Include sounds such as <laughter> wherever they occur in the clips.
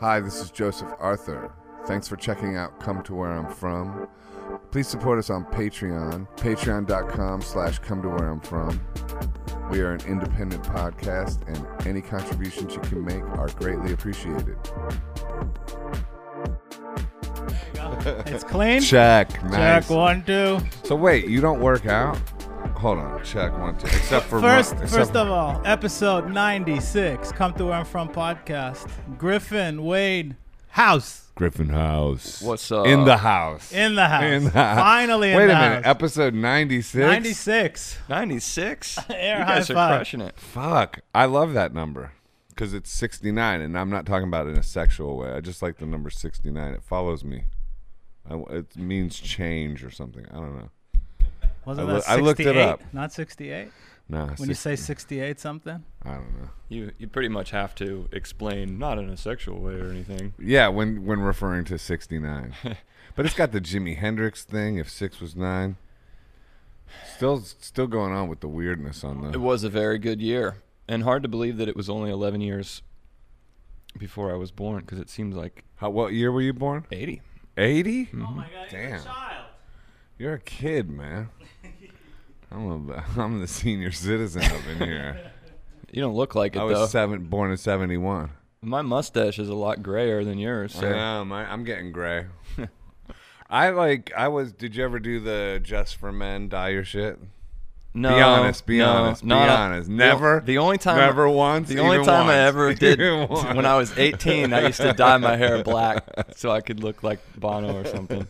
Hi, this is Joseph Arthur. Thanks for checking out Come to Where I'm From. Please support us on Patreon, patreon.com slash come to where I'm from. We are an independent podcast, and any contributions you can make are greatly appreciated. It's clean. Check. Nice. Check one, two. So wait, you don't work out? Hold on. Check one, two. Except for First, one, first except- of all, episode 96, Come to Where I'm From podcast. Griffin, Wade, House. Griffin House. What's up? in the house? In the house. In the house. Finally in Wait the a minute. house. Episode 96? 96. 96? <laughs> Air you high guys are five. crushing it. Fuck. I love that number because it's 69, and I'm not talking about it in a sexual way. I just like the number 69. It follows me. I, it means change or something. I don't know. Wasn't I that loo- I looked it 68? up. Not 68? Nah. When you say 68 something? I don't know. You you pretty much have to explain, not in a sexual way or anything. Yeah, when when referring to 69. <laughs> but it's got the Jimi Hendrix thing. If six was nine, still still going on with the weirdness on that. It was a very good year, and hard to believe that it was only 11 years before I was born, because it seems like How, what year were you born? 80. 80. Oh my God, you're a Damn. You're a kid, man. I'm a, <laughs> I'm the senior citizen up in here. <laughs> You don't look like it I was though. seven, born in '71. My mustache is a lot grayer than yours. So. I am. I, I'm getting gray. <laughs> I like. I was. Did you ever do the just for men dye your shit? No, be honest. Be no, honest. Be a- honest. the- Never. The only time Never once. The only time I ever did when I was 18, I used to dye my hair black so I could look like Bono or something.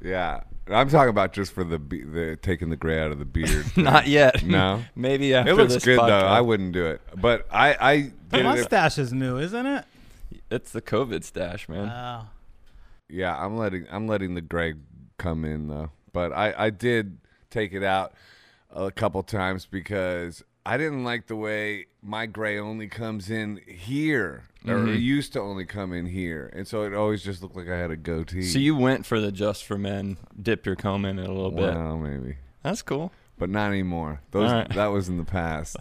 Yeah, I'm talking about just for the be- the taking the gray out of the beard. <laughs> Not yet. No. <laughs> Maybe after it looks this good though. podcast. I wouldn't do it, but I I The did it. mustache is new, isn't it? It's the COVID stash, man. Wow. Yeah, I'm letting I'm letting the gray come in though. But I I did take it out a couple times because I didn't like the way my gray only comes in here or it used to only come in here, and so it always just looked like I had a goatee. so you went for the just for men, dipped your comb in it a little bit. well, maybe, That's cool. but not anymore. Those All right. that was in the past.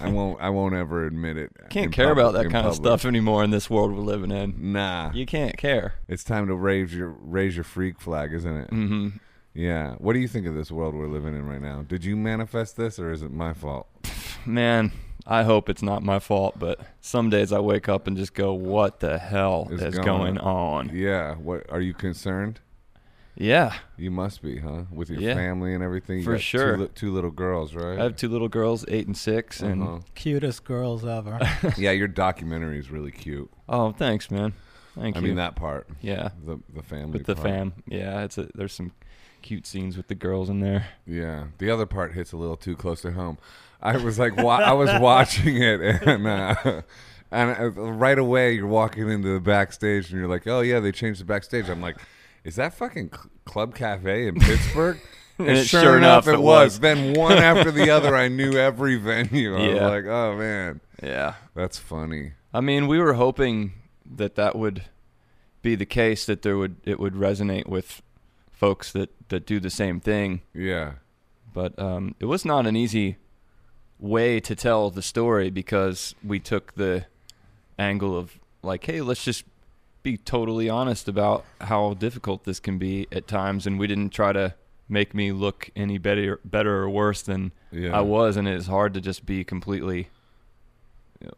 I <laughs> won't I won't ever admit it. Can't care public- about that in kind of public. stuff anymore in this world we're living in. Nah, You can't care. it's time to raise your raise your freak flag, isn't it? hmm Yeah. What do you think of this world we're living in right now? Did you manifest this or is it my fault? <laughs> Man, I hope it's not my fault, but some days I wake up and just go, "What the hell Is is going going on?" Yeah. What are you concerned? Yeah, You must be, huh? With your Yeah. family and everything. You For got two sure. li- Two, little girls, right? I have two little girls, eight and 6 and Uh-huh. Cutest girls ever. <laughs> yeah, your documentary is really cute. oh, thanks, man. Thank I you. mean that part, yeah, the the family. with the part. fam. Yeah, it's a, there's some cute scenes with the girls in there. Yeah, the other part hits a little too close to home. I was like, wa- I was watching it, and uh, and uh, right away you're walking into the backstage, and you're like, oh yeah, they changed the backstage. I'm like, is that fucking Cl- Club Cafe in Pittsburgh? <laughs> And And it- sure, sure enough, it was. was. Then one <laughs> after the other, I knew every venue. I was like, oh man, Yeah, that's funny. I mean, we were hoping that that would be the case, that there would it would resonate with folks that that do the same thing. Yeah, but um, it was not an easy way to tell the story because we took the angle of like, hey, let's just be totally honest about how difficult this can be at times, and we didn't try to make me look any better, better or worse than yeah. I was, and it's hard to just be completely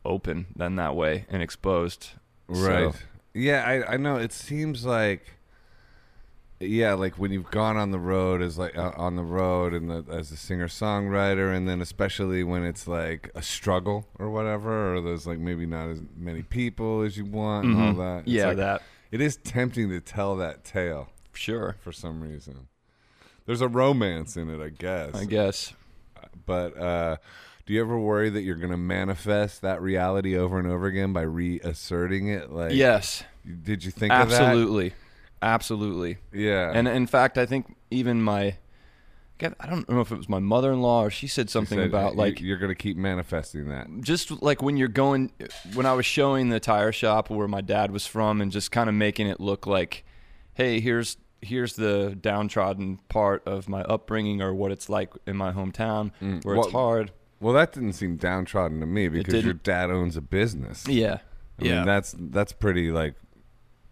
open than that way and exposed. Right. So- Yeah, I I know. It seems like yeah, like when you've gone on the road as like uh, on the road and the, as a singer songwriter, and then especially when it's like a struggle or whatever, or there's like maybe not as many people as you want and all Mhm. that. It's Yeah, like- that it is tempting to tell that tale sure. for some reason. There's a romance in it, I guess. I guess. But uh, do you ever worry that you're going to manifest that reality over and over again by reasserting it? Like, yes, Did you think of absolutely, absolutely. Yeah. And in fact, I think even my I don't know if it was my mother-in-law or she said something said about like you're going to keep manifesting that. just like when you're going when I was showing the tire shop where my dad was from and just kind of making it look like, hey, here's here's the downtrodden part of my upbringing or what it's like in my hometown mm. where Well- it's hard. Well, that didn't seem downtrodden to me because your dad owns a business. Yeah. I Yeah. mean, that's that's pretty like,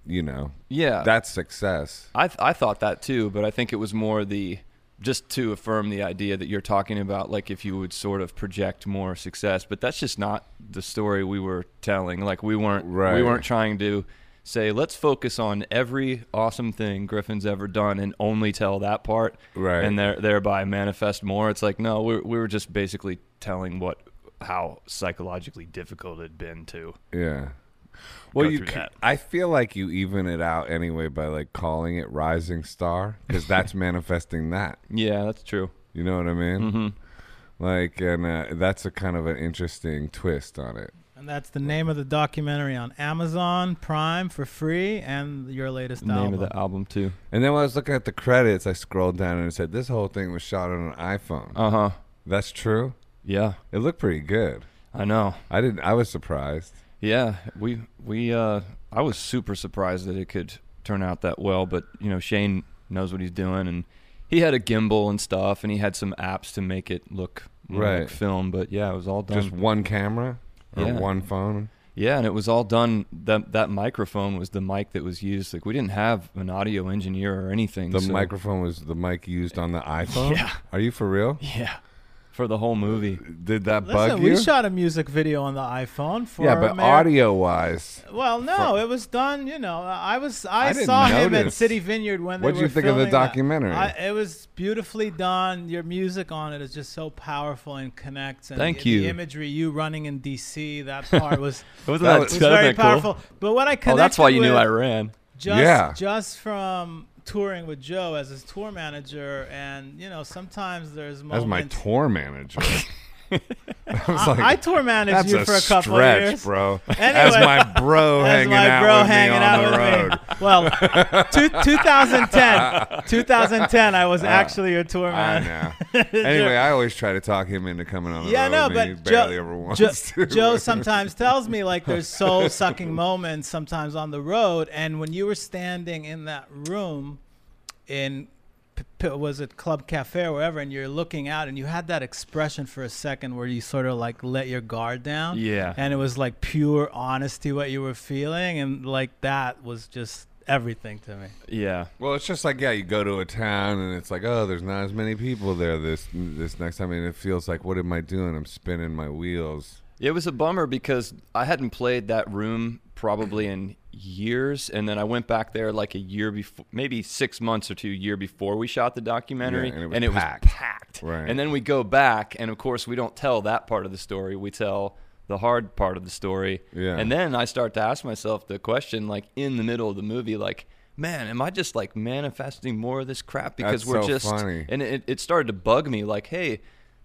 you know, Yeah, that's success. I th- I thought that too, but I think it was more the just to affirm the idea that you're talking about, like if you would sort of project more success, but that's just not the story we were telling. Like we weren't right. we weren't trying to say let's focus on every awesome thing Griffin's ever done and only tell that part, Right. And there, thereby manifest more. It's like no, we we were just basically telling what how psychologically difficult it had been to. Yeah. Well, go you. through ca- that. I feel like you even it out anyway by like calling it rising star because that's <laughs> manifesting that. Yeah, that's true. You know what I mean? hmm Like, and uh, that's a kind of an interesting twist on it. And that's the name of the documentary on Amazon Prime for free and your latest Name album. of the album too. And then when I was looking at the credits, I scrolled down and it said this whole thing was shot on an iPhone. Uh huh. That's true. Yeah, It looked pretty good. I know. I didn't. I was surprised. Yeah, we we uh I was super surprised that it could turn out that well, but you know, Shane knows what he's doing and he had a gimbal and stuff and he had some apps to make it look Right. like film, but yeah, it was all done. Just one camera or Yeah. one phone. yeah, and it was all done that that microphone was the mic that was used. Like we didn't have an audio engineer or anything. The so- microphone was the mic used on the iPhone. Yeah. Are you for real? Yeah. For the whole movie. Did that Listen, bug you? we shot a music video on the iPhone for yeah, but Mayor- audio wise, Well, no, it was done. You know, I was I, I didn't saw him at. City Vineyard when they were. What'd were you think of the filming that. documentary? I, it was beautifully done. Your music on it is just so powerful and connects. And Thank the, you. The imagery, you running in DC, that part was <laughs> Wasn't That that, was- was that very cool? powerful. But what I connected Oh, that's why you with, knew I ran. just Yeah. just from touring with Joe as his tour manager, and you know sometimes there's moments. as my tour manager. <laughs> <laughs> I was I, like, I tour managed you for a couple stretch, years. bro. as Anyway. my bro <laughs> As hanging my out bro with hanging me out on the with road. me. Well, <laughs> two, 2010, 2010, I was actually your tour Uh, I anyway, I always try to talk him into coming on the Yeah, road. no, but Joe- ever wants Jo- to. Joe sometimes tells me like there's soul sucking moments sometimes on the road, and when you were standing in that room, in was it Club Cafe or wherever, and you're looking out, and you had that expression for a second where you sort of like let your guard down, Yeah. and it was like pure honesty what you were feeling, and like that was just everything to me. Yeah. Well, it's just like yeah, you go to a town and it's like oh, there's not as many people there this this next time, and it feels like what am I doing? I'm spinning my wheels. It was a bummer because I hadn't played that room probably in years, and then I went back there like a year before, maybe six months or two year before we shot the documentary, Yeah, and it was packed. packed. Right. And then we go back, and of course we don't tell that part of the story. We tell the hard part of the story. Yeah. And then I start to ask myself the question, like in the middle of the movie, like. Man, am I just like manifesting more of this crap because That's we're so just funny. and it, it started to bug me like hey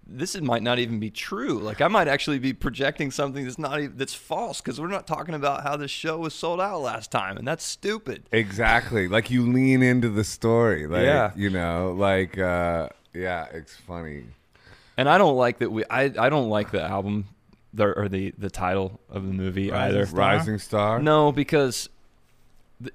this is, might not even be true like i might actually be projecting something that's not even, that's false because we're not talking about how this show was sold out last time and that's stupid Exactly. Like you lean into the story. Like Yeah. you know, like uh yeah, it's funny. and i don't like that we i, I don't like the album the, or the the title of the movie Rising either Star? Rising Star. no because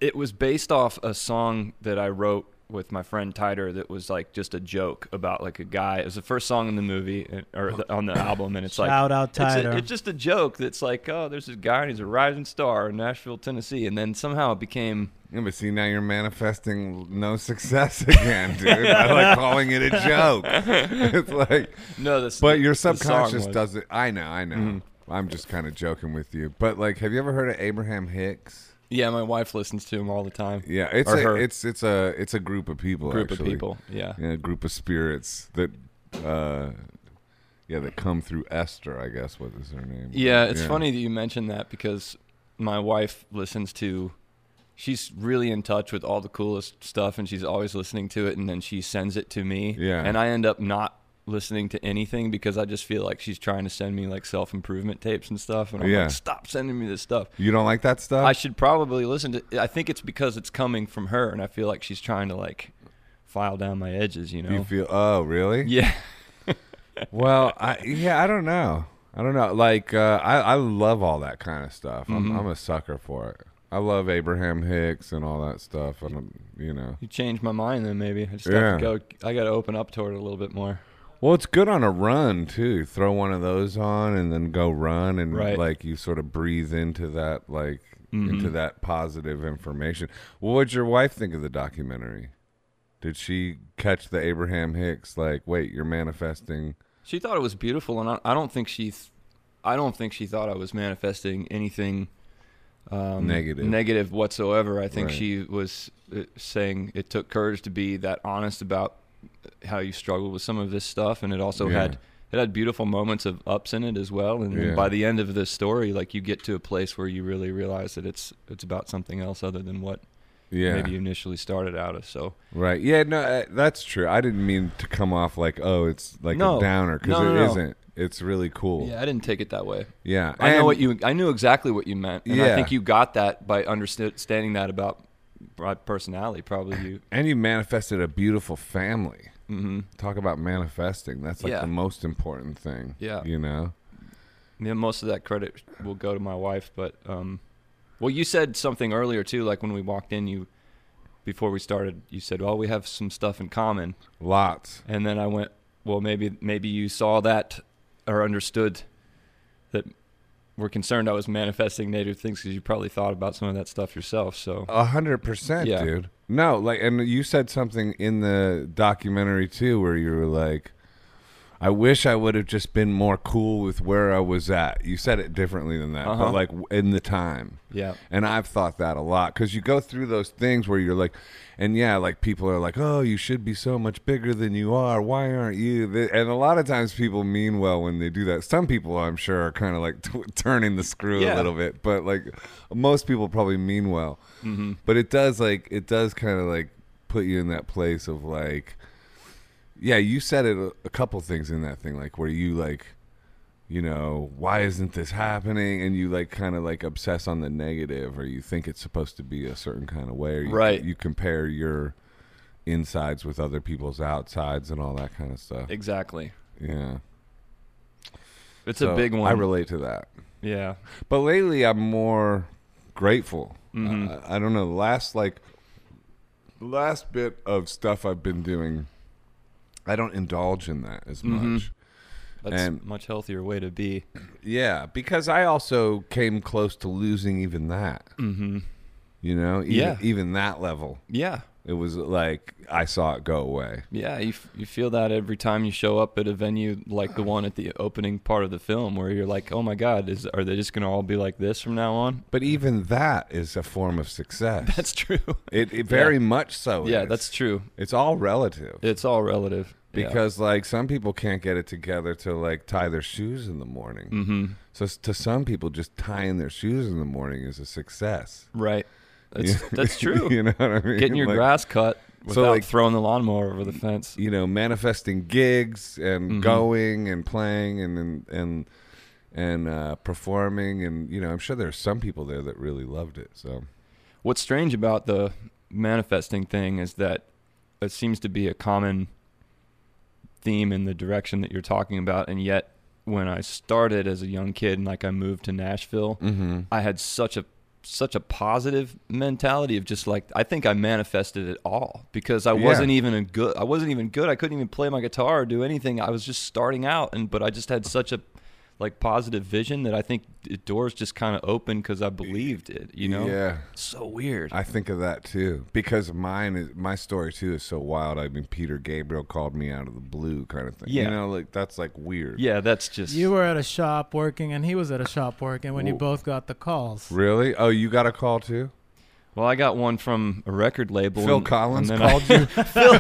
it was based off a song that i wrote with my friend Tyler that was like just a joke about like a guy. It was the first song in the movie uh, or the, on the album, and it's like Shout out It's, a- it's just a joke that's like, oh, there's this guy and he's a rising star in Nashville, Tennessee, and then somehow it became Yeah, but see now you're manifesting no success <laughs> again, dude. I like <laughs> calling it a joke. it's like <laughs> no. This, But your subconscious was- Mm-hmm. does it. I know, I know. I'm just kind of joking with you. But like, have you ever heard of Abraham Hicks? Yeah, my wife listens to them all the time. Yeah, it's Or a her. it's it's a it's a group of people. group actually. of people. Yeah. Yeah, a group of spirits that, uh, yeah, that come through Esther. I guess what is her name? Yeah, it's funny that you mentioned that because my wife listens to. She's really in touch with all the coolest stuff, and she's always listening to it. And then she sends it to me, Yeah. and I end up not listening to anything because I just feel like she's trying to send me like self improvement tapes and stuff, and I'm Yeah. like, stop sending me this stuff. You don't like that stuff? I should probably listen to. I think it's because it's coming from her, and I feel like she's trying to like file down my edges. You know? you feel? Oh, really? <laughs> yeah. Well, I yeah, I don't know. I don't know. Like, uh, I I love all that kind of stuff. I'm Mhm. I'm a sucker for it. I love Abraham Hicks and all that stuff. And you know, You changed my mind then maybe. I just Yeah. have to go. I got to open up toward it a little bit more. Well, it's good on a run too. Throw one of those on and then go run and Right. like you sort of breathe into that like into Mhm. that positive information. What would your wife think of the documentary? Did she catch the Abraham Hicks like, wait, you're manifesting? She thought it was beautiful, and I, I don't think she, th- I don't think she thought I was manifesting anything um, Negative. negative whatsoever. I think Right. she was uh, saying it took courage to be that honest about how you struggled with some of this stuff, and it also Yeah. had it had beautiful moments of ups in it as well. And Yeah. by the end of this story, like you get to a place where you really realize that it's it's about something else other than what Yeah. maybe you initially started out of. So Right. Yeah, no, uh, that's true. I didn't mean to come off like, oh, it's like No. a downer because No, it no, no. not It's really cool. yeah, I didn't take it that way. Yeah. I know what you. I knew exactly what you meant, and I think you got that by understanding that about personality. Probably you. And you manifested a beautiful family. Mm-hmm. Talk about manifesting. That's like Yeah. the most important thing. Yeah. You know? Yeah, most of that credit will go to my wife, but um, well, you said something earlier too. Like when we walked in, you before we started, you said, "Well, we have some stuff in common," Lots. and then I went, "Well, maybe maybe you saw that or understood that." We're concerned I was manifesting negative things because you probably thought about some of that stuff yourself. So A hundred percent, dude. No, like, and you said something in the documentary too, where you were like, "I wish I would have just been more cool with where I was at." You said it differently than that, Uh-huh. but like in the time. yeah, And I've thought that a lot because you go through those things where you're like, and yeah, like people are like, oh, you should be so much bigger than you are. Why aren't you? And a lot of times people mean well when they do that. Some people, I'm sure, are kind of like t- <laughs> turning the screw a little bit, but like most people probably mean well. hmm But it does like it does kind of like put you in that place of like, yeah, you said it a, a couple things in that thing, like where you like, you know, why isn't this happening? And you like kind of like obsess on the negative, or you think it's supposed to be a certain kind of way, or you, Right. You compare your insides with other people's outsides and all that kind of stuff. exactly. Yeah, It's So a big one. I relate to that. yeah. But lately, I'm more grateful. Mhm. Uh, I don't know. The last like last bit of stuff I've been doing, I don't indulge in that as Mhm. much. That's And- a much healthier way to be. Yeah, because I also came close to losing even that. Mm-hmm. You know, even, Yeah. even that level. Yeah. It was like I saw it go away. Yeah, you, f- you feel that every time you show up at a venue like the one at the opening part of the film, where you're like, "Oh my God, is are they just gonna all be like this from now on?" But even that is a form of success. <laughs> That's true. it, it very much so. yeah, is. that's true. it's all relative. It's all relative. because like some people can't get it together to like tie their shoes in the morning. mm-hmm. So to some people, just tying their shoes in the morning is a success. right, that's that's <laughs> true. you know what I mean? Getting your Like, grass cut without like- throwing the lawnmower over the fence. You know, manifesting gigs and Mhm. going and playing and and and, and uh, performing and you know, I'm sure there are some people there that really loved it. So What's strange about the manifesting thing is that it seems to be a common theme in the direction that you're talking about, and yet when I started as a young kid and like I moved to Nashville, mm-hmm. I had such a such a positive mentality of just like I think I manifested it all because I Yeah. wasn't even a good I wasn't even good I couldn't even play my guitar or do anything I was just starting out and but I just had such a like positive vision that I think the doors just kind of opened because I believed it you know yeah. so weird I think of that too because mine is my story too is so wild. I mean, Peter Gabriel called me out of the blue, kind of thing. Yeah. you know, like that's like weird. yeah that's just You were at a shop working, and he was at a shop working when you both got the calls. Really? Oh, you got a call too? Well I got one from a record label Phil and- Collins and then called I, you. <laughs> Phil,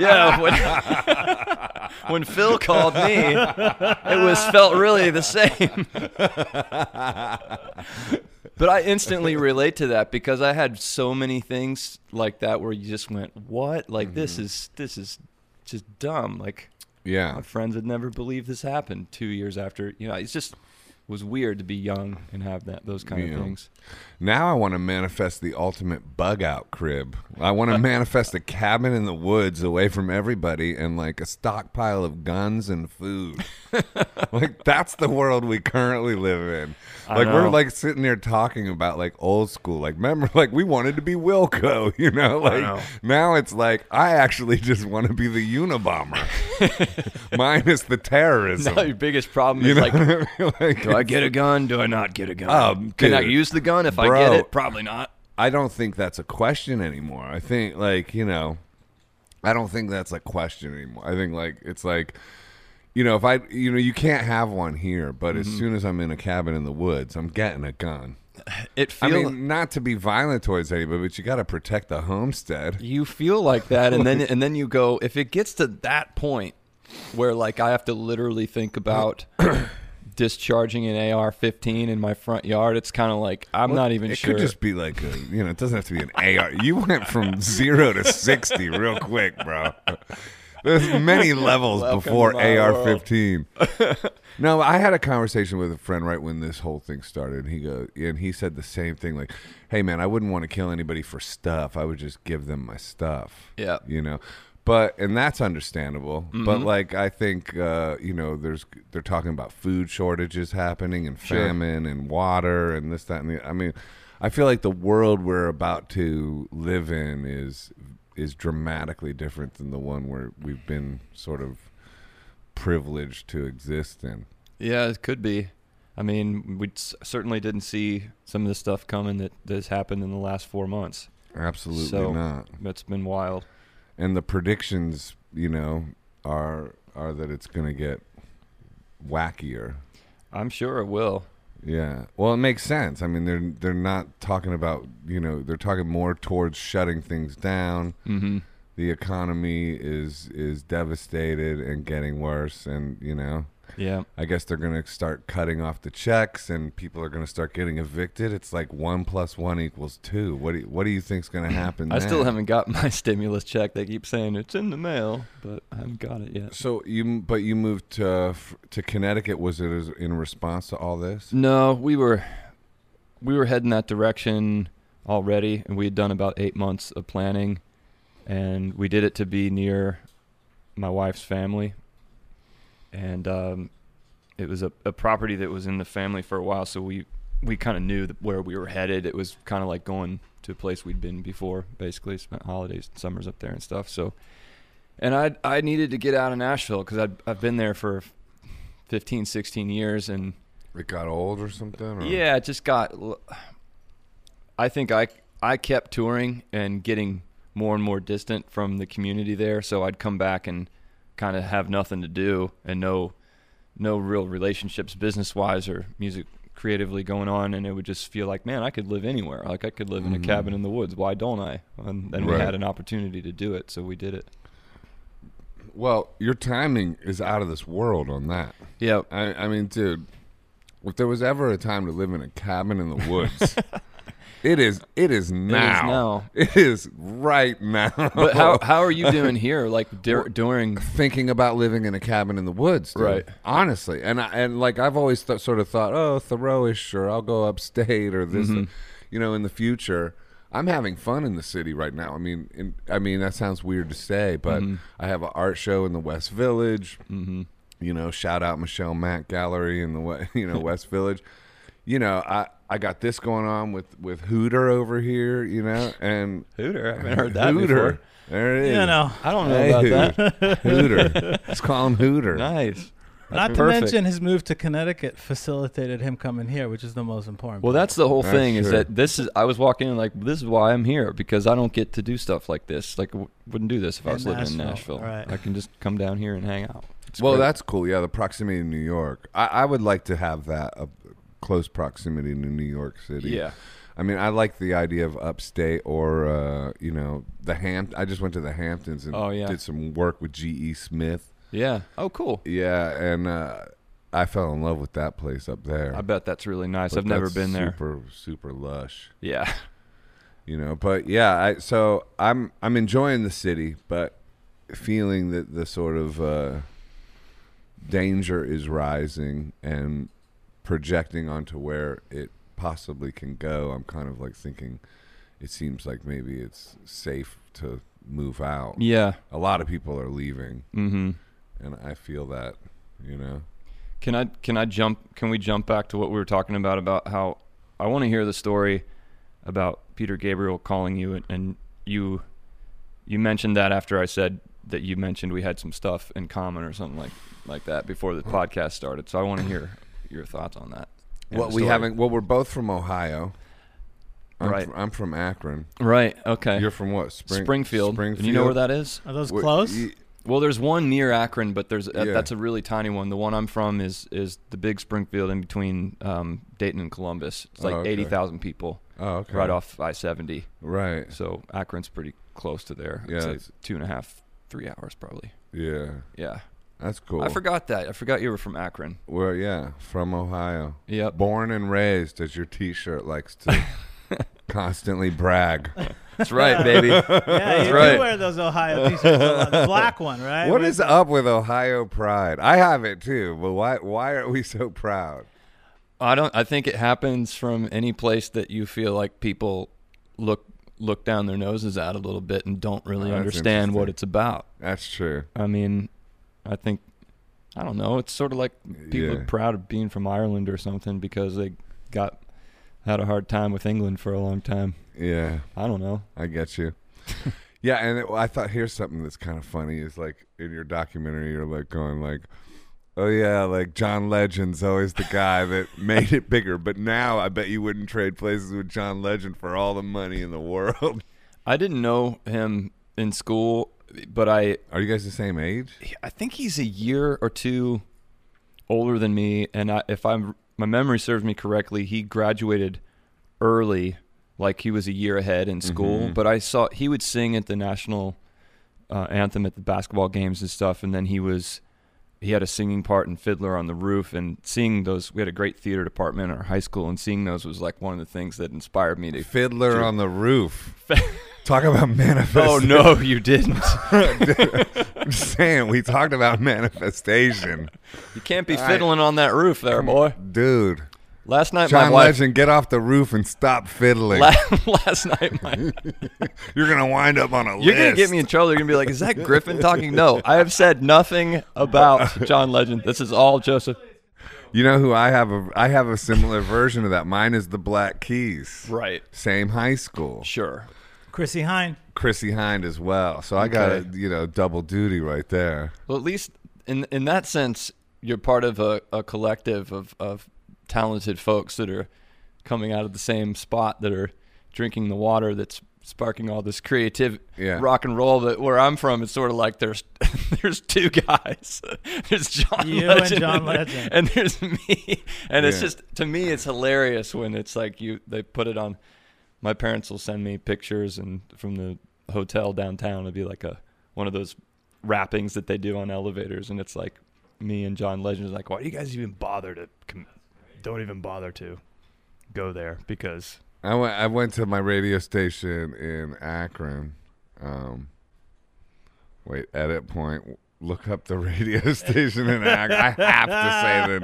yeah when, <laughs> when Phil called me it was felt really the same <laughs> But I instantly relate to that because I had so many things like that where you just went, "What? Like this Mm-hmm. is this is just dumb." Like yeah, my friends would never believe this happened 2 years after. You know, it's just was weird to be young and have that those kind Yeah. of things. Now I want to manifest the ultimate bug out crib. I want to <laughs> manifest a cabin in the woods away from everybody and like a stockpile of guns and food. <laughs> like that's the world we currently live in. Like we're like sitting there talking about like old school. Like remember like we wanted to be Wilco, <laughs> you know? Like know. now it's like I actually just want to be the Unabomber. Minus the terrorism. Now your biggest problem you is know like, I mean? Like, do I get a gun? Do I not get a gun? Um, Can I use the gun if I bro. get it? Probably not. I don't think that's a question anymore. I think like, you know, I don't think that's a question anymore. I think like it's like you know, if I you know, you can't have one here, but as mm-hmm. soon as I'm in a cabin in the woods, I'm getting a gun. <sighs> It I mean, not to be violent towards anybody, but you got to protect the homestead. you feel like that, and then <laughs> and then you go. If it gets to that point where like I have to literally think about <clears throat> discharging an AR-15 in my front yard, it's kind of like I'm not even it sure. It could just be like a, you know, it doesn't have to be an AR. You went from <laughs> 0 to 60 real quick, bro. There's many <laughs> levels Welcome before to my world. AR-15. <laughs> no, I had a conversation with a friend right when this whole thing started. He go and he said the same thing like, "Hey man, I wouldn't want to kill anybody for stuff. I would just give them my stuff." Yeah. You know. But and that's understandable. But Mm-hmm. like I think uh, you know, there's they're talking about food shortages happening and Sure. famine and water and this that and the. I mean, I feel like the world we're about to live in is is dramatically different than the one where we've been sort of privileged to exist in. Yeah, it could be. I mean, we certainly didn't see some of the stuff coming that has happened in the last four months. Absolutely So- not. That's been wild. And the predictions, you know, are are that it's going to get wackier. I'm sure it will. Yeah. Well, it makes sense. I mean, they're they're not talking about, you know, they're talking more towards shutting things down. Mm-hmm. The economy is is devastated and getting worse and, you know, Yeah. I guess they're going to start cutting off the checks and people are going to start getting evicted. It's like 1 plus 1 equals 2. What do you, what do you think's going to <clears throat> happen I still haven't got <laughs> my stimulus check. They keep saying it's in the mail, but I haven't got it yet. So you but you moved to to Connecticut was it in response to all this? No, we were we were heading that direction already, and we had done about eight months of planning, and we did it to be near my wife's family, and um, it was a, a property that was in the family for a while, so we we kind of knew where we were headed. It was kind of like going to a place we'd been before, basically spent holidays, and summers up there and stuff. So, and I I needed to get out of Nashville because I'd I've been there for 15, 16 years, and It got old or something? Or? yeah, it just got. I think I I kept touring and getting more and more distant from the community there, so I'd come back and kind of have nothing to do and no no real relationships business wise or music creatively going on, and it would just feel like, man, I could live anywhere. Like I could live in a Mhm. cabin in the woods. Why don't I? And then we had an opportunity to do it, so we did it. Well, your timing is out of this world on that. Yeah, I, I mean, dude, if there was ever a time to live in a cabin in the woods, <laughs> it is. It is now. now. <laughs> It is right now. but how <laughs> how are you doing here? Like <laughs> dur- during thinking about living in a cabin in the woods, dude. Right. Honestly, and I, and like I've always th- sort of thought, oh, Thoreauish, or I'll go upstate, or this, Mhm. you know, in the future. I'm having fun in the city right now. I mean, in, I mean that sounds weird to say, but Mhm. I have an art show in the West Village. hmm You know, shout out Michelle Mack Gallery in the you know West Village. You know, I I got this going on with with Hooter over here. You know, and Hooter, I haven't heard that Hooter. before. There it is. You know, I don't know Hey, about that. Hooter. Let's call him Hooter. Nice. not That's to mention his move to Connecticut facilitated him coming here, which is the most important. Well, part. that's the whole That's thing. Is that this is? I was walking in like this is why I'm here because I don't get to do stuff like this. Like w- wouldn't do this if I In was living in Nashville, Nashville. right. I can just come down here and hang out. It's well, great. that's cool. Yeah, the proximity to New York. I, I would like to have that a close proximity to New York City. yeah. I mean, I like the idea of upstate or uh, you know the Hamp. I just went to the Hamptons and Oh, yeah. did some work with G.E. Smith. Yeah. Oh, cool. Yeah, and uh, I fell in love with that place up there. I bet that's really nice. But I've never been there. Super, super lush. Yeah. You know, but yeah, I so I'm I'm enjoying the city, but feeling that the sort of uh, danger is rising and projecting onto where it possibly can go, I'm kind of like thinking it seems like maybe it's safe to move out. Yeah. A lot of people are leaving, Mm-hmm. and I feel that, you know. Can I can I jump? Can we jump back to what we were talking about about how I want to hear the story about Peter Gabriel calling you and, and you you mentioned that after I said that you mentioned we had some stuff in common or something like like that before the podcast started. So I want to hear your thoughts on that. and Well, we haven't. Well, we're both from Ohio. I'm Right. fr- I'm from Akron. Right. Okay. You're from what? Spring- Springfield. Springfield. And you know where that is? Are those Wh- close? y- Well, there's one near Akron, but there's uh, Yeah. that's a really tiny one. The one I'm from is is the big Springfield in between um, Dayton and Columbus. It's like Oh, okay. eighty thousand people Oh, okay. right off I seventy. Right. So Akron's pretty close to there. Yeah, I'd say two and a half, three hours probably. Yeah. Yeah, That's cool. I forgot that. I forgot you were from Akron. Well, yeah, from Ohio. Yep. Born and raised, as your T-shirt likes to <laughs> constantly brag. That's right, baby. <laughs> yeah, you right. do wear those Ohio t-shirts. a lot. The black one, right? What With- is up with Ohio pride? I have it too, but why? Why are we so proud? I don't. I think it happens from any place that you feel like people look look down their noses at a little bit and don't really Oh, that's understand what it's about. That's true. I mean, I think I don't know. It's sort of like people Yeah. are proud of being from Ireland or something because they got had a hard time with England for a long time. Yeah, I don't know. I get you. <laughs> yeah, and it, I thought here's something that's kind of funny is like in your documentary, you're like going like, "Oh yeah, like John Legend's always the guy that <laughs> made it bigger." But now I bet you wouldn't trade places with John Legend for all the money in the world. I didn't know him in school, but I Are you guys the same age? I think he's a year or two older than me, and I, if I'm my memory serves me correctly, he graduated early, like he was a year ahead in school. Mhm. But I saw he would sing at the national uh, anthem at the basketball games and stuff, and then he was he had a singing part in Fiddler on the Roof, and seeing those we had a great theater department in our high school, and seeing those was like one of the things that inspired me to. Fiddler Dude. on the Roof. <laughs> Talk about manifestation. Oh no, you didn't! I'm <laughs> just saying, we talked about manifestation. You can't be fiddling on that roof there, boy. Dude, Last night, John my wife. Legend, get off the roof and stop fiddling. La- <laughs> last night, my, <laughs> You're going to wind up on a list. you're gonna get me in trouble. You're gonna be like, "Is that Griffin talking?" No, I have said nothing about <laughs> John Legend. This is all Joseph. You know who I have a I have a similar version of that. Mine is the Black Keys. Right. Same high school. Sure. Chrissie Hynde. Chrissie Hynde as well. So I got a, you know, double duty right there. Well, at least in in that sense, you're part of a, a collective of, of talented folks that are coming out of the same spot that are drinking the water that's sparking all this creative Yeah. rock and roll. That where I'm from it's sort of like there's <laughs> there's two guys. <laughs> There's John You and Legend John there, Legend. and there's me. And it's just to me it's hilarious when it's like you they put it on my parents will send me pictures and from the hotel downtown it'd be like a one of those wrappings that they do on elevators. And it's like me and John Legend is like why do you guys even bother to com- don't even bother to go there because I went I went to my radio station in Akron. Um Wait, edit point. Look up the radio <laughs> station in Akron. I have to say the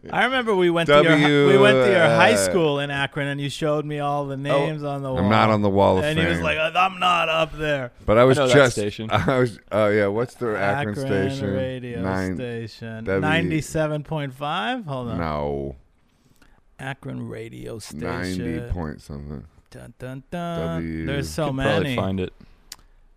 name. <laughs> I remember we went to your we went to your high uh, school in Akron, and you showed me all the names on the wall. I'm not on the wall of and fame. he was like, "I'm not up there." but I was know that just station. <laughs> I was oh yeah, what's the Akron, station? radio Nine- station, ninety-seven point five. Hold on, No. Akron radio station. Ninety point something. Dun, dun, dun. W. There's so could probably many. find it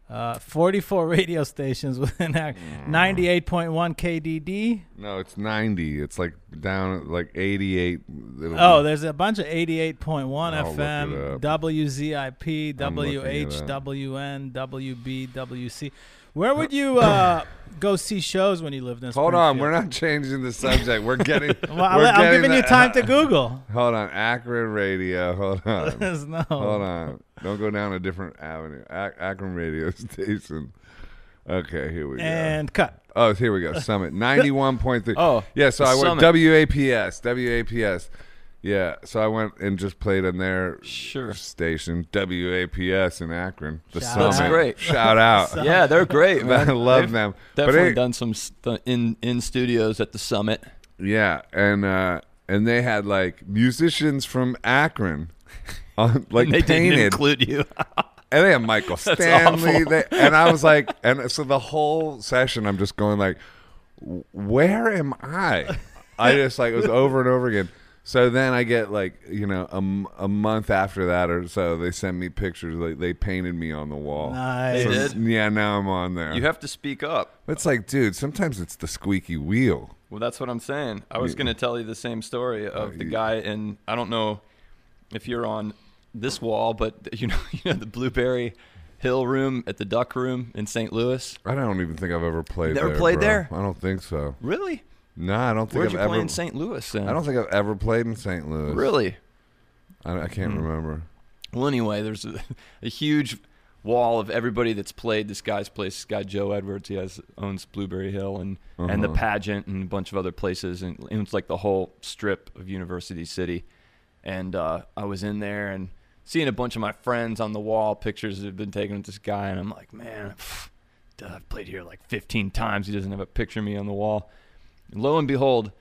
Uh, 44 <laughs> radio stations within Akron. Mm. 98.1 KDD. No, it's ninety. It's like down at like eighty eight. Oh, there's a bunch of 88.1 I'll FM. WZIP, I'm looking it WH. WN, WB, WC. Where would you uh, go see shows when you lived in Hold on, we're not changing the subject. We're getting. <laughs> Well, I'm, we're I'm getting giving you time to <laughs> Google. Hold on, Akron Radio. Hold on. <laughs> There's no. Hold on. Don't go down a different avenue. Ac- Akron Radio Station. Okay, here we go. And cut. Oh, here we go. Summit ninety one point three. Oh, yeah. So I went Summit. WAPS. WAPS. Yeah. So I went and just played on their Sure. station WAPS in Akron. The Shout Summit. That's great. Shout out. <laughs> Yeah they're great man I love They've them. But definitely it- done some st- in in studios at the summit Yeah, and uh, and they had like musicians from Akron, <laughs> on, like And they didn't include you. <laughs> and they had Michael Stanley. They, and I was like, and so the whole session, I'm just going like, where am I? I just like it was over and over again. So then I get like you know a, a month after that or so they send me pictures like they painted me on the wall. Nice. They So, did? Yeah, now I'm on there. you have to speak up. it's like, dude, sometimes it's the squeaky wheel. Well, that's what I'm saying. I was Yeah. going to tell you the same story of uh, the you- guy, in I don't know if you're on this wall, but <laughs> you know, you know the Blueberry Hill room at the Duck Room in St. Louis. I don't even think I've ever played. Never there, played bro. there? I don't think so. Really? No, I don't think Where'd I've you ever. play in St. Louis then? I don't think I've ever played in St. Louis. Really? I, I can't Hmm. remember. Well, anyway, there's a, <laughs> a huge wall of everybody that's played this guy's place. This guy Joe Edwards, he has owns Blueberry Hill and and the Uh-huh. pageant and a bunch of other places, and it was like the whole strip of University City. And uh, I was in there and seeing a bunch of my friends on the wall, pictures that have been taken with this guy, and I'm like, man, <sighs> pff, I've played here like 15 times. He doesn't have a picture of me on the wall. And lo and behold,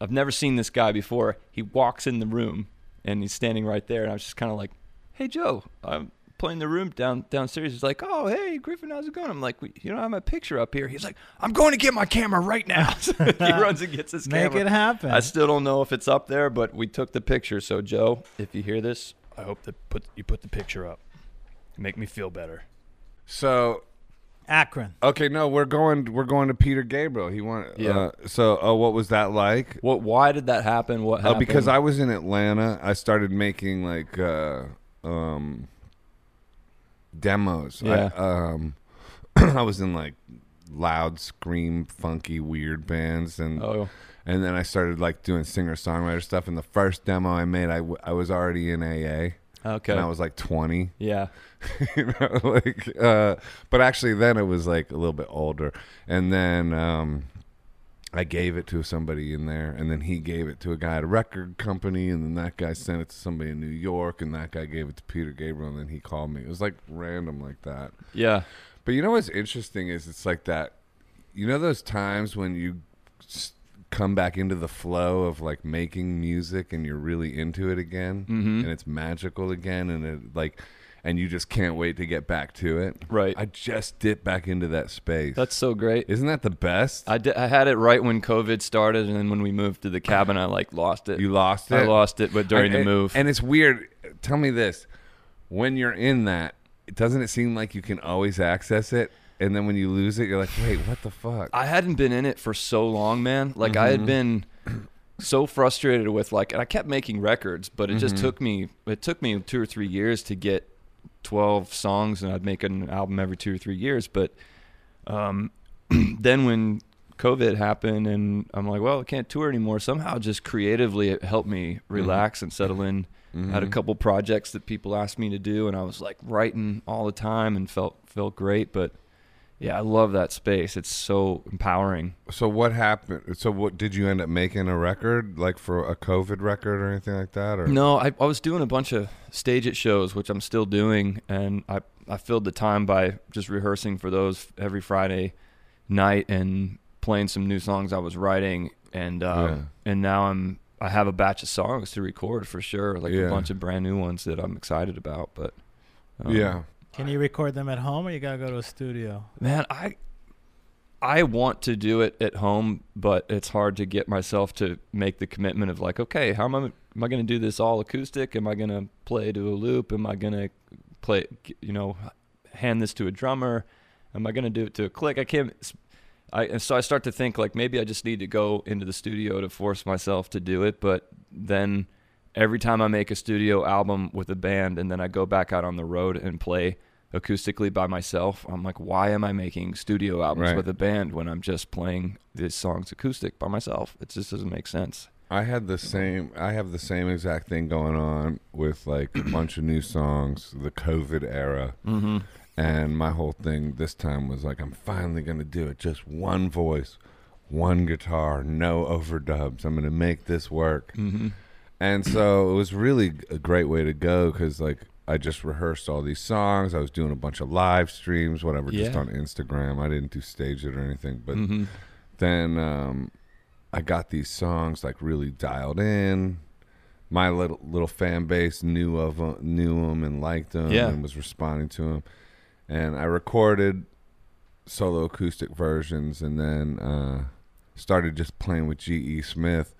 I've never seen this guy before. He walks in the room and he's standing right there, and I was just kind of like, "Hey, Joe, I'm playing the room down downstairs." He's like, "Oh, hey, Griffin, how's it going?" I'm like, "You don't have my picture up here." He's like, "I'm going to get my camera right now." So <laughs> he <laughs> runs and gets his Make camera. Make it happen. I still don't know if it's up there, but we took the picture. So, Joe, if you hear this, I hope that put you put the picture up. Make me feel better. So Akron. okay, no, we're going. We're going to Peter Gabriel. He wanted. Yeah. Uh, so, uh, what was that like? What? Why did that happen? What Uh, happened? because I was in Atlanta, I started making like uh, um, demos. Yeah. I, um, <clears throat> I was in like loud, scream, funky, weird bands, and oh and then I started like doing singer songwriter stuff. And the first demo I made, I, w- I was already in AA, okay and I was like twenty. yeah <laughs> you know, like, uh, but actually, then it was like a little bit older, and then um, I gave it to somebody in there, and then he gave it to a guy at a record company, and then that guy sent it to somebody in New York, and that guy gave it to Peter Gabriel, and then he called me. It was like random like that. yeah But you know what's interesting is it's like that. You know those times when you s- come back into the flow of like making music and you're really into it again, Mhm. and it's magical again, and it like, and you just can't wait to get back to it. Right. I just dipped back into that space. that's so great. isn't that the best? I, had it right when COVID started, and then when we moved to the cabin, I like lost it. you lost it. I lost it, but during And- the move, and it's weird. Tell me this: when you're in that, doesn't it seem like you can always access it? And then when you lose it, you're like, wait, what the fuck? I hadn't been in it for so long, man. Like I had Mhm. been so frustrated with like, and I kept making records, but it just Mhm. took me. It took me two or three years to get twelve songs, and I'd make an album every two or three years. But um, <clears throat> then when COVID happened, and I'm like, well, I can't tour anymore. Somehow, just creatively, it helped me relax and settle in. Had a Mhm. couple projects that people asked me to do, and I was like writing all the time and felt felt great. But yeah, I love that space. It's so empowering. So what happened? So what did you end up making a record like for a COVID record or anything like that? Or No, I, I was doing a bunch of StageIt shows, which I'm still doing, and I I filled the time by just rehearsing for those every Friday night and playing some new songs I was writing, and uh, Yeah. and now I'm I have a batch of songs to record for sure, like Yeah. a bunch of brand new ones that I'm excited about. But um, yeah, Can you record them at home or you gotta go to a studio? man, I I want to do it at home, but it's hard to get myself to make the commitment of like, okay, how am I am I to do this all acoustic? Am I to play to a loop? Am I to play, you know, hand this to a drummer? Am I to do it to a click? I can't. I so I start to think like maybe I just need to go into the studio to force myself to do it, but then every time I make a studio album with a band and then I go back out on the road and play acoustically by myself, I'm like, why am I making studio albums Right. with a band when I'm just playing these songs acoustic by myself? It just doesn't make sense. I had the same. I have the same exact thing going on with like a bunch of new songs, the COVID era, Mm-hmm. and my whole thing this time was like, I'm finally gonna do it. Just one voice, one guitar, no overdubs. I'm gonna make this work. Mm-hmm. And so it was really a great way to go because like I just rehearsed all these songs. I was doing a bunch of live streams, whatever, just on Instagram. I didn't do StageIt or anything, but mm-hmm. then um, I got these songs like really dialed in. My little little fan base knew of 'em- knew them and liked them Yeah. and was responding to them. And I recorded solo acoustic versions and then uh, started just playing with G.E. Smith.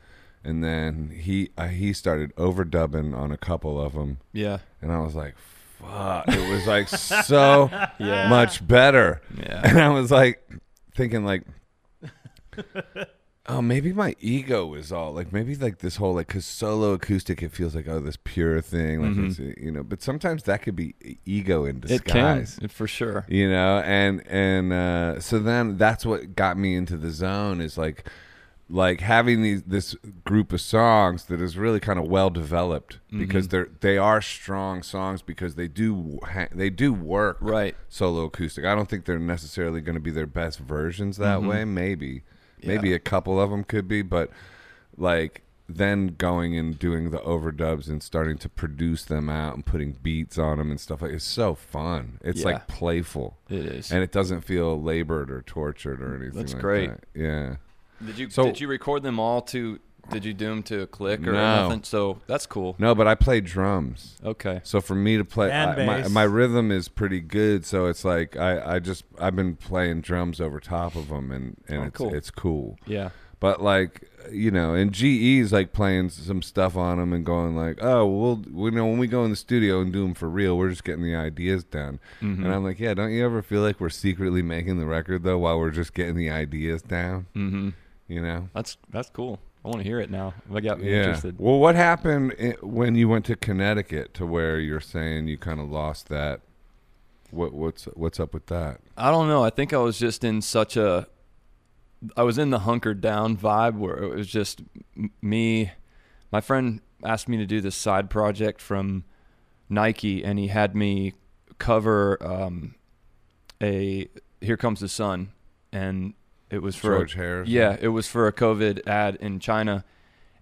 And then he uh, he started overdubbing on a couple of them, Yeah. and I was like, "Fuck!" It was like so <laughs> Yeah. much better. Yeah. And I was like thinking like Oh, maybe my ego is all like maybe like this whole like cuz solo acoustic it feels like oh this pure thing like Mhm. it's, you know but sometimes that could be ego in disguise It can it- for sure. you know and and uh so then that's what got me into the zone is like like having these this group of songs that is really kind of well developed because Mhm. they're they are strong songs because they do ha- they do work Right. solo acoustic. I don't think they're necessarily going to be their best versions that Mhm. way. Maybe, maybe a couple of them could be, but like then going and doing the overdubs and starting to produce them out and putting beats on them and stuff like it's so fun. It's Yeah. like playful It is. and it doesn't feel labored or tortured or anything. That's like great. that. Yeah. Did you so- did you record them all to did you do them to a click or No. nothing? So that's cool. No, but I play drums. Okay. So for me to play, And I, my bass. my rhythm is pretty good. So it's like I, I just I've been playing drums over top of them, and and Oh, it's cool. it's cool. Yeah. But like you know, and GE's like playing some stuff on them and going like, oh, we'll we know when we go in the studio and do them for real, we're just getting the ideas down. Mhm. And I'm like, yeah, don't you ever feel like we're secretly making the record though while we're just getting the ideas down? Mhm. You know? That's that's cool. I want to hear it now. I got me Yeah. interested. Well, what happened when you went to Connecticut to where you're saying you kind of lost that? What what's what's up with that? I don't know. I think I was just in such a I was in the hunkered down vibe where it was just me my friend asked me to do this side project from Nike and he had me cover um a Here Comes the Sun and it was for a- George Harrison. yeah, it was for a COVID ad in China,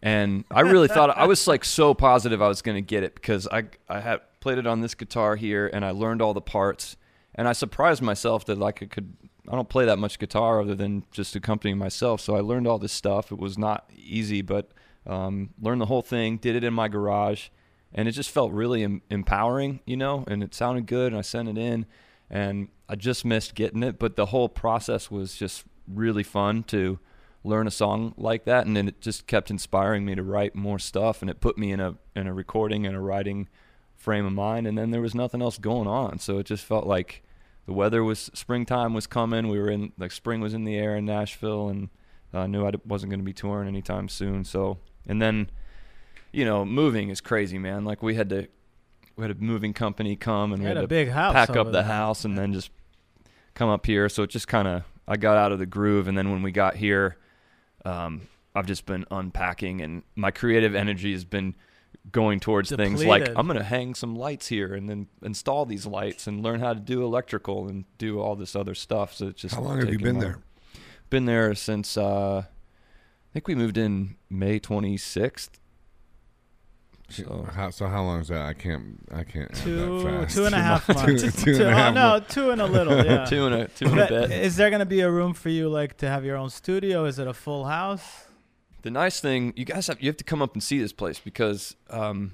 and I really thought I was like so positive I was going to get it because I I had played it on this guitar here and I learned all the parts, and I surprised myself that like I could. I don't play that much guitar other than just accompanying myself, so I learned all this stuff. It was not easy, but um, learned the whole thing. Did it in my garage, and it just felt really em- empowering, you know. And it sounded good, and I sent it in, and I just missed getting it, but the whole process was just really fun to learn a song like that and then it just kept inspiring me to write more stuff and it put me in a in a recording and a writing frame of mind and then there was nothing else going on so it just felt like the weather was springtime was coming we were in like spring was in the air in Nashville and I knew I wasn't going to be touring anytime soon so and then you know moving is crazy man like we had to we had a moving company come and we had had a to big house. pack up the there. house and then just come up here. So it just kind of I got out of the groove, and then when we got here, um, I've just been unpacking, and my creative energy has been going towards things like I'm gonna hang some lights here, and then install these lights, and learn how to do electrical, and do all this other stuff. So it's just How long have you been my- there? Been there since uh, I think we moved in May 26th. So How, so how long is that? I can't. I can't. add Two, that fast. two and a half <laughs> Two- months. two and a oh, no, months. two and a little. Yeah. <laughs> two and a two and a bit. is there gonna be a room for you, like, to have your own studio? Is it a full house? The nice thing, you guys have you have to come up and see this place because um,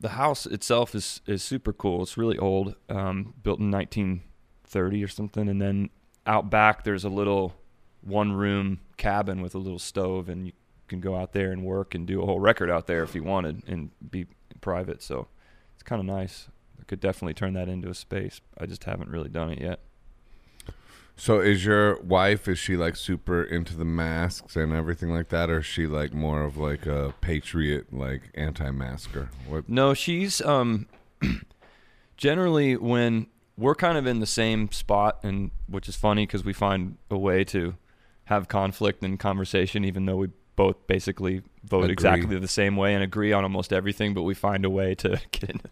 the house itself is is super cool. It's really old, um, built in 1930 or something, and then out back there's a little one room cabin with a little stove, and you can go out there and work and do a whole record out there if you wanted and be private. So it's kind of nice. I could definitely turn that into a space. I just haven't really done it yet. So is your wife? Is she like super into the masks and everything like that, or is she like more of like a patriot, like anti-masker? What? No, she's um <clears throat> generally when we're kind of in the same spot and which is funny cuz we find a way to have conflict and conversation even though we both basically vote Agree. exactly the same way and agree on almost everything but we find a way to <laughs> get into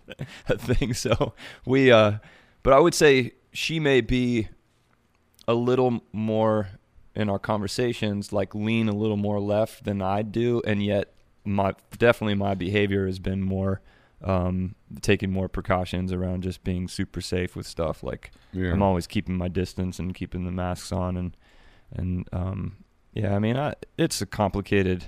a thing so we uh but I would say she may be a little more in our conversations like lean a little more left than I do and yet my definitely my behavior has been more um, taking more precautions around just being super safe with stuff. Like Yeah. I'm always keeping my distance and keeping the masks on and and um, Yeah, I mean, I, it's a complicated.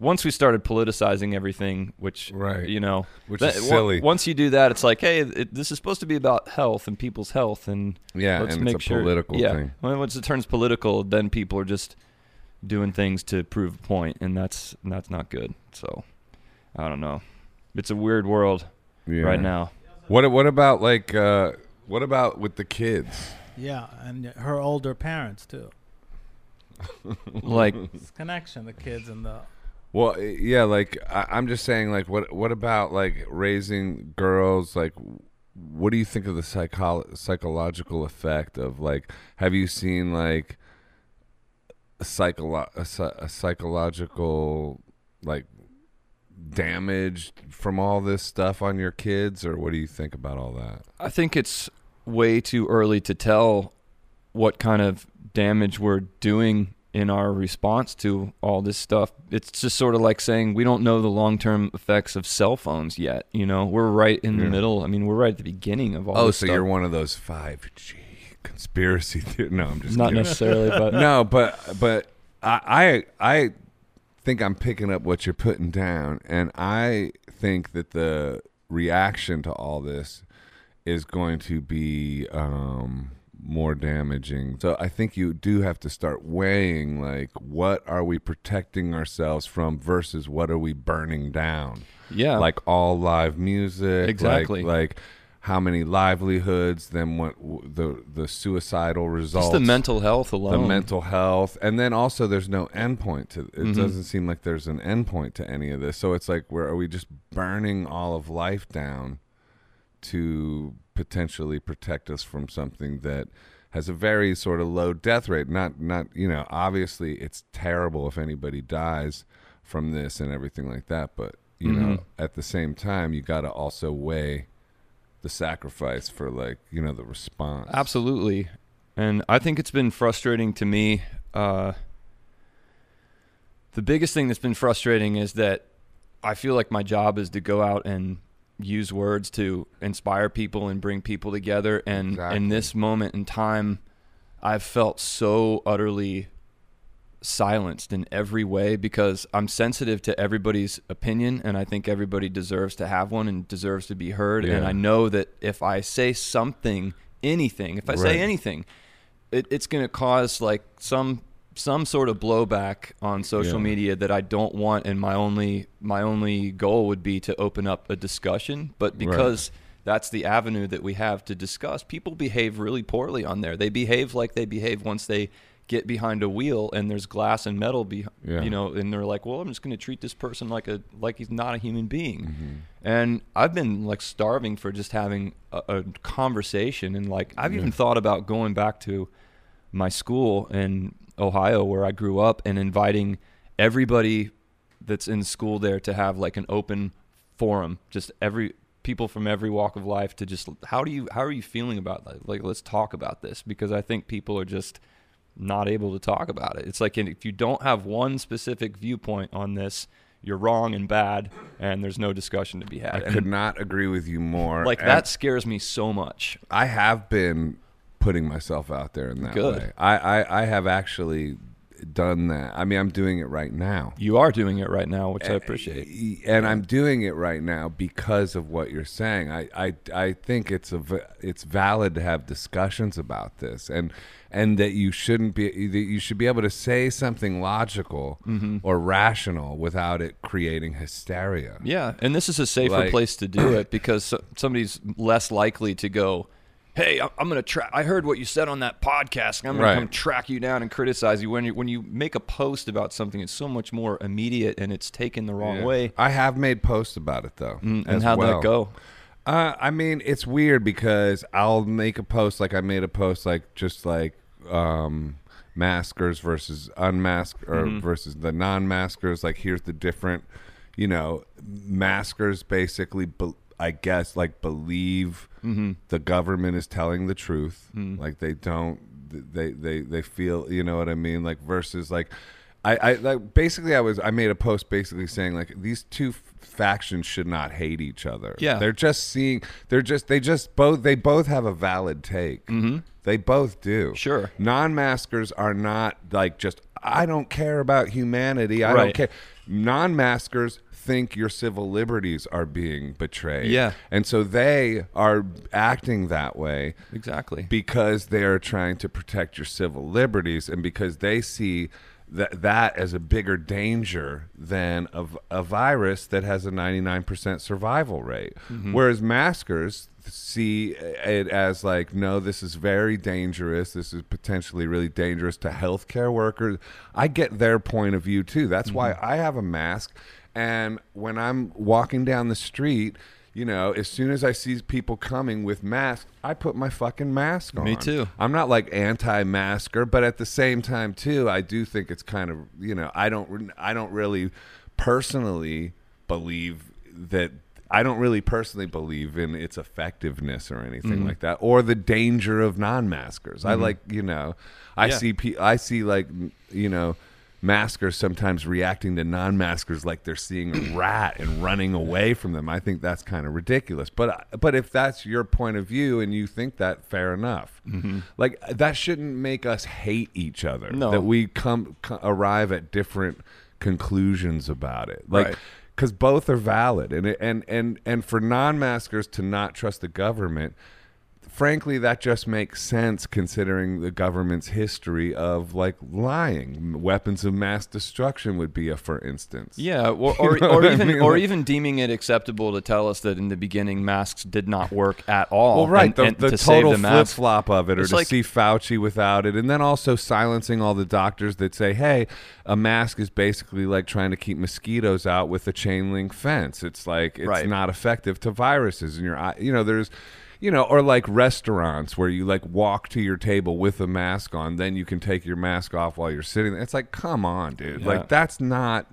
Once we started politicizing everything, which Right. you know, Which that- is on- silly. Once you do that, it's like, hey, it, this is supposed to be about health and people's health, and Yeah, let's and make it's a sure. political yeah, thing. Well, once it turns political, then people are just doing things to prove a point, and that's that's not good. So, I don't know. It's a weird world Yeah. right now. What what about like uh what about with the kids? Yeah, and her older parents too. Like, This connection, the kids and the Well, yeah, like I, I'm just saying, like what what about like raising girls? Like, what do you think of the psycho- psychological effect of like? Have you seen like a psycholo- a, a psychological like damage from all this stuff on your kids, or what do you think about all that? I think it's way too early to tell what kind of damage we're doing in our response to all this stuff. It's just sort of like saying we don't know the long-term effects of cell phones yet. You know, we're right in the Yeah. middle. I mean, we're right at the beginning of all. Oh, this so stuff. you're one of those five G conspiracy <laughs> theory? No, I'm just not kidding. necessarily, but <laughs> no, but but I I I think I'm picking up what you're putting down, and I think that the reaction to all this is going to be um, more damaging. So I think you do have to start weighing like what are we protecting ourselves from versus what are we burning down. yeah, Like all live music, Exactly. Like, how many livelihoods, then what the the suicidal results, just the mental health alone, the mental health and then also there's no endpoint to it Mhm. doesn't seem like there's an endpoint to any of this so it's like where are we just burning all of life down to potentially protect us from something that has a very sort of low death rate not not you know obviously it's terrible if anybody dies from this and everything like that but you know Mhm. at the same time you got to also weigh the sacrifice for like you know the response Absolutely. And I think it's been frustrating to me. Uh, the biggest thing that's been frustrating is that I feel like my job is to go out and use words to inspire people and bring people together. And Exactly. in this moment in time, I've felt so utterly silenced in every way because I'm sensitive to everybody's opinion and I think everybody deserves to have one and deserves to be heard. And I know that if I say something, anything, if I Right. say anything, it, it's going to cause like some some sort of blowback on social Yeah. media that I don't want and my only my only goal would be to open up a discussion but because that's the avenue that we have to discuss people behave really poorly on there they behave like they behave once they get behind a wheel and there's glass and metal be, Yeah. you know and they're like well I'm just going to treat this person like a like he's not a human being Mm-hmm. and I've been like starving for just having a, a conversation and like I've even thought about going back to my school in Ohio where I grew up and inviting everybody that's in school there to have like an open forum. Just every people from every walk of life to just how do you how are you feeling about that? Like let's talk about this because I think people are just not able to talk about it. It's like if you don't have one specific viewpoint on this you're wrong and bad and there's no discussion to be had. I And, could not agree with you more. like And that scares me so much. I have been putting myself out there in that Good. way. I, I, I have actually done that. I mean, I'm doing it right now. you are doing it right now which I appreciate And I'm doing it right now because of what you're saying. I, I, I think it's a it's valid to have discussions about this, and and that you shouldn't be that you should be able to say something logical Mm-hmm. or rational without it creating hysteria. Yeah, and this is a safer Like- place to do <clears throat> it because somebody's less likely to go, "Hey, I'm going to track. I heard what you said on that podcast. and I'm going Right. to come track you down and criticize you." When you when you make a post about something, it's so much more immediate and it's taken the wrong Yeah. way. I have made posts about it though. Mm, and how'd well. that go? Uh, I mean, it's weird because I'll make a post like I made a post like just like um, maskers versus unmasked or Mm-hmm. versus the non-maskers. Like here's the different, you know, maskers basically. Be- I guess like believe Mm-hmm. the government is telling the truth. Mm. Like they don't. They they they feel. You know what I mean? Like versus like. I, I like basically I was I made a post basically saying like these two f- factions should not hate each other. Yeah. they're just seeing they're just they just both they both have a valid take. Mm-hmm. They both do. Sure. non-maskers are not like just I don't care about humanity. I don't care. Non-maskers think your civil liberties are being betrayed. Yeah. and so they are acting that way Exactly. because they are trying to protect your civil liberties and because they see that that as a bigger danger than a virus that has a 99% survival rate mm-hmm. whereas maskers see it as like no this is very dangerous. This is potentially really dangerous to healthcare workers. I get their point of view too. That's why mm-hmm. i have a mask. And when i'm walking down the street you know, as soon as I see people coming with masks, I put my fucking mask on. Me too. I'm not like anti-masker, but at the same time too, I do think it's kind of, you know, I don't I don't really personally believe that I don't really personally believe in its effectiveness or anything Mm-hmm. like that or the danger of non-maskers. I mm-hmm. like, you know, I Yeah. see pe- I see like, you know, maskers sometimes reacting to non-maskers like they're seeing a <clears throat> rat and running away from them. I think that's kind of ridiculous. But uh, but if that's your point of view and you think that, fair enough. Mm-hmm. Like uh, that shouldn't make us hate each other. No. That we come co- arrive at different conclusions about it. Like Right. Because both are valid. And and and and for non-maskers to not trust the government frankly that just makes sense considering the government's history of like lying weapons of mass destruction would be a for instance Yeah, or <laughs> or, know or even mean? or even deeming it acceptable to tell us that in the beginning masks did not work at all. well right and- the, and the to total the flip-flop of it or It's to like- see fauci without it and then also silencing all the doctors that say hey a mask is basically like trying to keep mosquitoes out with a chain link fence it's like it's Right. not effective to viruses in your eye you know there's you know, or like restaurants where you like walk to your table with a mask on, then you can take your mask off while you're sitting there. It's like, come on, dude. Yeah. Like that's not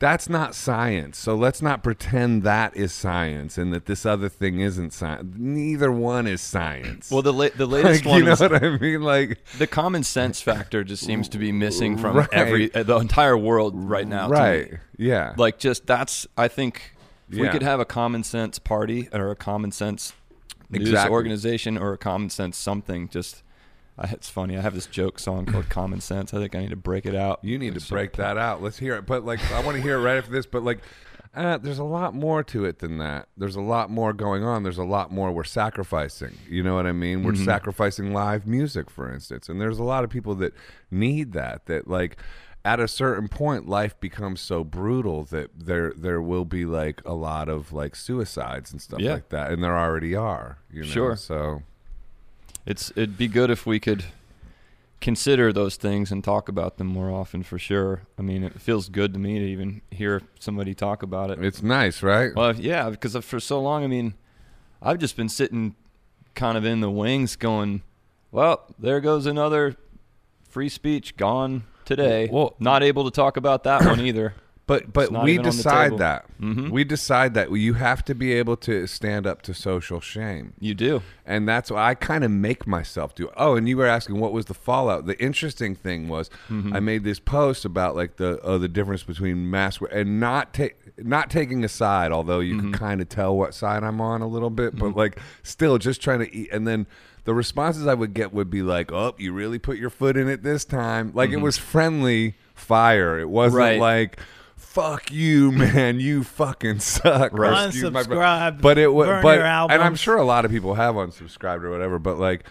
that's not science. So let's not pretend that is science and that this other thing isn't science. Neither one is science. Well, the la- the <laughs> latest like, one you know what I mean? Like the common sense factor just seems to be missing from Right. every uh, the entire world right now. right. Yeah. Like just that's I think if we could have a common sense party or a common sense news Exactly. organization or a common sense something just it's funny. I have this joke song called Common Sense. I think I need to break it out. You need to break that out. Let's hear it. But like, I want to hear it right after this. But like, uh, there's a lot more to it than that. There's a lot more going on. There's a lot more we're sacrificing. You know what I mean? We're sacrificing live music, for instance. And there's a lot of people that need that. That like, at a certain point, life becomes so brutal that there there will be like a lot of like suicides and stuff Yeah. like that. And there already are. You know? Sure. So It's it'd be good if we could consider those things and talk about them more often for sure. I mean, it feels good to me to even hear somebody talk about it. it's nice, right? Well, yeah, because for so long, I mean, I've just been sitting kind of in the wings going, well, there goes another free speech gone today. Well- not able to talk about that one either. <coughs> But but we even on the decide that. Mhm. We decide that you have to be able to stand up to social shame. You do. And that's what I kind of make myself do. Oh, and you were asking what was the fallout. The interesting thing was Mm-hmm. I made this post about like the oh, the difference between mask and not ta- not taking a side, although you Mm-hmm. can kind of tell what side I'm on a little bit, but like still just trying to eat. And then the responses I would get would be like, "Oh, you really put your foot in it this time." Like it was friendly fire. It wasn't Mm-hmm. Right. like fuck you, <laughs> man. You fucking suck. Right. excuse my- Unsubscribe, But it was, but and I'm sure a lot of people have unsubscribed or whatever. But like,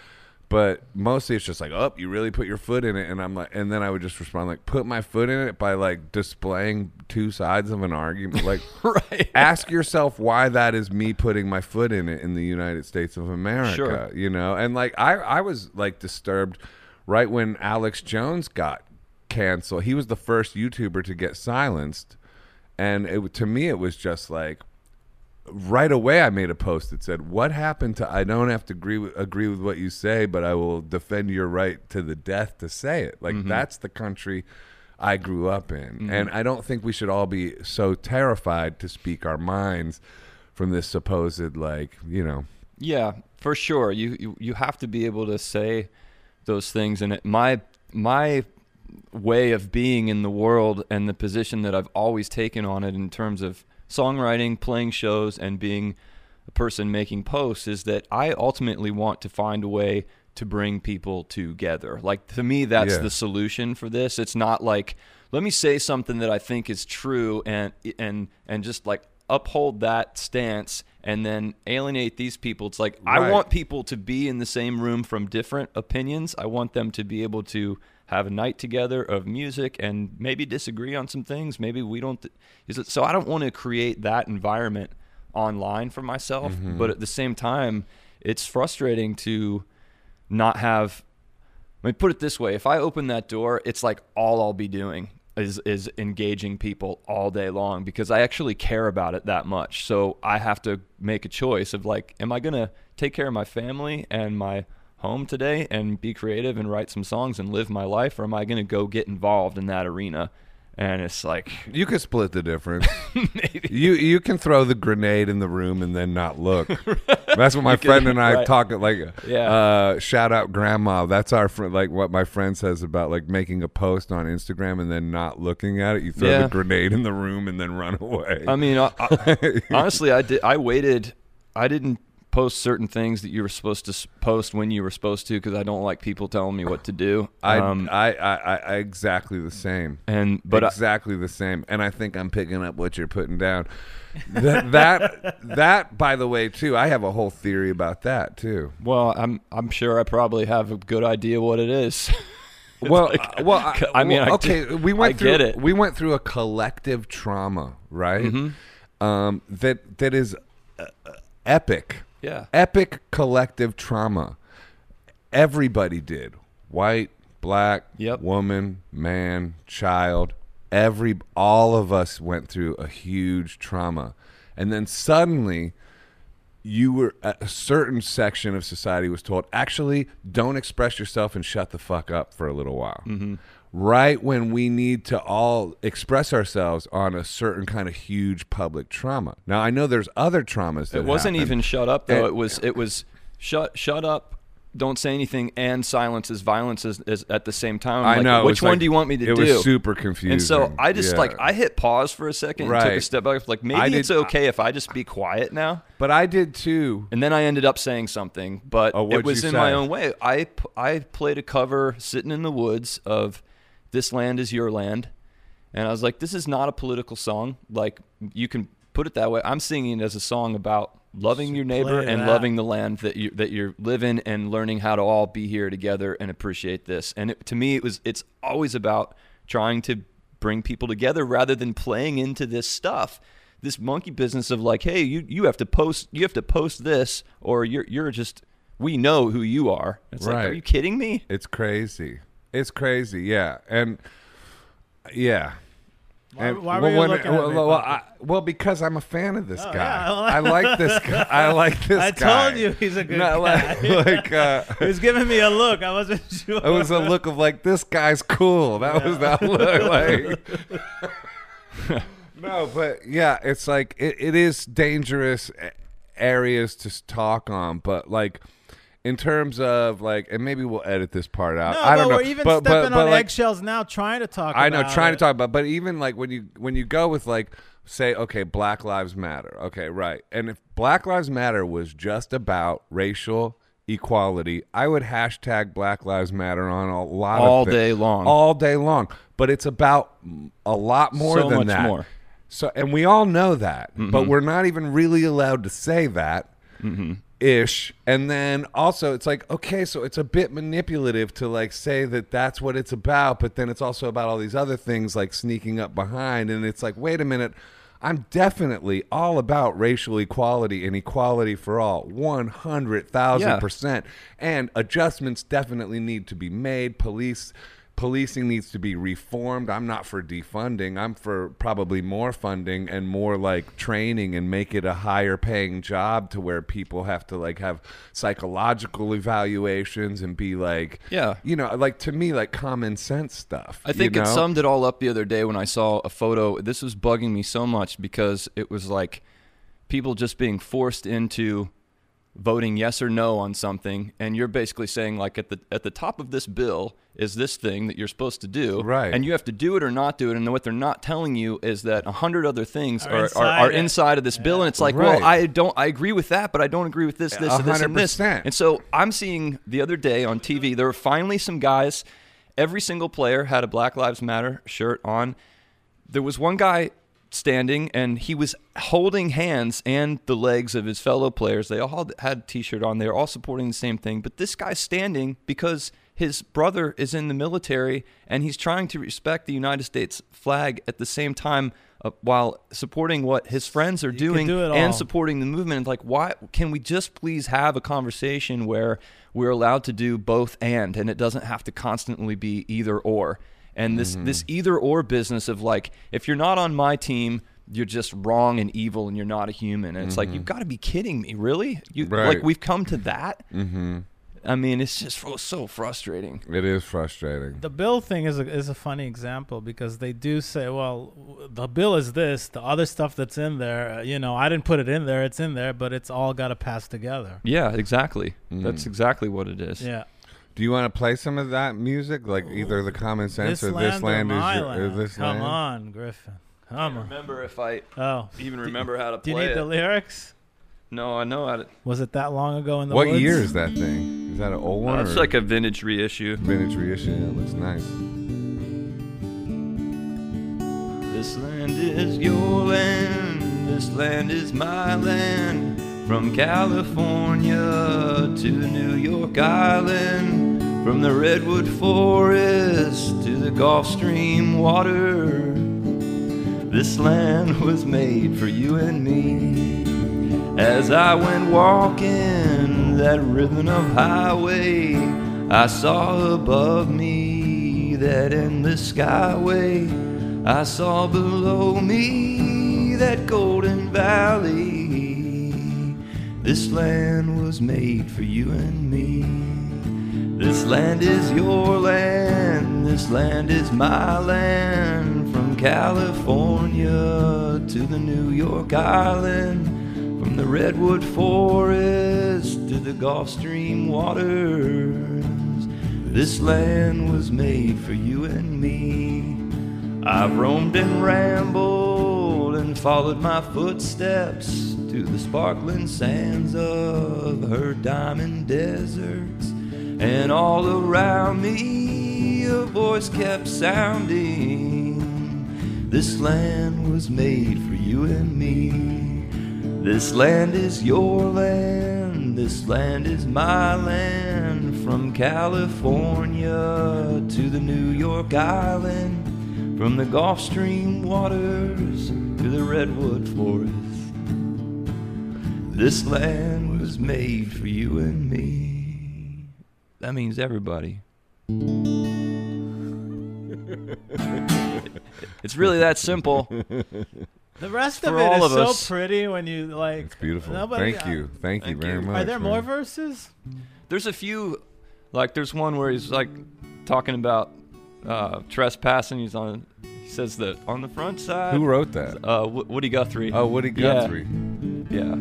but mostly it's just like, oh, you really put your foot in it, and I'm like, and then I would just respond like, put my foot in it by like displaying two sides of an argument. Like, <laughs> Right. ask yourself why that is me putting my foot in it in the United States of America. Sure. You know, and like I, I was like disturbed right when Alex Jones got canceled. He was the first YouTuber to get silenced, and it to me it was just like right away I made a post that said, "What happened to I don't have to agree with, agree with what you say, but I will defend your right to the death to say it." Like mm-hmm. that's the country I grew up in, mm-hmm. and I don't think we should all be so terrified to speak our minds from this supposed like you know. Yeah, for sure. You, you you have to be able to say those things, and it, my my way of being in the world and the position that I've always taken on it in terms of songwriting, playing shows, and being a person making posts is that I ultimately want to find a way to bring people together. Like to me, that's Yeah. the solution for this. It's not like let me say something that I think is true and and and just like uphold that stance and then alienate these people. It's like I want people to be in the same room from different opinions. I want them to be able to have a night together of music and maybe disagree on some things. Maybe we don't. Is it so? I don't want to create that environment online for myself, mm-hmm. but at the same time, it's frustrating to not have. I mean, put it this way: if I open that door, it's like all I'll be doing is is engaging people all day long because I actually care about it that much. So I have to make a choice of like, am I gonna take care of my family and my home today and be creative and write some songs and live my life, or am I gonna go get involved in that arena? And it's like, <laughs> You can split the difference. you you can throw the grenade in the room and then not look. <laughs> That's what my friend and I right. talk like. Yeah. Uh, shout out grandma. That's our friend. Like what my friend says about like making a post on Instagram and then not looking at it. You throw Yeah. the grenade in the room and then run away. I mean, I, I, <laughs> honestly, I did. I waited. I didn't post certain things that you were supposed to post when you were supposed to because I don't like people telling me what to do. I, um, I, I, I, I exactly the same. and but I, exactly the same. And I think I'm picking up what you're putting down. that <laughs> that that by the way too. I have a whole theory about that too. well, I'm I'm sure I probably have a good idea what it is. <laughs> Well, uh, well, I, I mean, well, okay, do- we went I through get it. we went through a collective trauma, right? Mm-hmm. Um, that that is uh, uh, epic, yeah. epic collective trauma. Everybody did, white, black, Yep. woman, man, child. Every all of us went through a huge trauma, and then suddenly you were a certain section of society was told actually don't express yourself and shut the fuck up for a little while Mm-hmm. Right when we need to all express ourselves on a certain kind of huge public trauma now i know there's other traumas that It wasn't happen. even shut up though. And- it was it was shut shut up. Don't say anything and silence is violence is, is at the same time. i Like, know Which one like- do you want me to it do? was super confusing And so I just Yeah. like I hit pause for a second and took a step back. Like maybe it's okay if I just be quiet now. but i did too And then I ended up saying something, but Oh, it was in my own way. I I played a cover sitting in the woods of "This Land Is Your Land," and I was like, "This is not a political song. Like you can put it that way. I'm singing it as a song about loving your neighbor and loving the land that you that you're living and learning how to all be here together and appreciate this." And it, to me, it was it's always about trying to bring people together rather than playing into this stuff this monkey business of like hey you you have to post you have to post this or you're you're just we know who you are it's like Right. are you kidding me it's crazy it's crazy yeah and yeah Why, And- why well, when- looking well, well, I- well, because I'm a fan of this Oh, guy. yeah, I like this <laughs> guy. I like this I guy. told you he's a good No, guy. like, <laughs> like uh, he was giving me a look. I wasn't <laughs> sure. it was a look of like this guy's cool. That was that look. Like, no, but yeah, it's like it, it is dangerous areas to talk on, but like. In terms of like, and maybe we'll edit this part out. No, I don't but know. we're even but, stepping but, but on like, eggshells now, trying to talk. I know, about trying it. to talk about, but even like when you when you go with like say, okay, Black Lives Matter, okay, right, and if Black Lives Matter was just about racial equality, I would hashtag Black Lives Matter on a lot all of day long all day long. But it's about a lot more So than much that. more. So, and we all know that, but mm-hmm. we're not even really allowed to say that. Mm-hmm. Ish, and then also it's like okay, so it's a bit manipulative to like say that that's what it's about, but then it's also about all these other things like sneaking up behind, and it's like wait a minute, I'm definitely all about racial equality and equality for all, one hundred thousand Yeah. percent, and adjustments definitely need to be made. Police policing needs to be reformed. I'm not for defunding. I'm for probably more funding and more like training and make it a higher paying job to where people have to like have psychological evaluations and be like Yeah. you know, like to me like common sense stuff. I think you it summed it all up the other day when I saw a photo. This was bugging me so much because it was like people just being forced into voting yes or no on something, and you're basically saying like at the at the top of this bill is this thing that you're supposed to do, Right. And you have to do it or not do it, and what they're not telling you is that a hundred other things Are are, are, inside are it. inside of this bill, and it's like, Right. well, I don't, I agree with that, but I don't agree with this, this, A this, and this. And so I'm seeing the other day on TV, there were finally some guys. Every single player had a Black Lives Matter shirt on. There was one guy standing and he was holding hands and the legs of his fellow players. They all had a t-shirt on. They were all supporting the same thing. But this guy's standing because his brother is in the military and he's trying to respect the United States flag at the same time uh, while supporting what his friends are doing do all. and supporting the movement. Like, why can we just please have a conversation where we're allowed to do both and, and it doesn't have to constantly be either or. And this Mm-hmm. this either or business of like, if you're not on my team, you're just wrong and evil, and you're not a human. And it's like, you've got to be kidding me, really? You Mm-hmm. Right. like we've come to that? Mm-hmm. I mean, it's just so- so frustrating. It is frustrating. The bill thing is a, is a funny example because they do say, well, the bill is this, the other stuff that's in there, uh, you know, I didn't put it in there, it's in there, but it's all got to pass together. Yeah, exactly. Mm. That's exactly what it is. Yeah. Do you want to play some of that music, like either the Common Sense This or This Land or is your, or land. This Come Land? on, Griffin. Come on. Remember if I Oh, even remember how to play. it. do you play need it? the lyrics? no, I know how to. Was it that long ago in the world? What woods? year is that thing? Is that an old one? Uh, it's or like a vintage reissue. vintage reissue. Yeah, it looks nice. This land is your land, this land is my land. From California to New York Island, from the redwood forest to the Gulf Stream water. This land was made for you and me. As I went walking that ribbon of highway, I saw above me that endless skyway. I saw below me that golden valley. This land was made for you and me. This land is your land, this land is my land. From California to the New York Island, from the redwood forest to the Gulf Stream waters. This land was made for you and me. I've roamed and rambled and followed my footsteps to the sparkling sands of her diamond deserts. And all around me a voice kept sounding. This land was made for you and me. This land is your land, this land is my land. From California to the New York Island, from the Gulf Stream waters to the Redwood Forest. This land was made for you and me. That means everybody. <laughs> it's really that simple. The rest of it all is of so us. pretty when you like. It's beautiful. Nobody- Thank you. Thank you very you. much. Are there more verses? There's a few, like there's one where he's like talking about uh, trespassing. He's on. He says that on the front side. Who wrote that? Uh, Wo- Woody Guthrie. Oh, Woody Yeah. Guthrie. Yeah.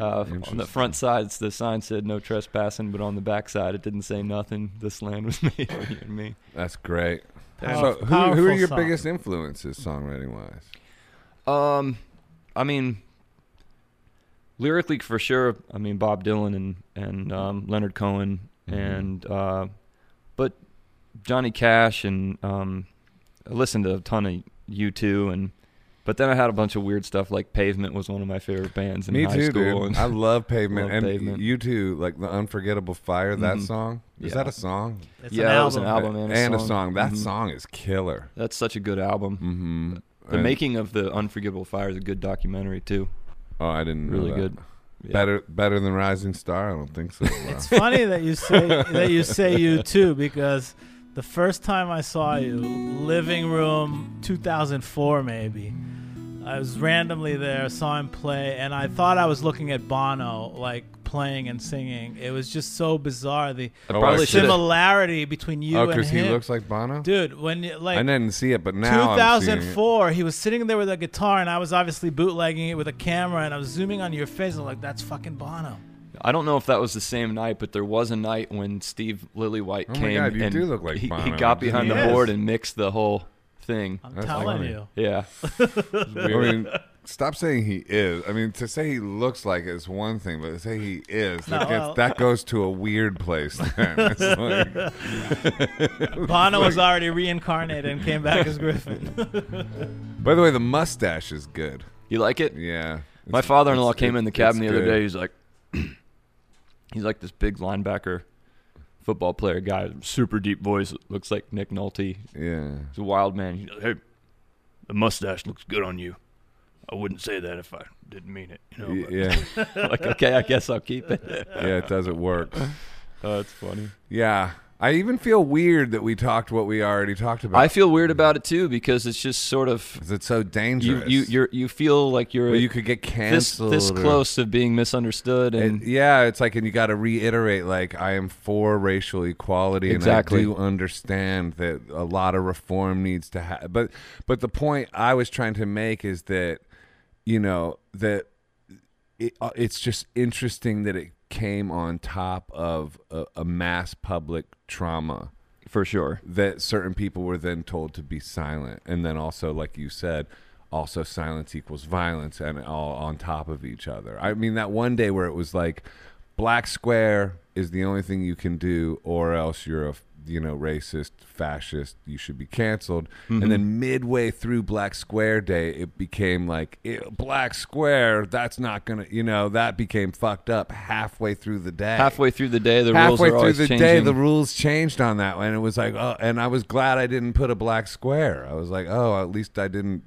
Uh, on the front side, the sign said no trespassing, but on the back side, it didn't say nothing. This land was <laughs> made for you and me. That's great. Power- so, who, who are your song. biggest influences, songwriting wise? Um, I mean, lyrically for sure. I mean Bob Dylan and and um, Leonard Cohen Mhm. and uh, but Johnny Cash and um, I listened to a ton of U2 and but then I had a bunch of weird stuff like Pavement was one of my favorite bands in Me high too, school. dude. And I love Pavement, <laughs> Love and Pavement. you too. Like the Unforgettable Fire. That Mhm. song is Yeah. that a song? It's yeah, an it was album. an album and a song. That Mhm. song is killer. That's such a good album. Mm-hmm. The making of the Unforgettable Fire is a good documentary too. Oh, I didn't. know Really that. good. Yeah. Better, better than Rising Star. I don't think so. <laughs> Wow. It's funny that you say that you say you too because the first time I saw you, living room 2004 maybe. I was randomly there, saw him play, and I thought I was looking at Bono, like playing and singing. It was just so bizarre the Oh, probably I should have. similarity between you oh, and because he looks like Bono. Dude, when you, like I didn't see it, but now I'm it. 2004, he was sitting there with a guitar, and I was obviously bootlegging it with a camera, and I was zooming on your face. and I'm like, that's fucking Bono. I don't know if that was the same night, but there was a night when Steve Lillywhite Oh my came God, you and do look like he, he got behind He the is. board and mixed the whole thing. I'm That's telling funny. you. Yeah. <laughs> I mean, stop saying he is. I mean, to say he looks like it is one thing, but to say he is, that, gets, well- that goes to a weird place. Then. <laughs> It's like, <laughs> Bono was already reincarnated and came back as Griffin. by the way, the mustache is good. You like it? Yeah. My It's- father-in-law it's- came in the it's cabin the other good. day. He's like, <clears throat> he's like this big linebacker, football player guy, super deep voice, looks like Nick Nolte. Yeah. He's a wild man. He's like, hey, the mustache looks good on you. I wouldn't say that if I didn't mean it. You know, Yeah. <laughs> like, okay, I guess I'll keep it. Yeah, it doesn't work. Oh, <laughs> that's funny. Yeah. I even feel weird that we talked what we already talked about. I feel weird about it too because it's just sort of it's so dangerous. you you're, you feel like you're well, you could get canceled. this or- close to being misunderstood and And yeah, it's like, and you got to reiterate, like, I am for racial equality, Exactly. and I do understand that a lot of reform needs to happen. But, but the point I was trying to make is that, you know, that it, uh, it's just interesting that it came on top of a, a mass public trauma. For sure. that certain people were then told to be silent. And then also like you said also silence equals violence and all on top of each other. I mean that one day where it was like black square is the only thing you can do or else you're a you know racist fascist you should be canceled. And mm-hmm. then midway through black square day it became like black square that's not gonna you know that became fucked up halfway through the day. Halfway through the day, the rules halfway are through the changing. day the rules changed on that one. It was like oh and i was glad i didn't put a black square. I was like oh at least i didn't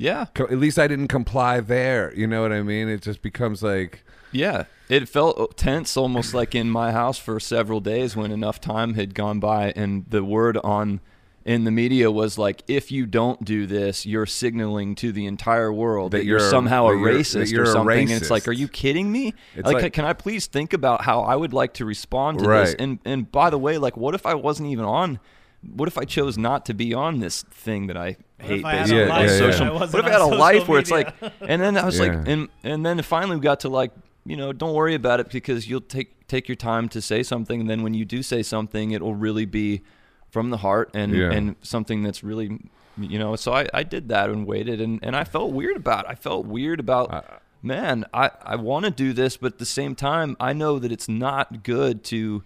yeah, co- at least i didn't comply there. You know what i mean? It just becomes like yeah. It felt tense, almost like in my house for several days when enough time had gone by, and the word on in the media was like, if you don't do this, you're signaling to the entire world that, That you're, you're- somehow a that you're- racist you're or a something. And it's like, are you kidding me? Like, like- can I please think about how I would like to respond to this? And and by the way, like, what if I wasn't even on? What if I chose not to be on this thing that I hate? if I basically, a on social- and what if I had a on social life where it's like, and then I was like, and and then finally we got to like, you know, don't worry about it because you'll take take your time to say something, and then when you do say something, it will really be from the heart and Yeah. and something that's really, you know. So I I did that and waited, and and I felt weird about. It. I felt weird about. I- Man, I, I want to do this, but at the same time, I know that it's not good to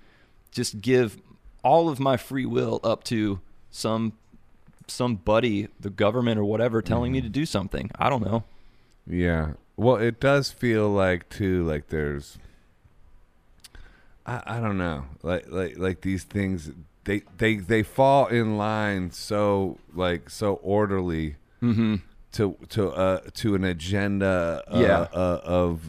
just give all of my free will up to some somebody, the government or whatever, telling me mm-hmm. to do something. I don't know. yeah well it does feel like too like there's i, I don't know like like like these things they they they fall in line so like so orderly Mm-hmm. To to uh to an agenda uh, Yeah. uh, of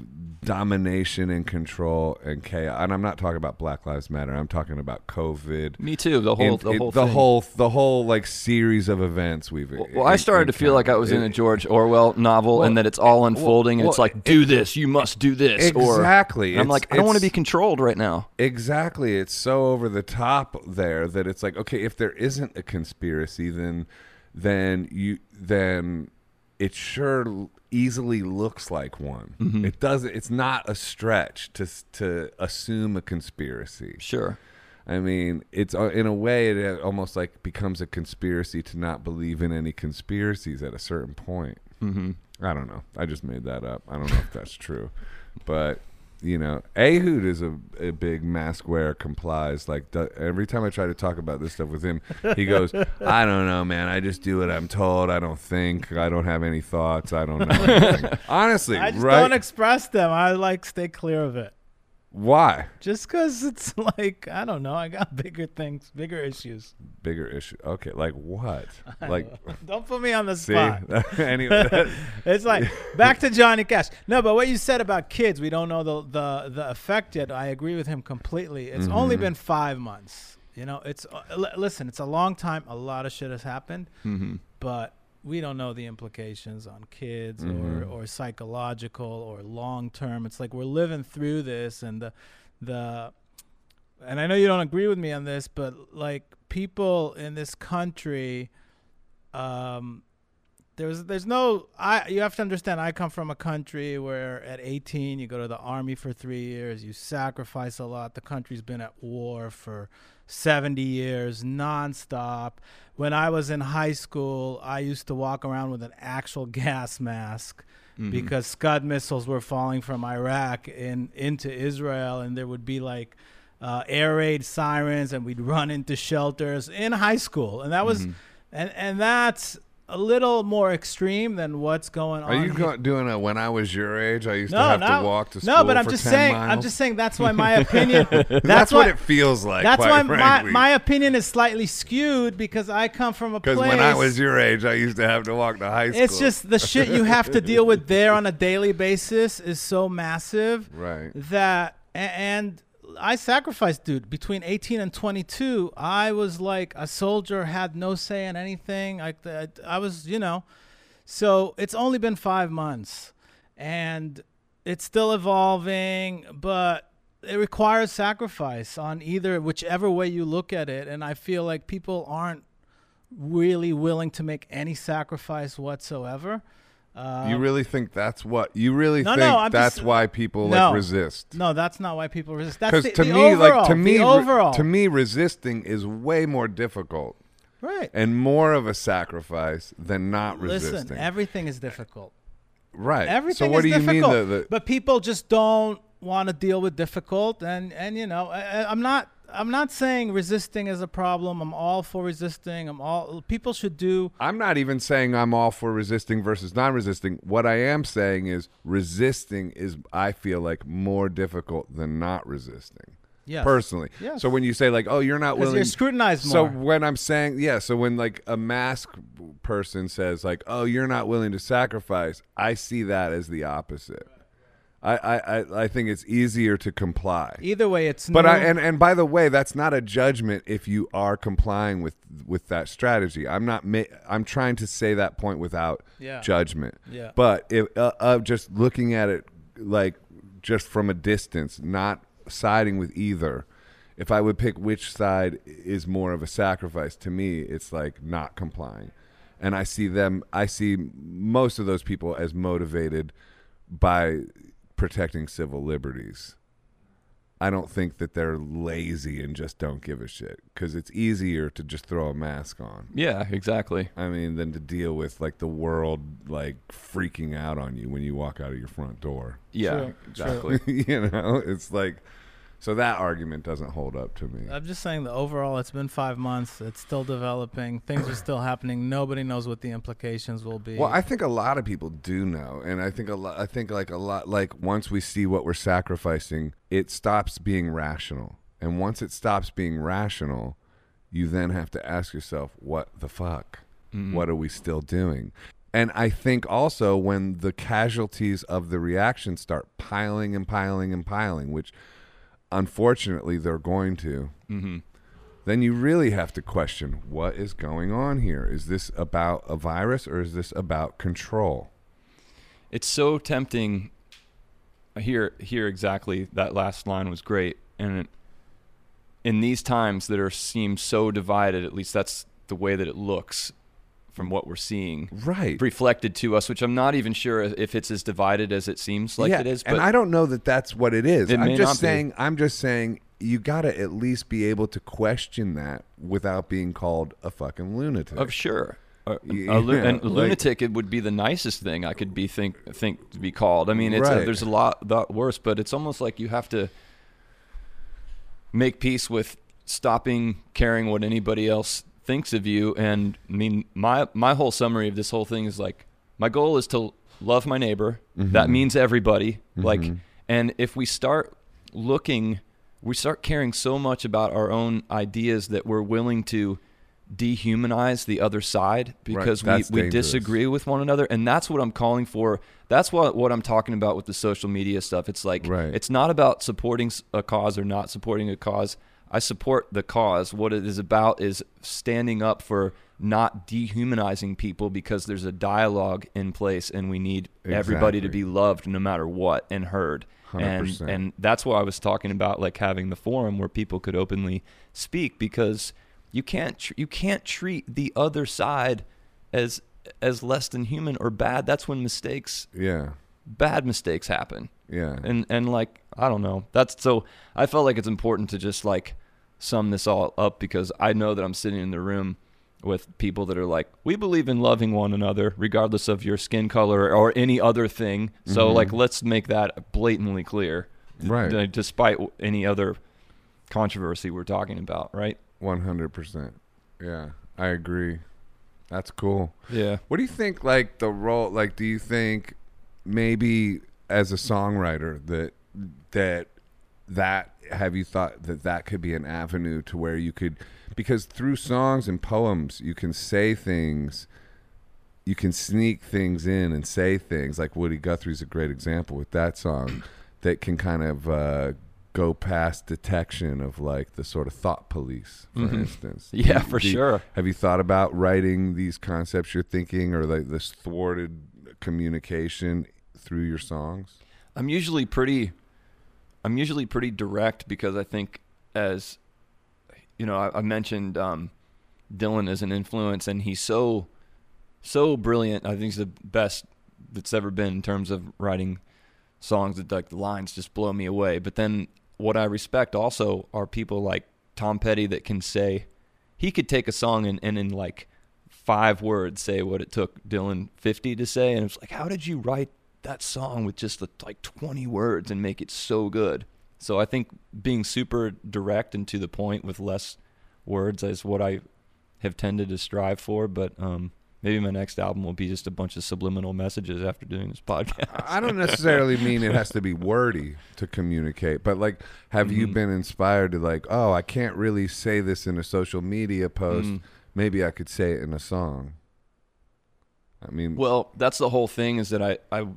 domination and control and chaos and i'm not talking about black lives matter i'm talking about covid Me too. The whole, In- the in- whole, the thing. whole the whole like series of events we've Well, well, I started to feel like I was in a. George Orwell novel, Well, and that it's all unfolding, and it's well, like, do this, you must do this, exactly and I'm like, I don't want to be controlled right now. Exactly. It's so over the top there that it's like, okay, if there isn't a conspiracy, then then you then it sure easily looks like one. Mm-hmm. It doesn't. It's not a stretch to to assume a conspiracy. Sure. I mean, it's uh, in a way it uh, almost like becomes a conspiracy to not believe in any conspiracies at a certain point. Mm-hmm. I don't know. I just made that up. I don't know if that's true, but you know, Ehud is a, a big mask wearer. Complies like do- every time I try to talk about this stuff with him, he goes, "I don't know, man. I just do what I'm told. I don't think. I don't have any thoughts. I don't know." anything." <laughs> Honestly, I just right? don't express them. I like stay clear of it. Why? Just because it's <laughs> like I don't know. I got <laughs> bigger things, bigger issues. Bigger issue. Okay, like what? <laughs> Like, Don't put me on the see, spot. anyway. it's like back to Johnny Cash. No, but what you said about kids, we don't know the the the effect yet. I agree with him completely. It's only been five months. You know, it's uh, l- listen. It's a long time. A lot of shit has happened, Mm-hmm. but we don't know the implications on kids Mhm. or or psychological or long term. It's like we're living through this, and the the and I know you don't agree with me on this, but like people in this country, um, there's there's no I you have to understand I come from a country where at 18 you go to the army for 3 years, you sacrifice a lot. The country's been at war for 70 years nonstop. When I was in high school, I used to walk around with an actual <laughs> gas mask Mhm. because Scud missiles were falling from Iraq in into Israel, and there would be like uh, air raid sirens, and we'd run into shelters in high school, and that was Mhm. and and that's a little more extreme than what's going on. Are you go- doing it when I was your age? I used to have no, to walk to school no, but I'm just 10 saying. I'm just saying that's why my <laughs> opinion. that's, That's, why, what it feels like. That's why my, my opinion is slightly skewed because I come from a place. Because when I was your age, I used to have to walk to high school. it's just the shit you have to deal with there on a daily basis is so massive <laughs> right. that and I sacrificed, dude. Between 18 and 22, I was like a soldier, had no say in anything. Like I, I was, you know. So it's only been five months, and it's still evolving, but it requires sacrifice on either whichever way you look at it. And I feel like people aren't really willing to make any sacrifice whatsoever. Um, you really think that's what you really No, think no, that's just- why people No. like resist? no, that's not why people resist. That's Because the, to the me, overall, like to me, the re- overall, to me, resisting is way more difficult right? and more of a sacrifice than not resisting. Listen, everything is difficult. right. Everything so what do you difficult, mean? The, the, but people just don't want to deal with difficult, and and you know, I- I'm not. I'm not saying resisting is a problem. I'm all for resisting. I'm all people should do. I'm not even saying I'm all for resisting versus non-resisting. What I am saying is resisting is I feel like more difficult than not resisting. Yes. Personally. Yes. So when you say like, "Oh, you're not willing," you're scrutinized more. so when I'm saying, yeah, so when like a mask person says like, "Oh, you're not willing to sacrifice," I see that as the opposite. I I I, think it's easier to comply. Either way, it's But new. I and, and by the way, that's not a judgment if you are complying with with that strategy. I'm not ma- I'm trying to say that point without Yeah. judgment. Yeah. But if uh, of just looking at it like just from a distance, not siding with either. If I would pick which side is more of a sacrifice to me, it's like not complying. And I see them I see most of those people as motivated by protecting civil liberties. I don't think that they're lazy and just don't give a shit because it's easier to just throw a mask on. Yeah, exactly. I mean, than to deal with like the world like freaking out on you when you walk out of your front door. Yeah, True, exactly. <laughs> you know, it's like so that argument doesn't hold up to me. I'm just saying that overall. It's been five months. It's still developing. Things are still happening. Nobody knows what the implications will be. Well, I think a lot of people do know, and I think a lot. I think like a lot. Like once we see what we're sacrificing, it stops being rational, and once it stops being rational, you then have to ask yourself, "What the fuck? Mhm. What are we still doing?" And I think also when the casualties of the reaction start piling and piling and piling, which unfortunately they're going to, Mhm. then you really have to question what is going on here. Is this about a virus or is this about control? It's so tempting. Here, hear exactly that last line was great, and it, in these times that are seem so divided, at least that's the way that it looks from what we're seeing Right. reflected to us. Which I'm not even sure if it's as divided as it seems like yeah, it is. But and I don't know that that's what it is. It I'm just not be. saying. I'm just saying. You got to at least be able to question that without being called a fucking lunatic. of sure. A, Yeah, a lu- like- lunatic it would be the nicest thing I could be think think to be called. I mean, it's a, there's a lot lot worse, but it's almost like you have to make peace with stopping caring what anybody else thinks of you. And I mean, my my whole summary of this whole thing is like my goal is to love my neighbor. That Mhm. means everybody. Like, Mhm. and if we start looking, we start caring so much about our own ideas that we're willing to dehumanize the other side because that's we, we dangerous. disagree with one another and that's what i'm calling for that's what what i'm talking about with the social media stuff it's like Right. it's not about supporting a cause or not supporting a cause i support the cause what it is about is standing up for not dehumanizing people because there's a dialogue in place and we need everybody to be loved no matter what and heard and 100%. and that's why I was talking about like having the forum where people could openly speak because you can't tr- you can't treat the other side as as less than human or bad. That's when mistakes, Yeah. bad mistakes happen. Yeah. And and like I don't know. That's so I felt like it's important to just like sum this all up because I know that I'm sitting in the room with people that are like, we believe in loving one another regardless of your skin color or any other thing. So Mhm. like let's make that blatantly clear. Right. d- despite any other controversy we're talking about, right? One hundred percent. Yeah, I agree. That's cool. Yeah. What do you think? Like the role? Like, do you think maybe as a songwriter that that that have you thought that that could be an avenue to where you could because through songs and poems you can say things you can sneak things in and say things like Woody Guthrie's a great example with that song that can kind of uh, go past detection of like the sort of thought police, for Mhm. instance. <laughs> Yeah, Do- for do sure. Have you thought about writing these concepts you're thinking, or like this thwarted communication through your songs? I'm usually pretty I'm usually pretty direct because I think as you know, I, I mentioned um, Dylan as an influence and he's so so brilliant. I think he's the best that's ever been in terms of writing songs that like the lines just blow me away. But then what I respect also are people like Tom Petty that can say he could take a song and, and in like five words say what it took Dylan 50 to say and it's like how did you write that song with just like 20 words and make it so good. So I think being super direct and to the point with less words is what I have tended to strive for. But um, maybe my next album will be just a bunch of subliminal messages after doing this podcast. I don't necessarily mean it has to be wordy to communicate, but like, have you Mhm. been inspired to like, oh, I can't really say this in a social media post. Mm. Maybe I could say it in a song. I mean, Well, that's the whole thing is that I, I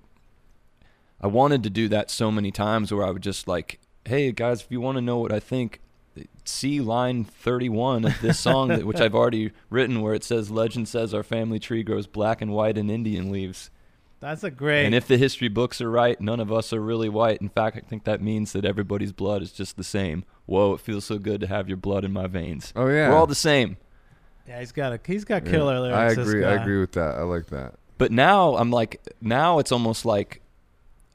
I wanted to do that so many times where I would just like, hey guys, if you want to know what I think, see line 31 of this song that, which I've already written where it says legend says our family tree grows black and white in Indian leaves. That's a great. And if the history books are right, none of us are really white. In fact, I think that means that everybody's blood is just the same. Whoa, it feels so good to have your blood in my veins. oh yeah, We're all the same. yeah, he's got a he's got Yeah. killer lyrics. I this agree. I agree with that. I like that. But now I'm like, now it's almost like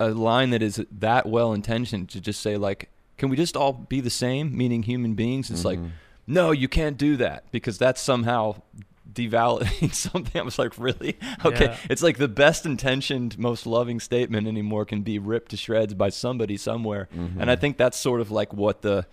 a line that is that well intentioned to just say like, can we just all be the same, meaning human beings? It's like, Mhm. no, you can't do that because that's somehow devalidating <laughs> something. I was like, really? <laughs> Okay. Yeah. It's like the best intentioned, most loving statement anymore can be ripped to shreds by somebody somewhere. Mhm. And I think that's sort of like what the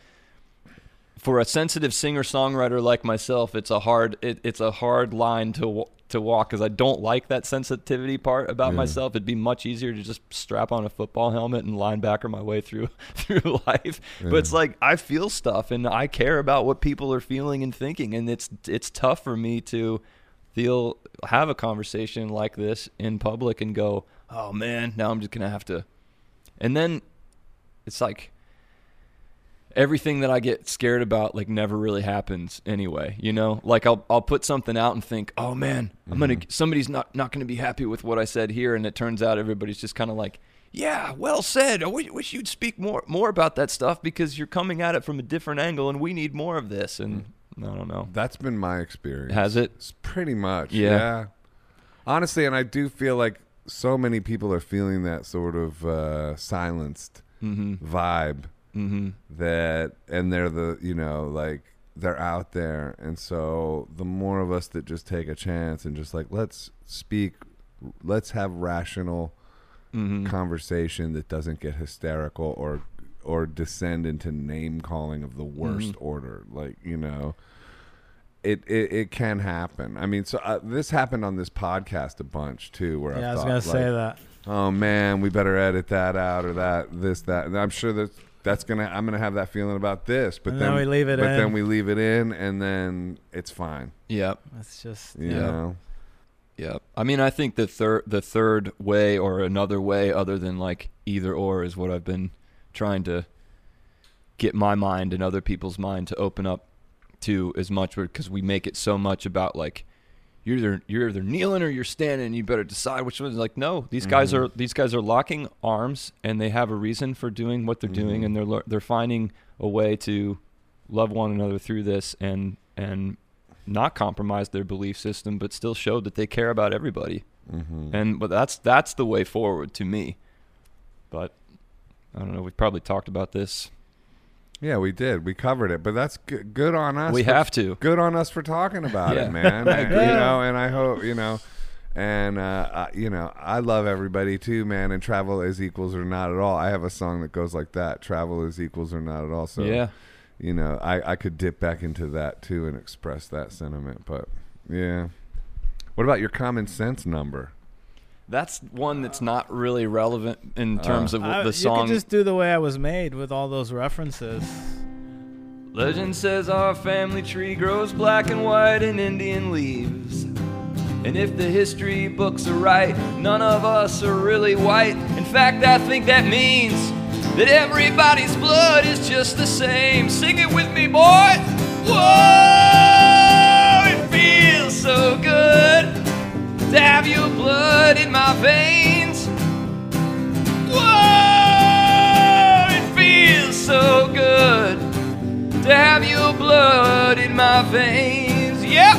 for a sensitive singer songwriter like myself, it's a hard it, it's a hard line to to walk because I don't like that sensitivity part about Yeah. myself. It'd be much easier to just strap on a football helmet and linebacker my way through <laughs> through life. But it's like I feel stuff and I care about what people are feeling and thinking, and it's it's tough for me to feel have a conversation like this in public and go, oh man, now I'm just gonna have to, and then it's like everything that I get scared about like never really happens anyway. You know, like I'll I'll put something out and think, oh man, I'm gonna Mhm. somebody's not not gonna be happy with what I said here, and it turns out everybody's just kind of like. Yeah, well said. I wish, wish you'd speak more more about that stuff because you're coming at it from a different angle, and we need more of this. And I don't know. That's been my experience. Has it? It's pretty much. Yeah. Yeah. Honestly, and I do feel like so many people are feeling that sort of uh, silenced Mm-hmm. vibe Mm-hmm. that, and they're the, you know, like they're out there. And so the more of us that just take a chance and just like, let's speak, let's have rational Mm-hmm. conversation that doesn't get hysterical or or descend into name calling of the worst Mhm. order like you know it, it it can happen i mean so uh, this happened on this podcast a bunch too where Yeah, I i was thought gonna like, say that. oh man we better edit that out or that this that and i'm sure that that's gonna i'm gonna have that feeling about this but And then, then we leave it but in. then we leave it in and then it's fine Yep. It's just you Yeah. know Yeah. I mean, I think the third the third way or another way other than like either or is what I've been trying to get my mind and other people's mind to open up to as much because we make it so much about like you're either you're either kneeling or you're standing. You better decide which one. Like, no, these guys Mhm. are these guys are locking arms and they have a reason for doing what they're doing Mhm. and they're they're finding a way to love one another through this and and not compromise their belief system, but still show that they care about everybody. Mm-hmm. And but that's that's the way forward to me. But I don't know. We've probably talked about this. Yeah, we did. We covered it, but that's g- good on us. we for- have to. Good on us for talking about Yeah. it, man. <laughs> And, agree. You know, and I hope you know, and uh, I, you know, I love everybody too, man. And travel is equals or not at all. I have a song that goes like that: "Travel is equals or not at all." So yeah. you know, I I could dip back into that too and express that sentiment. But yeah, what about your common sense number? That's one that's not really relevant in uh, terms of I- the You song. could just do the way I was made with all those references. Legend says our family tree grows black and white in Indian leaves. And if the history books are right, none of us are really white. In fact, I think that means that everybody's blood is just the same. Sing it with me, boy. Whoa, it feels so good to have your blood in my veins. Whoa, it feels so good to have your blood in my veins. Yep.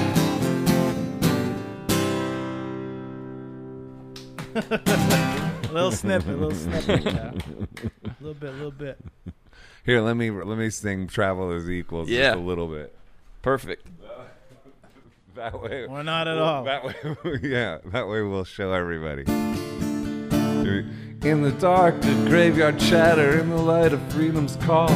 <laughs> little snippet, little snippet. Yeah. little bit, a little bit. Here, let me let me sing "Travel is equals" Yeah. just a little bit. Perfect. <laughs> That way, Or not at Well, all. That way, <laughs> yeah, that way we'll show everybody. In the dark, the graveyard chatter, in the light of freedom's call.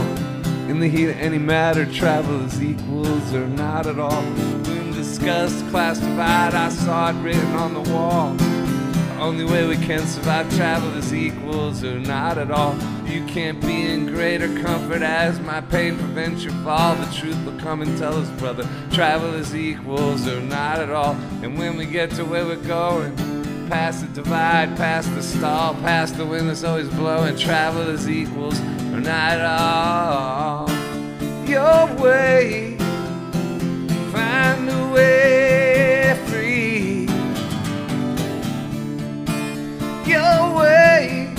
In the heat of any matter, travel is equals or not at all. When discussed class divide, I saw it written on the wall. Only way we can survive travel is equals or not at all. You can't be in greater comfort as my pain prevents your fall. The truth will come and tell us, brother. Travel is equals or not at all. And when we get to where we're going, past the divide, past the stall, past the wind that's always blowing, travel is equals or not at all. Your way, find a way way.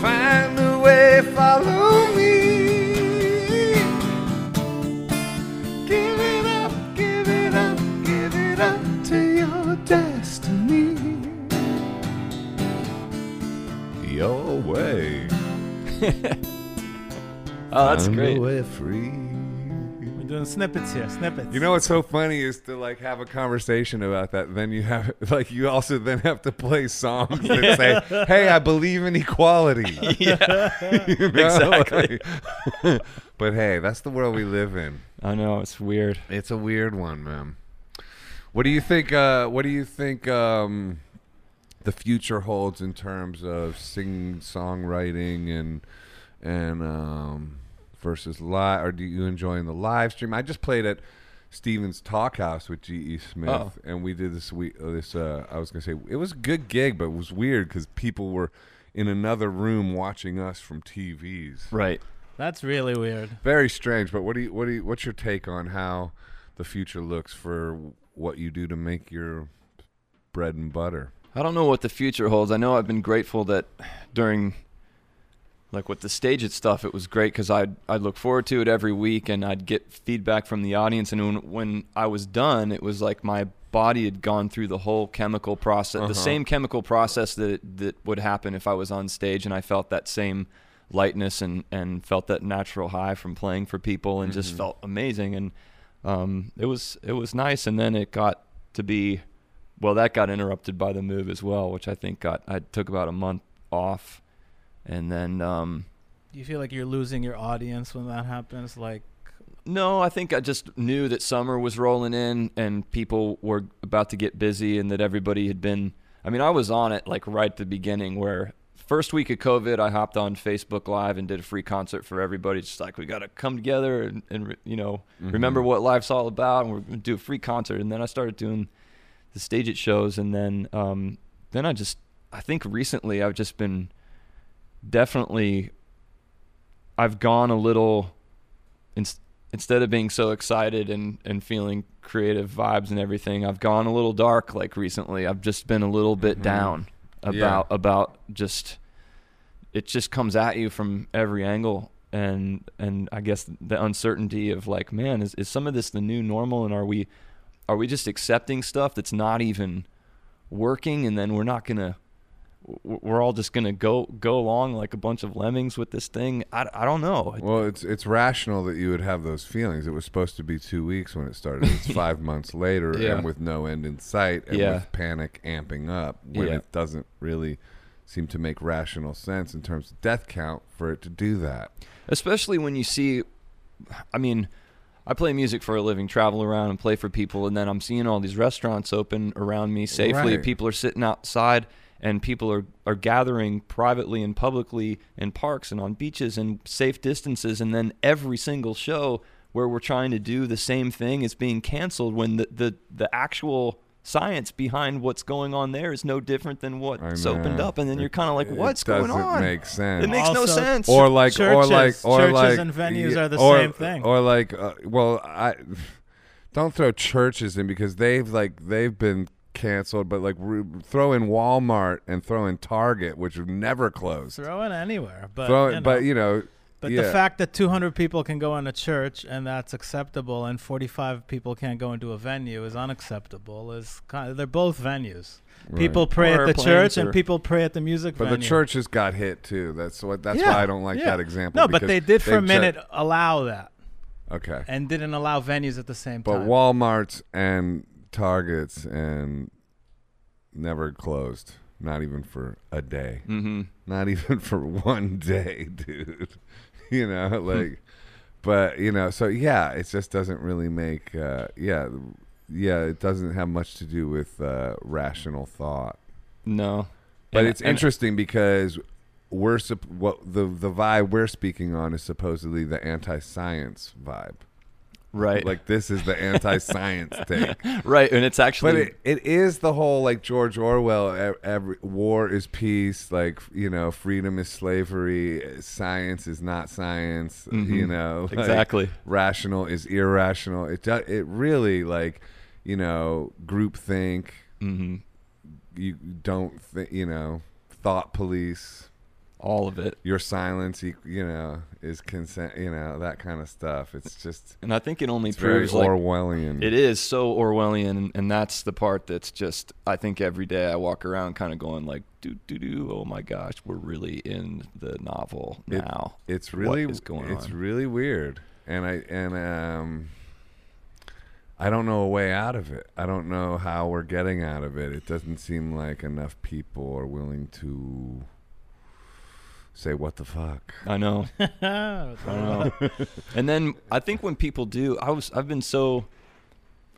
Find a way, follow me. Give it up, give it up, give it up to your destiny. Your way. <laughs> Oh, that's Find great. a way free. We're doing snippets here, snippets. You know what's so funny is to like have a conversation about that. Then you have <laughs> like you also then have to play songs that say, "Hey, I believe in equality." <laughs> <laughs> Yeah. You know? Exactly. Like- but hey, that's the world we live in. I know it's weird. It's a weird one, man. What do you think? Uh, what do you think um, the future holds in terms of sing songwriting and and um, versus live? Or do you enjoying the live stream? I just played at Stephen's Talkhouse with G.E. Smith, Oh. and we did this. We uh, this uh, I was gonna say it was a good gig, but it was weird because people were in another room watching us from TVs. Right. That's really weird. Very strange. But what do you what do you what's your take on how the future looks for what you do to make your bread and butter? I don't know what the future holds. I know I've been grateful that during like with the StageIt stuff, it was great because I'd I'd look forward to it every week and I'd get feedback from the audience. And when when I was done, it was like my body had gone through the whole chemical process, Uh-huh. the same chemical process that that would happen if I was on stage, and I felt that same lightness and and felt that natural high from playing for people and just Mhm. felt amazing and um, it was it was nice and then it got to be well that got interrupted by the move as well which i think got i took about a month off and then um Do you feel like you're losing your audience when that happens? Like, no i think i just knew that summer was rolling in and people were about to get busy and that everybody had been i mean i was on it like right at the beginning where first week of covid i hopped on facebook live and did a free concert for everybody. Just like we got to come together and, and you know remember what life's all about and we're going to do a free concert. And then i started doing the StageIt shows and then um then i just i think recently i've just been definitely i've gone a little ins- instead of being so excited and and feeling creative vibes and everything i've gone a little dark like recently i've just been a little bit Mhm. down Yeah. about about just it just comes at you from every angle and and I guess the uncertainty of like, man, is is some of this the new normal, and are we are we just accepting stuff that's not even working, and then we're not gonna w- we're all just gonna go go along like a bunch of lemmings with this thing? I, I don't know. Well, it's it's rational that you would have those feelings. It was supposed to be two weeks when it started. It's <laughs> five months later, Yeah. and with no end in sight, and Yeah. with panic amping up when Yeah. it doesn't really seem to make rational sense in terms of death count for it to do that. especially when you see i mean i play music for a living travel around and play for people and then i'm seeing all these restaurants open around me safely Right. people are sitting outside and people are, are gathering privately and publicly in parks and on beaches and safe distances and then every single show where we're trying to do the same thing is being canceled when the, the, the actual science behind what's going on there is no different than I what's opened up and then you're kind of like what's going doesn't on Make sense. it makes no sense or like or Churches- like or churches like and venues yeah, are the or- same thing. or like uh, well i <sighs> don't throw churches in because they've like they've been canceled but like re- throw in walmart and throw in target which have never closed Throw it anywhere, but throw you know. but you know But yeah. the fact that 200 people can go in a church and that's acceptable, and 45 people can't go into a venue is unacceptable. Is kind of, they're both venues. Right. People pray Or at the airplanes church and people pray at the music but venue. the churches got hit too that's what that's Yeah, why i don't like yeah. that example No, but they did for a they've minute allow that okay and didn't allow venues at the same time. but time. walmarts and targets and never closed not even for a day mm-hmm. not <laughs> even for one day, dude. <laughs> you know, like, but you know, so yeah, it just doesn't really make, uh, yeah, yeah, it doesn't have much to do with uh, rational thought. No. But And- it's and- interesting because we're sup- what the the vibe we're speaking on is supposedly the anti-science vibe. Right. Like this is the anti-science <laughs> take. right. And it's actually But it, it is the whole like George Orwell. Every war is peace. Like you know, freedom is slavery. Science is not science. Mhm. You know, <laughs> like, exactly. rational is irrational. It do, it really like you know groupthink. hmm You don't think you know thought police. All of it. Your silence, you, you know, is consent. You know that kind of stuff. It's just And I think it only proves like Orwellian. it is so Orwellian, and, that's the part that's just I think every day I walk around kind of going like, do do do, oh my gosh, we're really in the novel It- now. it's really is going on. it's on. really weird and i and um i don't know a way out of it i don't know how we're getting out of it it doesn't seem like enough people are willing to say what the fuck I know. <laughs> I know. and then I think when people do, I was I've been so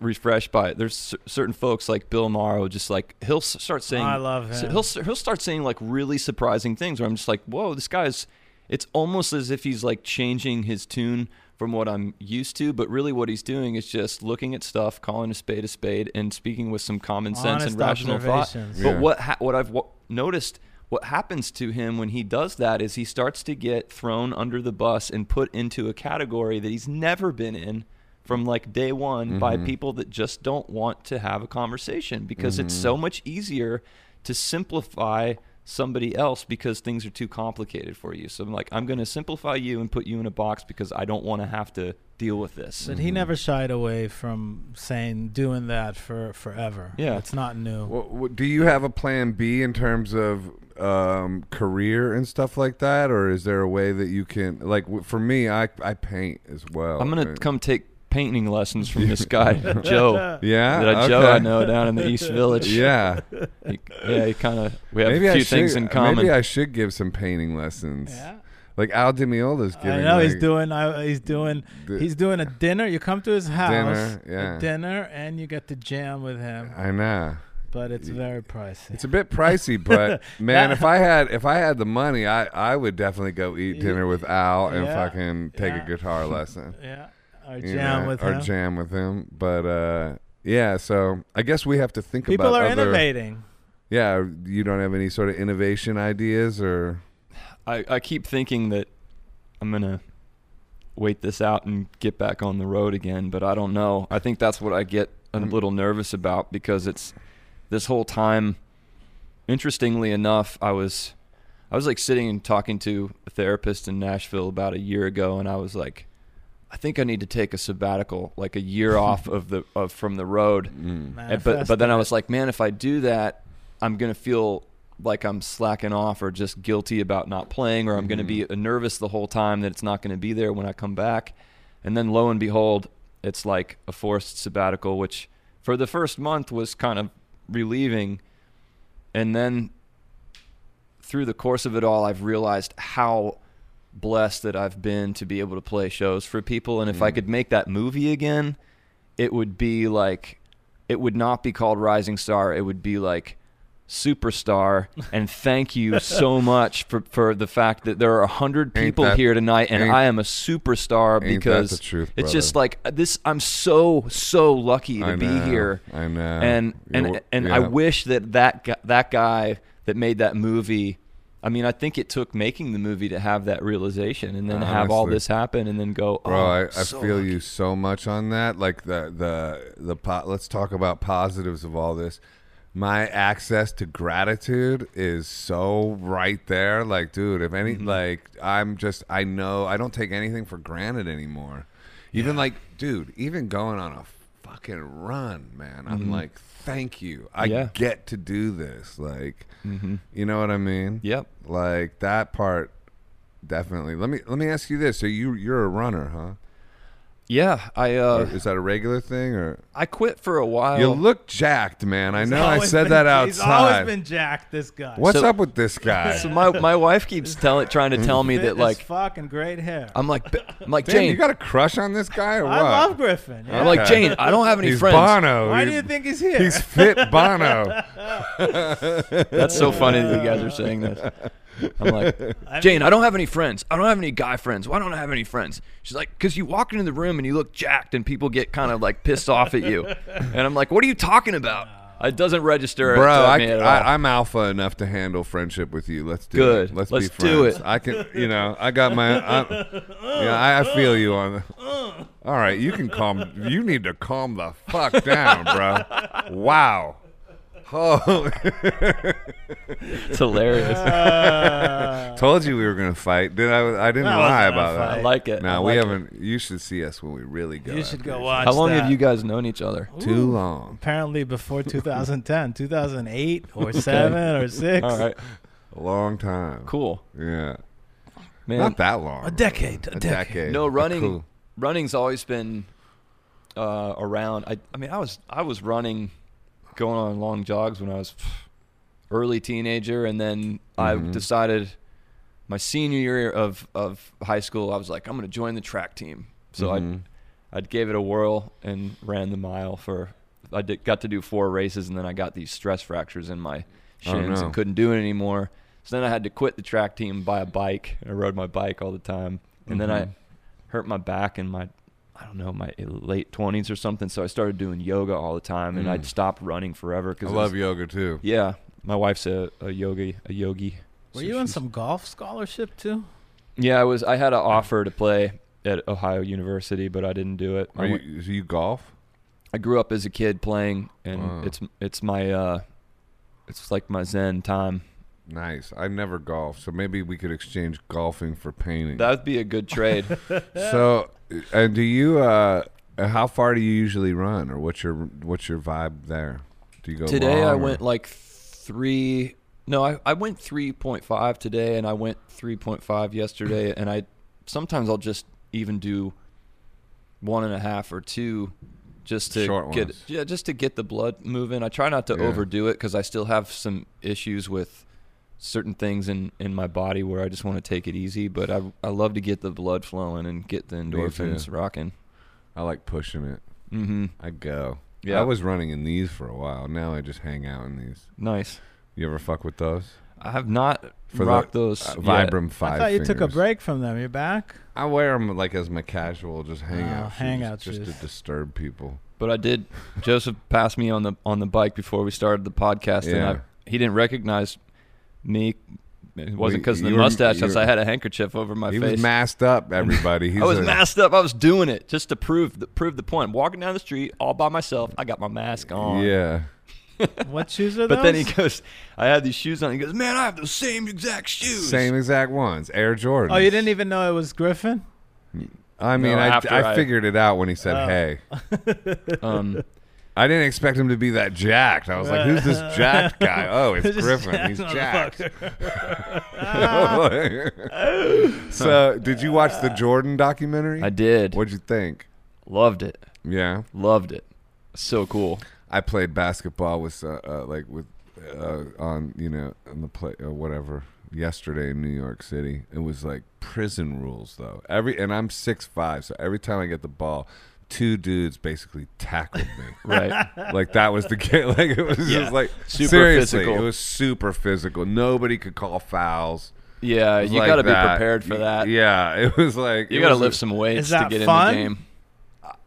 refreshed by it. There's cer- certain folks like Bill Maher, just like he'll s- start saying, I love him. he'll he'll start saying like really surprising things. Where I'm just like, whoa, this guy's. It's almost as if he's like changing his tune from what I'm used to, but really what he's doing is just looking at stuff, calling a spade a spade, and speaking with some common sense Honest and rational thought. observations. But what ha- what I've w- noticed, what happens to him when he does that is he starts to get thrown under the bus and put into a category that he's never been in from like day one by Mhm. people that just don't want to have a conversation because it's so much easier to simplify somebody else because things are too complicated for you. So I'm like, I'm going to simplify you and put you in a box because I don't want to have to deal with this. But he never shied away from saying doing that for forever. Yeah. it's not new. Well, do you have a plan b in terms of um, career and stuff like that or is there a way that you can like for me i i paint as well I'm going to And- come take painting lessons from this <laughs> guy, Joe. yeah That Joe. I know down in the East Village. yeah He, yeah, he kind of we have maybe a I few should, things in common. Maybe I should give some painting lessons. Yeah. Like Al Di Meola's giving. I know he's doing. I, he's doing. the- He's doing a dinner. You come to his house, Dinner, yeah. a dinner, and you get to jam with him. I know. But it's very pricey. It's a bit pricey, but <laughs> man, if I had if I had the money, I I would definitely go eat dinner with Al and Yeah. fucking take Yeah. a guitar <laughs> lesson. yeah, or you jam know, with or him. jam with him. But uh, yeah, so I guess we have to think People about People are other, innovating. Yeah, you don't have any sort of innovation ideas or I, I keep thinking that I'm gonna wait this out and get back on the road again, but I don't know. I think that's what I get a Mm. little nervous about because it's this whole time. Interestingly enough, I was I was like sitting and talking to a therapist in Nashville about a year ago, and I was like, I think I need to take a sabbatical, like a year <laughs> off of the of from the road. Mm. And- but but then I was like, man, if I do that, I'm gonna feel like I'm slacking off or just guilty about not playing, or I'm gonna be Mm-hmm. nervous the whole time that it's not gonna be there when I come back. And then lo and behold, it's like a forced sabbatical, which for the first month was kind of relieving, and then through the course of it all, I've realized how blessed that I've been to be able to play shows for people. And if I Mm. could make that movie again, it would be like, it would not be called Rising Star. It would be like Superstar. and thank you so <laughs> much for, for the fact that there are a hundred people that- here tonight, and I am a superstar because truth, it's just like uh, this. I'm so so lucky to I be know, here I know. and and You're- and I wish that that gu- that guy that made that movie. I mean, I think it took making the movie to have that realization, and then have all this happen, and then go, Bro, oh, I, I so feel lucky." you so much on that. Like the the the po- let's talk about positives of all this. My access to gratitude is so right there. Like, dude, if any, Mm-hmm. like, I'm just, I know, I don't take anything for granted anymore. Even like, dude, even going on a fucking run, man. I'm like, thank you. I Mm-hmm. Yeah. get to do this. Like, Mhm. you know what I mean? Yep. Like that part, definitely. Let me let me ask you this: So you you're a runner, huh? Yeah, I Or uh, is that a regular thing, or I quit for a while. you look jacked, man? I know I always said been- that <laughs> He's always outside. been jacked. This guy. What's So- up with this guy? <laughs> so my my wife keeps tell trying to <laughs> tell me Fit that as like fucking great hair. I'm like "B- I'm like Damn, Jane. you got a crush on this guy or what? I love Griffin. I'm like Okay. Jane. I don't have any He's friends. Bono. Why He- do you think he's here? He's fit Bono. That's so funny that you guys are saying this. I'm like, <laughs> Jane, I don't have any friends. I don't have any guy friends. Why don't I have any friends? She's like, because you walk into the room and you look jacked and people get kind of like pissed off at you. <laughs> And I'm like, what are you talking about? It doesn't register Bro, to I, me at all. I, I'm alpha enough to handle friendship with you. Let's do Good. it. Let's, Let's be friends. do it. I can, you know, I got my, I, <laughs> yeah, I, I feel you on. The, uh, uh. all right, you can calm. You need to calm the fuck down, bro. Wow. Oh, it's hilarious. Uh, <laughs> told you we were gonna fight. Did I? I didn't That lie wasn't a I like it. I No, we like it. haven't. You should see us when we really go. you should go each watch. How long have you guys known each other? other. Too long. Apparently before <laughs> 2010, 2008 or seven or six. All right, A long time. cool, Yeah. man. Not that long. A decade, a A decade. decade. No, running. cool. Running's always been uh, around. I, I mean, I was I was running, going on long jogs when I was early teenager, and then I Mhm. decided my senior year of of high school, I was like, I'm going to join the track team. So Mhm. I I gave it a whirl and ran the mile for. I did, got to do four races, and then I got these stress fractures in my Oh, shins no. and couldn't do it anymore. So then I had to quit the track team and buy a bike. I rode my bike all the time, and then I Mhm. hurt my back and my I don't know my late twenties or something. So I started doing yoga all the time, and Mm. I'd stopped running forever. I Cause it love was- yoga too. Yeah, my wife's a, a yogi, a yogi. Were So you on some golf scholarship too? Yeah, I was. I had an offer to play at Ohio University, but I didn't do it. I, Are went- you? Do you golf? I grew up as a kid playing, and Wow. it's it's my uh, it's like my zen time. Nice. I never golf, so maybe we could exchange golfing for painting. That would be a good trade. <laughs> so, and do you? uh How far do you usually run, or what's your what's your vibe there? Do you go today I or- went like three. No, I, I went three point five today, and I went three point five yesterday, <clears throat> and I sometimes I'll just even do one and a half or two, just to get yeah, just to get the blood moving. I try not to Yeah. overdo it because I still have some issues with certain things in in my body where I just want to take it easy. But I I love to get the blood flowing and get the endorphins rocking. I like pushing it. Mm-hmm. I go. Yeah. I was running in these for a while. Now I just hang out in these. Nice. You ever fuck with those? I have not For the, rocked those. Uh, yet. Vibram five. I thought you took a break from them. You're back. I wear them like as my casual, just hangout, Oh, shoes, hangout just shoes. to disturb people. But I did. Joseph passed me on the on the bike before we started the podcast, and I, he didn't recognize me. It wasn't Well, because of the mustache, you since I had a handkerchief over my he face. He was masked up. Everybody. <laughs> He's I was a- masked up. I was doing it just to prove the prove the point. I'm walking down the street all by myself. I got my mask on. Yeah. <laughs> What shoes are But then he goes, I had these shoes on. He goes, man, I have the same exact shoes. Same exact ones, Air Jordan. oh, you didn't even know it was Griffin? I mean, No, I, I I- figured it out when he said, Oh. "Hey." <laughs> Um, I didn't expect him to be that jacked. I was like, "Who's this <laughs> jacked guy?" Oh, it's <laughs> Just Griffin. He's jacked jacked. motherfucker. <laughs> so, did you watch the Jordan documentary? I did. What'd you think? Loved it. Yeah, Loved it. So cool. I played basketball with uh, uh, like with uh, on you know on the play or whatever yesterday in New York City. It was like prison rules though. Every and I'm six five, so every time I get the ball, two dudes basically tackled me. <laughs> Right. like that was the <laughs> game. Like it was Yeah. just like Super seriously, physical. it was super physical. Nobody could call fouls. Yeah, you like got to be prepared for that. Yeah, it was like You got to lift some weights to get fun? in the game.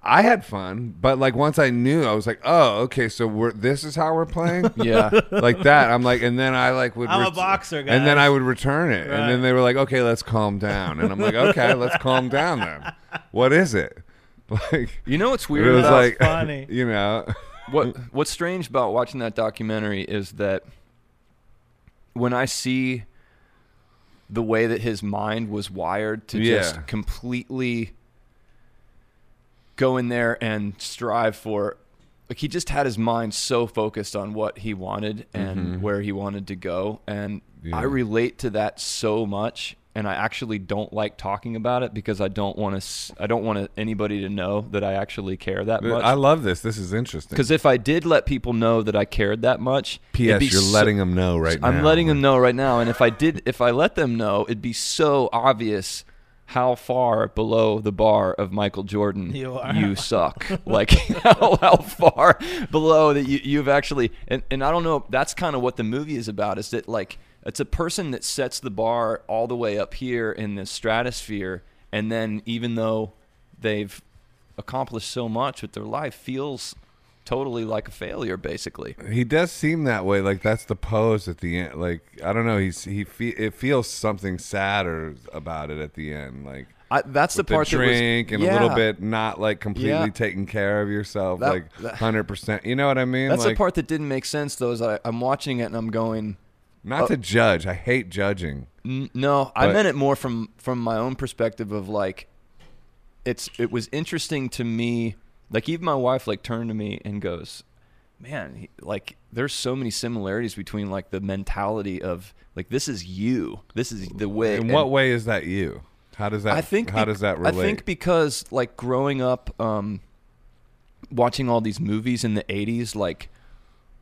I had fun, but like once I knew, I was like, oh, okay, so we're this is how we're playing. <laughs> Yeah. like that. I'm like, and then I like would. I'm a boxer, And then. I would return it, and then they were like, okay, let's calm down, and I'm like, okay, let's calm down then. What is it? Like You know what's weird? it weird was about like, funny. <laughs> you know, what <laughs> what's strange about watching that documentary is that when I see the way that his mind was wired to Yeah. just completely go in there and strive for like he just had his mind so focused on what he wanted and mm-hmm. where he wanted to go and Yeah. I relate to that so much and I actually don't like talking about it because I don't want to I don't want anybody to know that I actually care that uh, much. I love this. This is interesting. Because if I did let people know that I cared that much, it'd P.S. You're so- letting them know right now. I'm letting them know right now. And if I did, if I let them know, it'd be so obvious how far below the bar of Michael Jordan You are. suck. like <laughs> how, how far below that you, you've actually. And, and I don't know. That's kind of what the movie is about. Is that like it's a person that sets the bar all the way up here in the stratosphere, and then even though they've accomplished so much with their life, feels totally like a failure, basically. He does seem that way. Like that's the pose at the end. Like I don't know. He's he. Fe- it feels something sadder about it at the end. Like I, that's the with the part drink that was, and a little bit not like completely Yeah. taking care of yourself, That- like hundred percent. You know what I mean? That's like, the part that didn't make sense, though. Is I, I'm watching it and I'm going, Not to judge. I hate judging. N- No, I meant it more from from my own perspective of like it's it was interesting to me like even my wife like turned to me and goes, "Man, he, like there's so many similarities between like the mentality of like this is you. This is the way In and what way is that you? How does that? I think How bec- does that relate? I think because like growing up um watching all these movies in the 80s like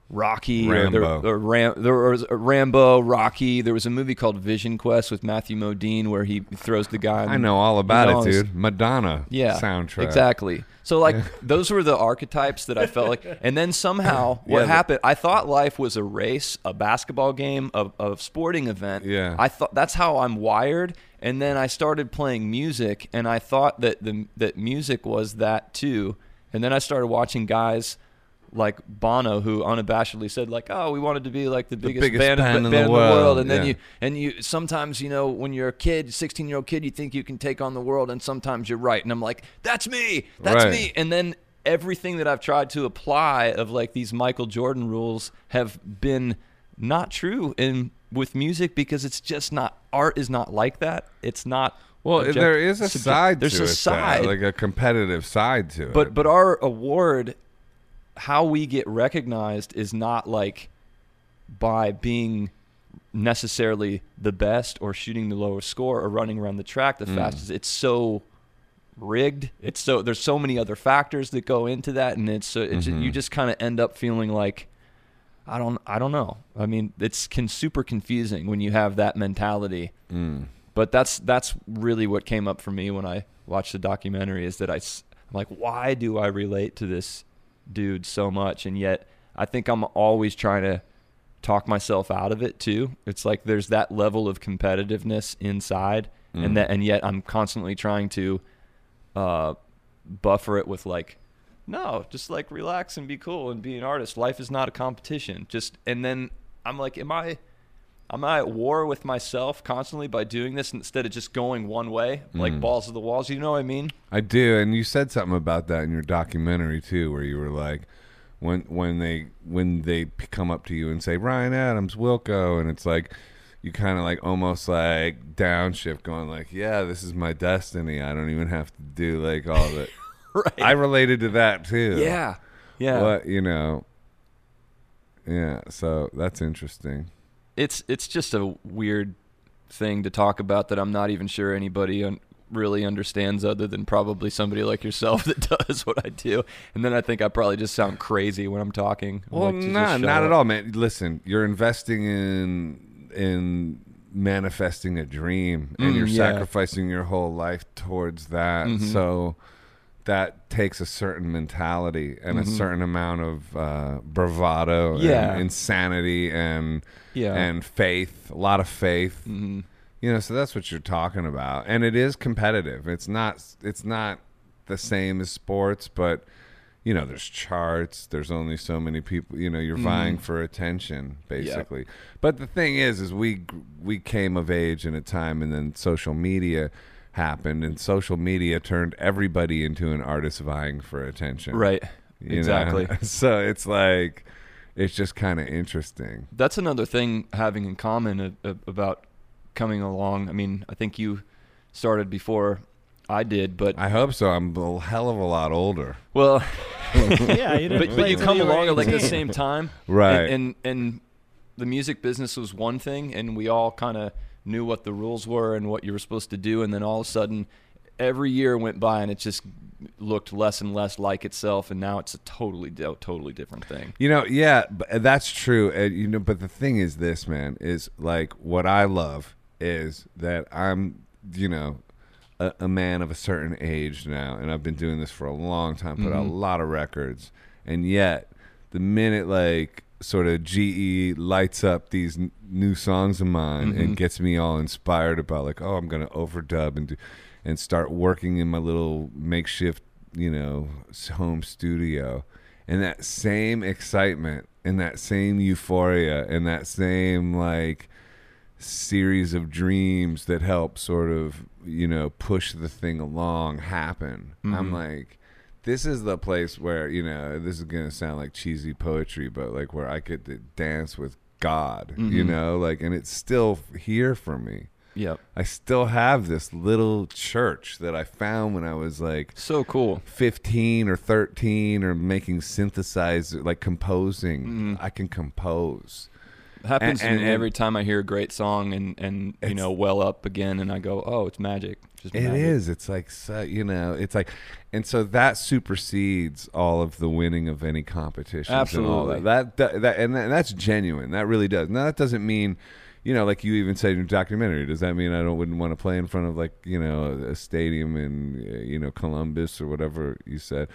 Rocky or, there, Rambo. or Ram, there was uh, Rambo, Rocky. There was a movie called Vision Quest with Matthew Modine where he throws the guy. I know all about it, dude. Madonna. Yeah, Soundtrack. Exactly. So like <laughs> those were the archetypes that I felt like, and then somehow <laughs> what Yeah, happened? I thought life was a race, a basketball game, a, a sporting event. Yeah. I thought that's how I'm wired, and then I started playing music, and I thought that the that music was that too, and then I started watching guys. Like Bono, who unabashedly said, "Like, oh, we wanted to be like the biggest, biggest band, band in band the in the world," world, and then yeah. you and you sometimes you know when you're a kid 16 year old kid you think you can take on the world and sometimes you're right. And i'm like that's me! That's Right. me and then everything that i've tried to apply of like these michael jordan rules have been not true in with music because it's just not art is not like that. It's not Well, object- there is a subject- side there's to a it, though, side. like a competitive side to it. but but our award how we get recognized is not like by being necessarily the best or shooting the lowest score or running around the track the mm. fastest it's so rigged it's so there's so many other factors that go into that and it's so it's mm-hmm. you just kind of end up feeling like I don't I don't know. I mean, it's can super confusing when you have that mentality. Mm. But that's that's really what came up for me when I watched the documentary is that I'm like why do I relate to this dude so much and yet I think I'm always trying to talk myself out of it too. It's like there's that level of competitiveness inside and that and yet I'm constantly trying to uh buffer it with like no, just like relax and be cool and be an artist. Life is not a competition. Just and then I'm like, am I am I at war with myself constantly by doing this instead of just going one way, like mm. balls to the walls? You know what I mean? I do, and you said something about that in your documentary too, where you were like, when when they when they come up to you and say Ryan Adams, Wilco, and it's like you kind of like almost like downshift, going like, yeah, this is my destiny. I don't even have to do like all the. <laughs> right. I related to that too. yeah. Yeah. What you know. Yeah, so that's interesting. It's it's just a weird thing to talk about that I'm not even sure anybody un- really understands other than probably somebody like yourself <laughs> that does what I do. And then I think I probably just sound crazy when I'm talking. I'm Well, like, nah, not at all, man. Listen, you're investing in in manifesting a dream, and Mm, you're yeah. sacrificing your whole life towards that. Mhm. So that takes a certain mentality and a Mhm. certain amount of uh, bravado, Yeah. and insanity, and Yeah. and faith. A lot of faith. Mhm. You know, so that's what you're talking about, and it is competitive. It's not. It's not the same as sports, but you know, there's charts. There's only so many people. You know, you're vying Mhm. for attention, basically. But the thing is, is we we came of age in a time, and then social media happened, and social media turned everybody into an artist vying for attention. Right. you know? exactly. <laughs> so it's like, it's just kind of interesting. That's another thing having in common a, a, about coming along. I mean, I think you started before I did, but I hope so. I'm a hell of a lot older. well, <laughs> yeah, you but, but you come were along at like the same time, Right. And, and and the music business was one thing, and we all kind of knew what the rules were and what you were supposed to do, and then all of a sudden, every year went by, and it just looked less and less like itself, and now it's a totally totally different thing. You know, yeah, that's true. And you know, but the thing is, this man is like what I love is that I'm, you know, a, a man of a certain age now, and I've been doing this for a long time, put out mm-hmm. a lot of records, and yet the minute like sort of GE lights up these n- new songs of mine Mhm. and gets me all inspired about like, oh, I'm gonna overdub and do, and start working in my little makeshift, you know, home studio, and that same excitement and that same euphoria and that same like series of dreams that help sort of you know push the thing along happen i'm Mhm. like this is the place where you know this is gonna sound like cheesy poetry but like where i to dance with god you Mhm. know like and it's still here for me Yep. i still have this little church that i found when i was like So cool. 15 or 13 or making synthesizer like composing Mhm. i can compose happens And- to me and- every time I hear a great song and and you know well up again, and I go, oh, it's magic. Just It magic. is. It's like so, you know. It's like, and so that supersedes all of the winning of any all Absolutely. that. That, that, that and, that, and that's genuine. That really does. Now that doesn't mean, you know, like you even said in your documentary. Does that mean I don't wouldn't want to play in front of like you know a stadium in you know Columbus or whatever you said?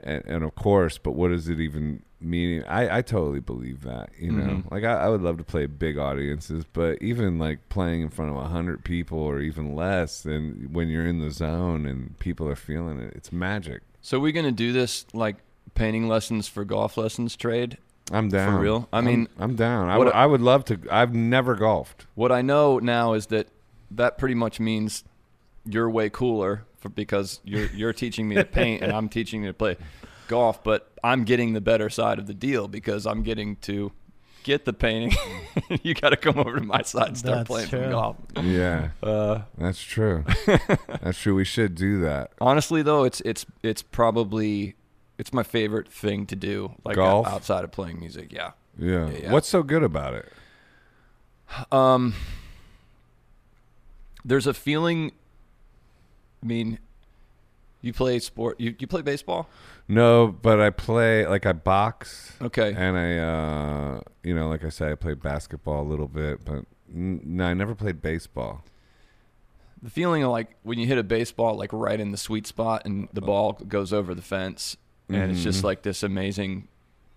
And, and of course, but what does it even mean? I, I totally believe that. You know, Mhm. like I, I would love to play big audiences, but even like playing in front of a hundred people or even less, and when you're in the zone and people are feeling it, it's magic. So we're gonna do this like painting lessons for golf lessons trade. I'm down for real? I I'm- mean, I'm, down. I what would a- I would love to. I've never golfed. What I know now is that that pretty much means you're way cooler for, because you're you're teaching me to paint and I'm <laughs> teaching you to play golf, but I'm getting the better side of the deal because I'm getting to get the painting. <laughs> you got to come over to my side and start That's playing true. some golf. Yeah, Uh, that's true. <laughs> that's true. We should do that. honestly, though, it's it's it's probably it's my favorite thing to do, like Golf? outside of playing music. Yeah. Yeah. Yeah. What's so good about it? Um, there's a feeling. I mean, you play sport. You you play baseball? No, but I play like I box. Okay. And I, uh, you know, like I said, I play basketball a little bit, but n- no, I never played baseball. the feeling of like when you hit a baseball like right in the sweet spot and the ball goes over the fence and it's just Mhm. like this amazing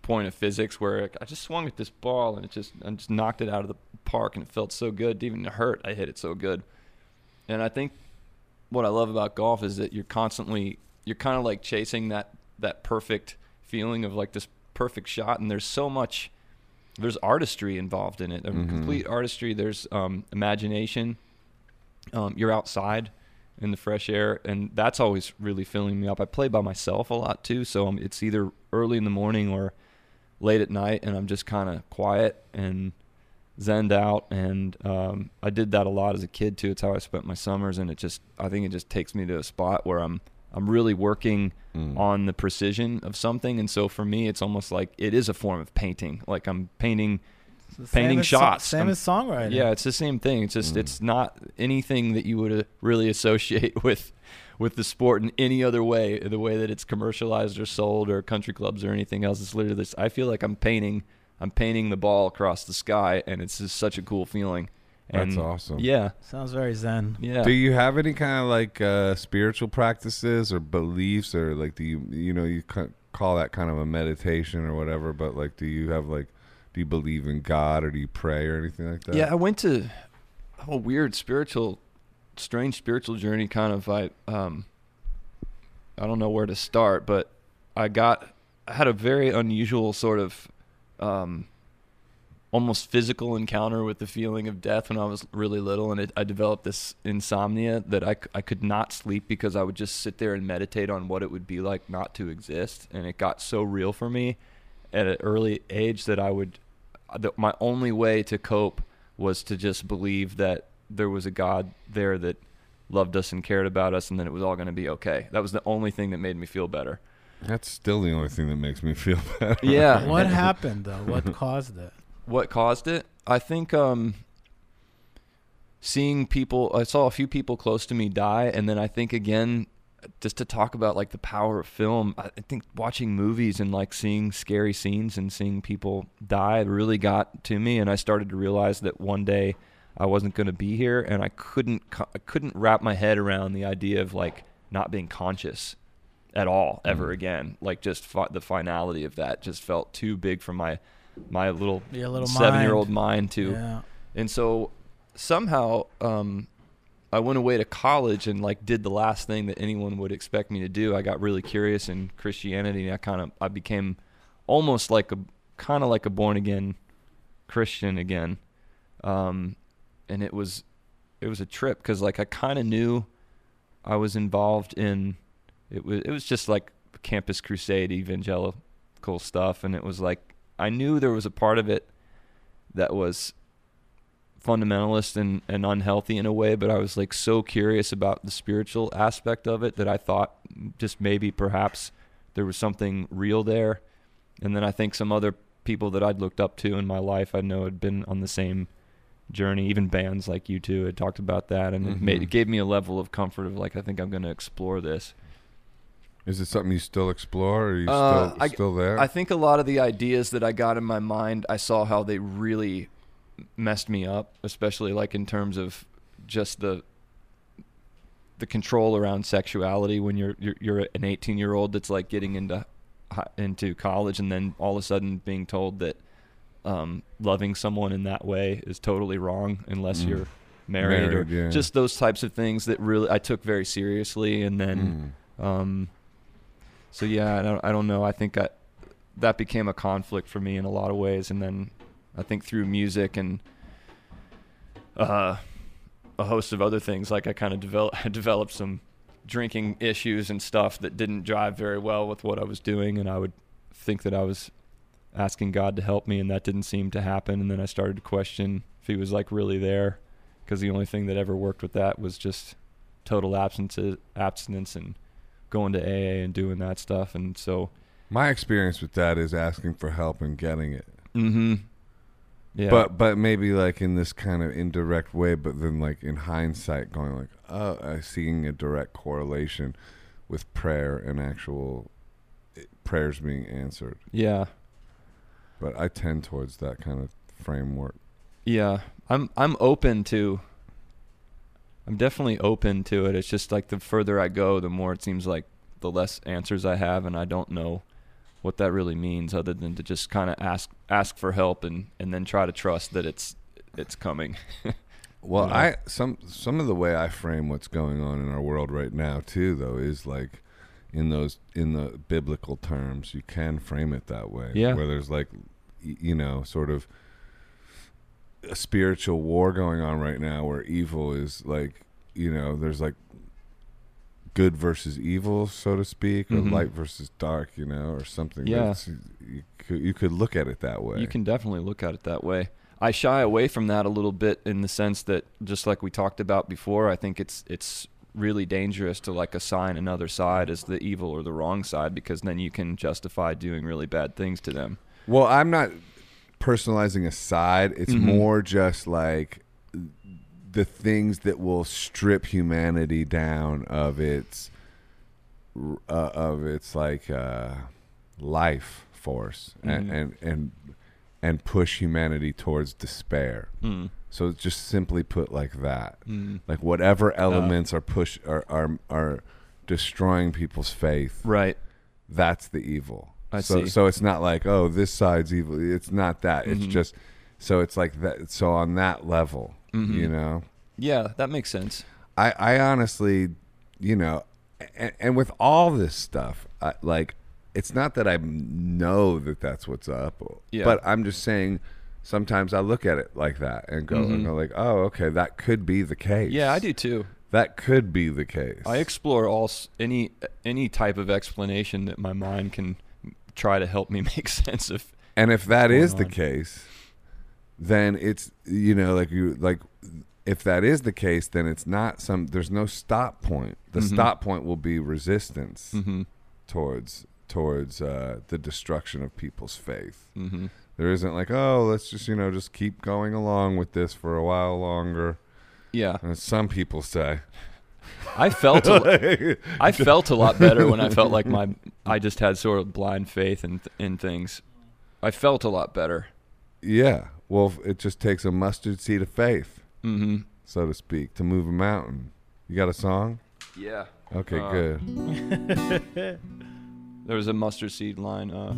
point of physics where I just swung at this ball and it just I just knocked it out of the park and it felt so good. Even hurt. I hit it so good. And I think what I love about golf is that you're constantly you're kind of like chasing that that perfect feeling of like this perfect shot and there's so much there's artistry involved in it. Mhm. complete artistry. There's um, imagination. Um, you're outside in the fresh air, and that's always really filling me up. I play by myself a lot too, so um, it's either early in the morning or late at night and I'm just kind of quiet and zened out and um, I did that a lot as a kid too. It's how I spent my summers and it just I think it just takes me to a spot where I'm I'm really working Mm. on the precision of something and so for me it's almost like it is a form of painting. Like I'm painting It's the same Painting as so- shots. Same I'm- as songwriting. yeah, it's the same thing. It's just Mm. it's not anything that you would uh, really associate <laughs> with with the sport in any other way, the way that it's commercialized or sold or country clubs or anything else. It's literally this. I feel like I'm painting. I'm painting the ball across the sky, and it's just such a cool feeling. That's awesome. Yeah, Sounds very zen. yeah. Do you have any kind of like uh, spiritual practices or beliefs, or like do you you know you call that kind of a meditation or whatever? But like, do you have like, do you believe in God or do you pray or anything like that? Yeah, I went to a weird spiritual, strange spiritual journey. Kind of, I um, I don't know where to start, but I got, I had a very unusual sort of, um, almost physical encounter with the feeling of death when I was really little, and it, I developed this insomnia that I, I could not sleep because I would just sit there and meditate on what it would be like not to exist, and it got so real for me at an early age that I would, uh, that my only way to cope was to just believe that there was a God there that loved us and cared about us, and that it was all going to be okay. That was the only thing that made me feel better. That's still the only thing that makes me feel <laughs> better. Yeah. What <laughs> happened though? What caused it? What caused it i think um seeing people i saw a few people close to me die and then i think again just to talk about like the power of film i think watching movies and like seeing scary scenes and seeing people die really got to me and i started to realize that one day i wasn't going to be here and i couldn't i couldn't wrap my head around the idea of like not being conscious at all ever Mm. again like just fi- the finality of that just felt too big for my my little Your little seven year old mind. mind to Yeah. and so somehow um I went away to college and like did the last thing that anyone would expect me to do. I got really curious in Christianity and I kind of I became almost like a kind of like a born again Christian again. Um and it was it was a trip cuz like I kind of knew I was involved in it was it was just like campus crusade evangelical stuff and it was like I knew there was a part of it that was fundamentalist and, and unhealthy in a way, but I was like so curious about the spiritual aspect of it that I thought just maybe perhaps there was something real there. And then I think some other people that I'd looked up to in my life I know had been on the same journey. Even bands like U2 had talked about that, and it, made, mm-hmm. it gave me a level of comfort of like I think I'm going to explore this. Is it something you still explore, or are you Uh, still I- still there? I think a lot of the ideas that I got in my mind, I saw how they really messed me up, especially like in terms of just the the control around sexuality when you're you're, you're an 18 year old that's like getting into into college and then all of a sudden being told that um, loving someone in that way is totally wrong unless Mm. you're married, Married, or yeah. just those types of things that really I took very seriously and then Mm. um, so yeah, I don't, I don't know. I think I, that became a conflict for me in a lot of ways, and then I think through music and uh, a host of other things, like I kind of develop, <laughs> developed some drinking issues and stuff that didn't drive very well with what I was doing, and I would think that I was asking God to help me, and that didn't seem to happen. And then I started to question if He was like really there, because the only thing that ever worked with that was just total absence, abstinence, and going to AA and doing that stuff. And so, My experience with that is asking for help and getting it. mm-hmm. yeah, But but maybe like in this kind of indirect way, but then like in hindsight, going like, oh, I seeing a direct correlation with prayer and actual eh, prayers being answered. yeah, But I tend towards that kind of framework. yeah. I'm I'm open to. I'm definitely open to it. It's just like the further I go, the more it seems like the less answers I have, and I don't know what that really means, other than to just kind of ask ask for help and and then try to trust that it's it's coming. <laughs> Well, Yeah. I some some of the way I frame what's going on in our world right now too, though, is like in those in the biblical terms. You can frame it that way. Yeah. Where there's like, you know, sort of a spiritual war going on right now, where evil is like, you know, there's like good versus evil, so to speak, or Mhm. light versus dark, you know, or something. Yeah. you could, you could look at it that way. You can definitely look at it that way. I shy away from that a little bit in the sense that just like we talked about before, I think it's it's really dangerous to like assign another side as the evil or the wrong side because then you can justify doing really bad things to them. Well, I'm not personalizing aside, side. It's Mhm. more just like the things that will strip humanity down of its uh, of its like uh, life force and, Mhm. and and and push humanity towards despair. Mm. So just simply put like that. Mm. Like whatever elements are push are, are are destroying people's faith. Right. That's the evil. I so see. so it's not like oh this side's evil. It's not that. It's Mhm. just so it's like that. So on that level, Mhm. you know, Yeah, that makes sense. I I honestly, you know, and, and with all this stuff, I, like it's not that I know that that's what's up, Yeah. but I'm just saying. Sometimes I look at it like that and go and Mhm. go like, oh, okay, that could be the case. Yeah, I do too. That could be the case. I explore all any any type of explanation that my mind can try to help me <laughs> make sense of. And if that is the case, then it's you know like you like if that is the case, then it's not some. There's no stop point. The Mhm. stop point will be resistance Mm-hmm. towards towards uh, the destruction of people's faith. Mm-hmm. There isn't like oh let's just you know just keep going along with this for a while longer. Yeah, As some people say. I felt a, <laughs> I felt a lot better when I felt like my I just had sort of blind faith in in things. I felt a lot better. yeah. Well, it just takes a mustard seed of faith, Mm-hmm. so to speak, to move a mountain. You got a song? Yeah. Okay, Uh, good. <laughs> There was a mustard seed line. Uh,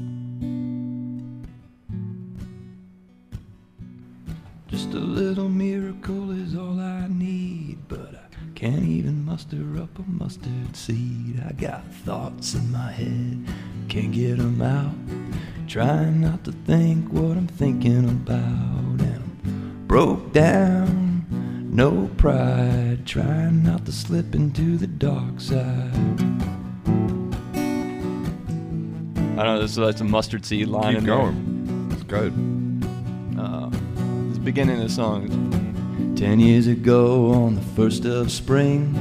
Just a little miracle is all I need, but I can't even muster up a mustard seed. I got thoughts in my head, can't get 'em out. Trying not to think what I'm thinking about, and I'm broke down, no pride. Trying not to slip into the dark side. I don't know. This that's a mustard seed line. Keep in there. going. It's good. Uh, this beginning of the song. Ten years ago, on the first of spring,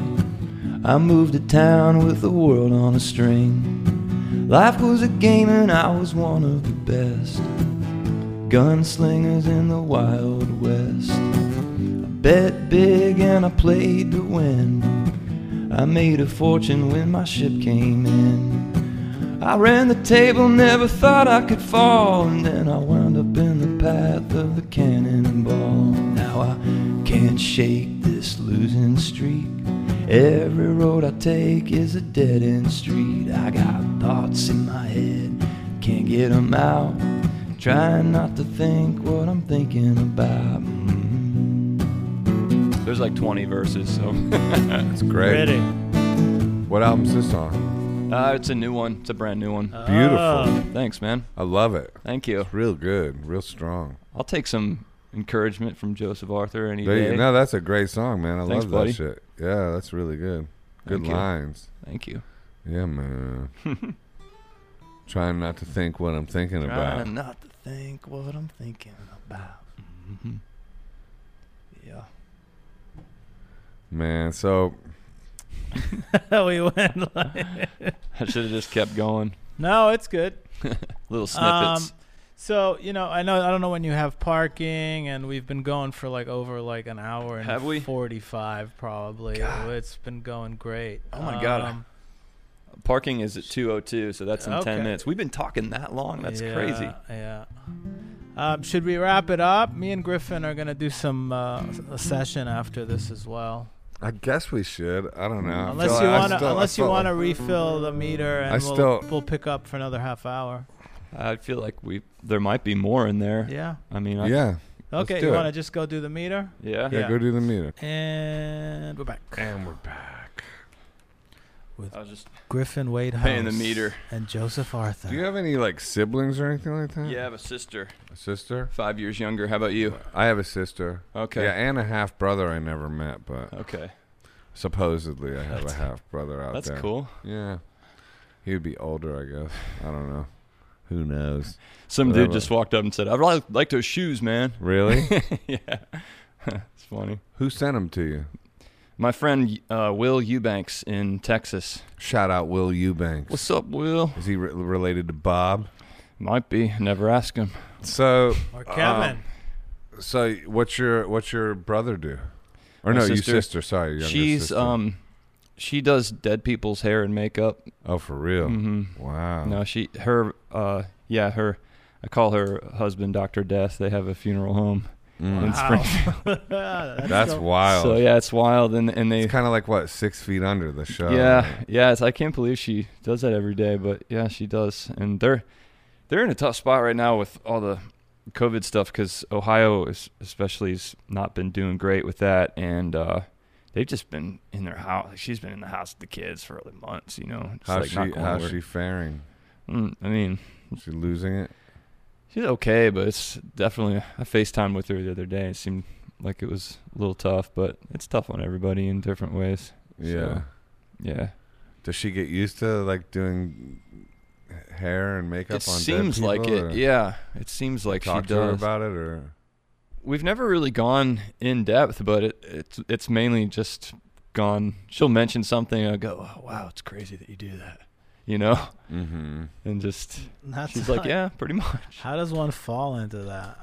I moved to town with the world on a string. Life was a game and I was one of the best. Gunslingers in the Wild West. I bet big and I played to win. I made a fortune when my ship came in. I ran the table, never thought I could fall, and then I wound up in the path of the cannonball. Now I can't shake this losing streak. Every road I take is a dead end street. I got thoughts in my head, can't get 'em out. Trying not to think what I'm thinking about. Mm-hmm. There's like 20 verses, so. <laughs> It's great. Ready. What album's this on? uh, it's a new one. It's a brand new one. Beautiful. Oh. Thanks, man. I love it. Thank you. Real good. Real strong. I'll take some encouragement from Joseph Arthur any There you, day. no, that's a great song, man. I Thanks, love buddy. that shit. Yeah, that's really good. Good Thank you. lines. Thank you. Yeah, man. <laughs> Trying not to think what I'm thinking about. Trying not to think what I'm thinking about. hmm Yeah. Man, so <laughs> we went. Like, <laughs> I should have just kept going. no, it's good. Little snippets. Um, so you know, I know I don't know when you have parking, and we've been going for like over like an hour and Have we? forty-five probably. God. It's been going great. Oh my God. Um, Parking is at 202, so that's in Okay. 10 minutes. We've been talking that long. That's yeah, crazy. Yeah. Um, should we wrap it up? Me and Griffin are gonna do some uh, a session after this as well. I guess we should. I don't know. Unless you wanna, unless you wanna refill the meter, and I we'll still- we'll pick up for another half hour. I feel like we there might be more in there. Yeah. I mean, I, Yeah. Okay. do You wanna just go do the meter? yeah. Yeah, Yeah. go do the meter. And we're back And we're back. with I was just Griffin Wade House paying the meter. and Joseph Arthur. Do you have any like siblings or anything like that? Yeah, I have a sister, A sister? five years younger. How about you? I have a sister. Okay. Yeah, and a half brother I never met, but Okay. Supposedly, I have a half brother out That's there. That's cool. Yeah, he would be older, I guess. I don't know. Who knows? Some Whatever. dude just walked up and said, "I really like those shoes, man." Really? <laughs> yeah, <laughs> it's funny. Who sent them to you? My friend uh, Will Eubanks in Texas. Shout out Will Eubanks. What's up, Will? Is he re- related to Bob? Might be. Never ask him. So, Or Kevin. so what's your what's your brother do? Or My no, your sister. sister. Sorry, your She's sister. um, she does dead people's hair and makeup. Oh, for real? hmm Wow. No, she her uh yeah her. I call her husband Doctor Death. They have a funeral home. Mm. in Wow. <laughs> <laughs> That's, That's dope. wild. So yeah, it's wild, and and they It's kind of like what six feet under the show. Yeah, yeah. It's, I can't believe she does that every day, but yeah, she does. And they're they're in a tough spot right now with all the COVID stuff because Ohio, is, especially, has not been doing great with that, and uh, they've just been in their house. Like, she's been in the house with the kids for like months. You know, just, How's like, she? How's she faring? Mm, I mean, Is she losing it? she's okay, but it's definitely. I Facetime with her the other day. It seemed like it was a little tough, but it's tough on everybody in different ways. Yeah. So, yeah. Does she get used to like doing hair and makeup It on? seems like it. or Yeah, it seems like Talk she to her does. about it, or We've never really gone in depth, but it, it's it's mainly just gone. She'll mention something, and I go, oh, "Wow, it's crazy that you do that," you know, mm-hmm. and just That's she's like, "Yeah, pretty much." How does one fall into that?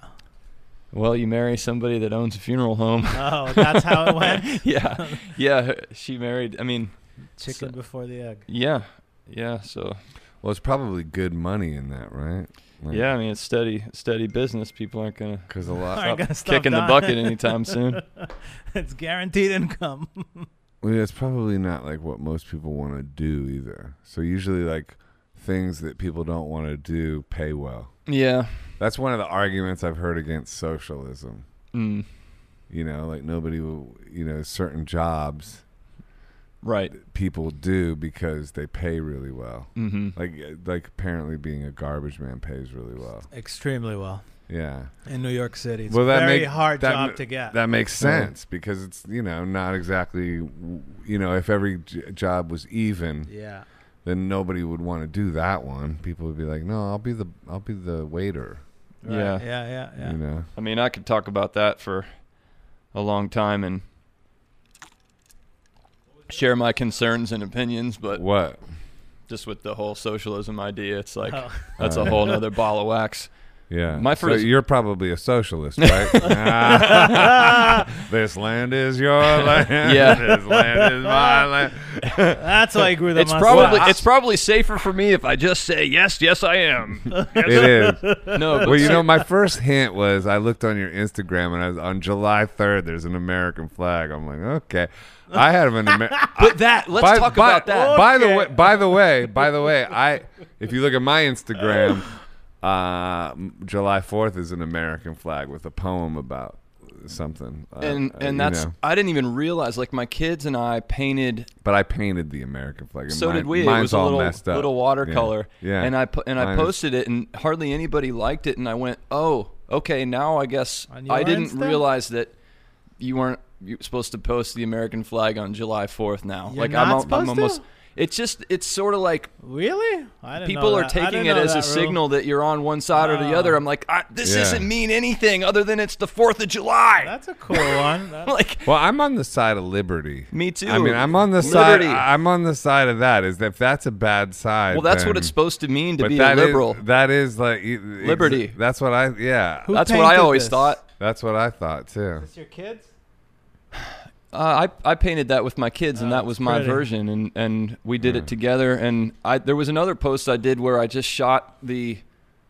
Well, you marry somebody that owns a funeral home. Oh, that's how it went. <laughs> yeah, yeah. She married. I mean, Chicken before the egg. yeah, yeah. So Well, it's probably good money in that, right? Like, yeah, I mean, it's steady, steady business. People aren't gonna Because a lot. <laughs> Aren't gonna stop kicking the bucket anytime soon. <laughs> it's guaranteed income. <laughs> Well, it's probably not like what most people want to do either. So usually, like things that people don't want to do pay well. Yeah. That's one of the arguments I've heard against socialism. Mm, You know, like nobody will. You know, certain jobs right. people do because they pay really well. Mm-hmm. Like, like apparently being a garbage man pays really well. Extremely well Yeah. in New York City. It's Well, that very make- hard that job to get. That makes Yeah. sense because it's you know not exactly you know if every j- job was even yeah. then nobody would want to do that one. People would be like, no, I'll be the I'll be the waiter. Right. Yeah. Yeah. Yeah. Yeah. You know. I mean, I could talk about that for a long time and share my concerns and opinions, but What? just with the whole socialism idea, it's like Oh. that's Uh, a whole nother ball of wax. Yeah. My So first- you're probably a socialist, right? <laughs> Ah, this land is your <laughs> land. Yeah. This land is my land. That's why I grew the It's mustache. probably Well, it's probably safer for me if I just say yes, yes I am. <laughs> It is. No, but Well, you know, my first hint was I looked on your Instagram and I was on July 3rd. There's an American flag. I'm like, okay. I had an American. but that let's by, talk by- about that. By the way, by the way, by the way, I if you look at my Instagram, uh, July Fourth is an American flag with a poem about something. Uh, and uh, and that's know. I didn't even realize like my kids and I painted But I painted the American flag. and so mine- did we. It Mine's was a all little messed up. little watercolor. Yeah. And I pu- and I Mine is- posted it, and hardly anybody liked it. And I went, oh, okay. Now I guess I didn't Insta? realize that you weren't you were supposed to post the American flag on July Fourth. Now, You're like not I'm, al- supposed I'm to? Almost. It's just it's sort of like Really? I didn't people know are that. I taking didn't it as a rule. signal that you're on one side or the other. I'm like, I, this Yeah. doesn't mean anything other than it's the Fourth of July. That's a cool <laughs> one. <laughs> Like Well, I'm on the side of liberty. me too. I mean, I'm on the Liberty. side. I'm on the side of that. Is that if that's a bad side? well, that's what it's supposed to mean to be a that is- liberal. that is like Liberty. That's what I. Yeah. Who That's what I always this? thought. That's what I thought too. Is this your kids? Uh, I I painted that with my kids, and Oh, that was my pretty. version, and and we did Yeah. it together. And I there was another post I did where I just shot the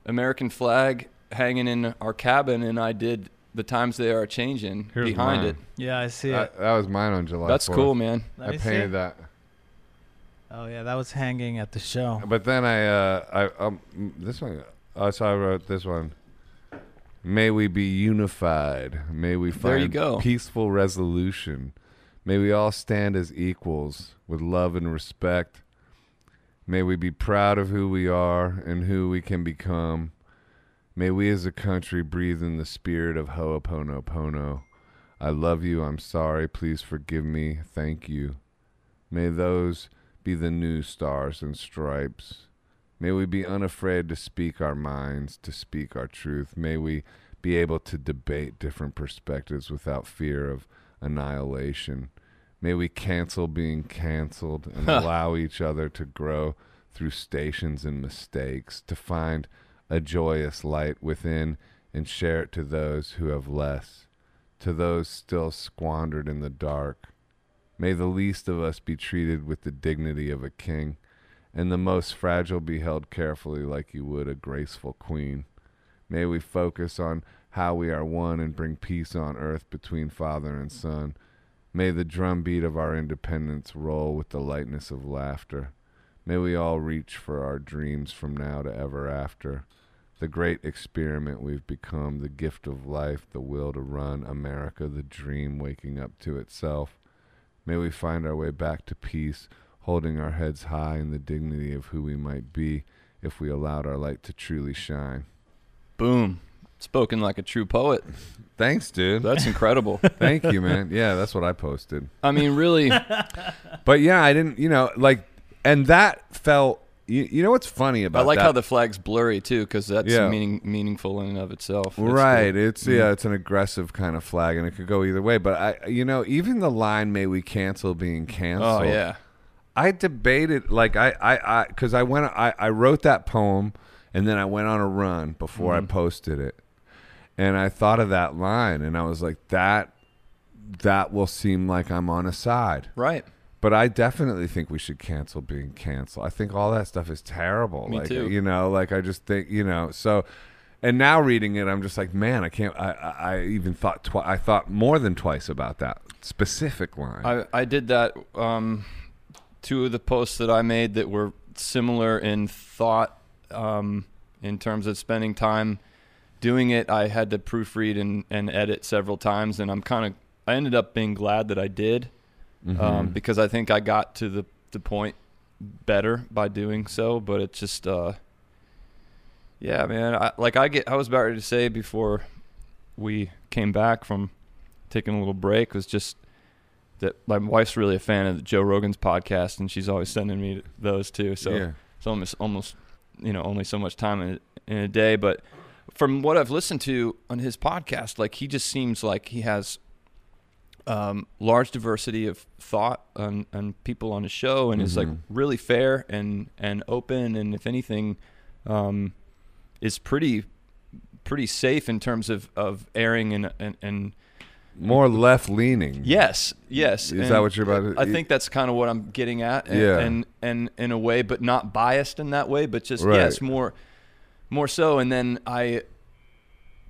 American flag hanging in our cabin, and I did the times they are changing Here's behind mine. it. Yeah, I see That, it. that was mine on July. That's 4th. cool, man. Let I painted that, Oh yeah, that was hanging at the show. but then I, uh, I, um, this one. Oh, so I wrote this one. May we be unified. May we There you find go. peaceful resolution. May we all stand as equals with love and respect. May we be proud of who we are and who we can become. May we as a country breathe in the spirit of Ho'oponopono. I love you. I'm sorry. Please forgive me. Thank you. May those be the new stars and stripes. May we be unafraid to speak our minds, to speak our truth. May we be able to debate different perspectives without fear of annihilation. May we cancel being canceled and allow each other to grow through stations and mistakes, to find a joyous light within and share it to those who have less, to those still squandered in the dark. May the least of us be treated with the dignity of a king, and the most fragile be held carefully like you would a graceful queen. May we focus on how we are one and bring peace on earth between father and son. May the drumbeat of our independence roll with the lightness of laughter. May we all reach for our dreams from now to ever after. The great experiment we've become, the gift of life, the will to run, America, the dream waking up to itself. May we find our way back to peace, holding our heads high in the dignity of who we might be if we allowed our light to truly shine. Boom. Spoken like a true poet. Thanks, dude. That's incredible. <laughs> Thank you, man. Yeah, that's what I posted. I mean, really, <laughs> But yeah, I didn't, you know, like, and that felt. You, you know what's funny about? I like that? how the flag's blurry too, because that's Yeah. meaning meaningful in and of itself. It's right. cool. It's Mm. yeah, it's an aggressive kind of flag, and it could go either way. But I, you know, even the line "May we cancel being canceled." Oh yeah. I debated like I I I because I went I I wrote that poem, and then I went on a run before I Mhm. posted it, and I thought of that line, and I was like that. That will seem like I'm on a side. Right. But I definitely think we should cancel being canceled. I think all that stuff is terrible. Me like too. you know, like I just think you know. So, and now reading it, I'm just like, man, I can't. I I, I even thought twi- I thought more than twice about that specific line. I I did that. Um, two of the posts that I made that were similar in thought, um, in terms of spending time doing it. I had to proofread and, and edit several times, and I'm kind of. I ended up being glad that I did, um, Mhm. because I think I got to the the point better by doing so. But it just, uh, yeah, man. I, like I get, I was about ready to say before we came back from taking a little break was just that my wife's really a fan of Joe Rogan's podcast, and she's always sending me those too. So yeah. it's almost almost you know only so much time in a, in a day, but from what I've listened to on his podcast, like he just seems like he has um, large diversity of thought on, and people on his show, and is like really fair and and open, and if anything, um, is pretty pretty safe in terms of of airing and and, and More left leaning. Yes, yes. Is And that what you're about to- I think that's kind of what I'm getting at. And, Yeah. and and in a way, but not biased in that way, but just Right. yes, more more so. And then I,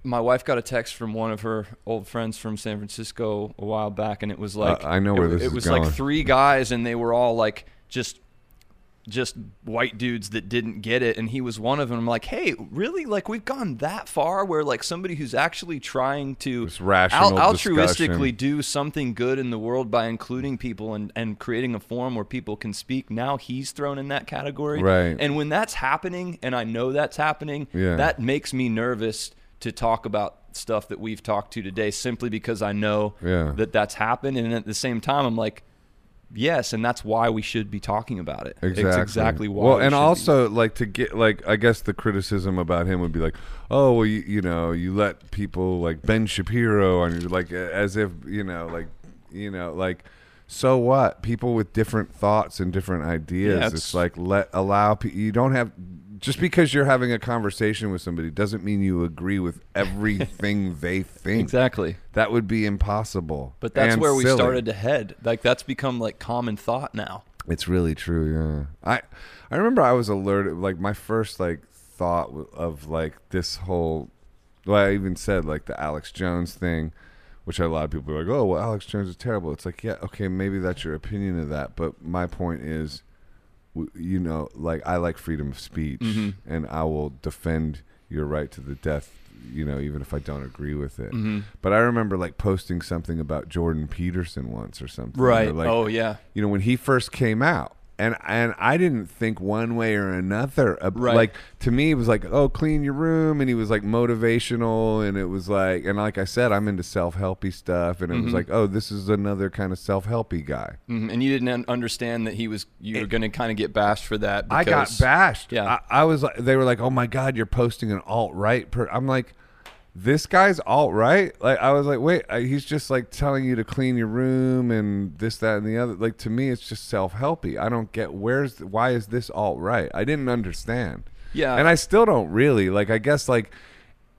my wife got a text from one of her old friends from San Francisco a while back, and it was like I know where it, this it is was going. like three guys, and they were all like just just white dudes that didn't get it and he was one of them I'm like hey really like we've gone that far where like somebody who's actually trying to This rational al- discussion. altruistically do something good in the world by including people and, and creating a forum where people can speak. Now he's thrown in that category. Right. And when that's happening, and I know that's happening, Yeah. that makes me nervous to talk about stuff that we've talked to today simply because I know Yeah. that that's happened. And at the same time, I'm like, yes, and that's why we should be talking about it. Exactly. It's exactly why. Well, we and should be. also like to get like I guess the criticism about him would be like, oh well, you, you know, you let people like Ben Shapiro on you, like as if you know, like you know, like so what? People with different thoughts and different ideas. Yeah, it's, it's- like let allow you don't have just because you're having a conversation with somebody doesn't mean you agree with everything <laughs> they think. exactly. That would be impossible. But that's where we silly. started to head. Like that's become like common thought now. It's really true, yeah. I I remember I was alerted like my first like thought of like this whole well I even said like the Alex Jones thing, which a lot of people are like, "Oh, well Alex Jones is terrible." It's like, "Yeah, okay, maybe that's your opinion of that, but my point is you know, like I like freedom of speech Mhm. and I will defend your right to the death, you know, even if I don't agree with it." Mm-hmm. But I remember like posting something about Jordan Peterson once or something. Right. Like, oh yeah. you know, when he first came out, and and I didn't think one way or another. Right. Like to me, it was like, oh, clean your room, and he was like motivational, and it was like, and like I said, I'm into self helpy stuff, and it was Mhm. like, oh, this is another kind of self helpy guy. Mhm, And you didn't understand that he was you were going to kind of get bashed for that. I got bashed. Yeah. I, I was like, they were like, oh my god, you're posting an alt right. I'm like. This guy's alt right. Like I was like, wait, uh, he's just like telling you to clean your room and this, that, and the other. Like to me, it's just self helpy. I don't get where's the, why is this alt right? I didn't understand. Yeah. and I still don't really like. I guess like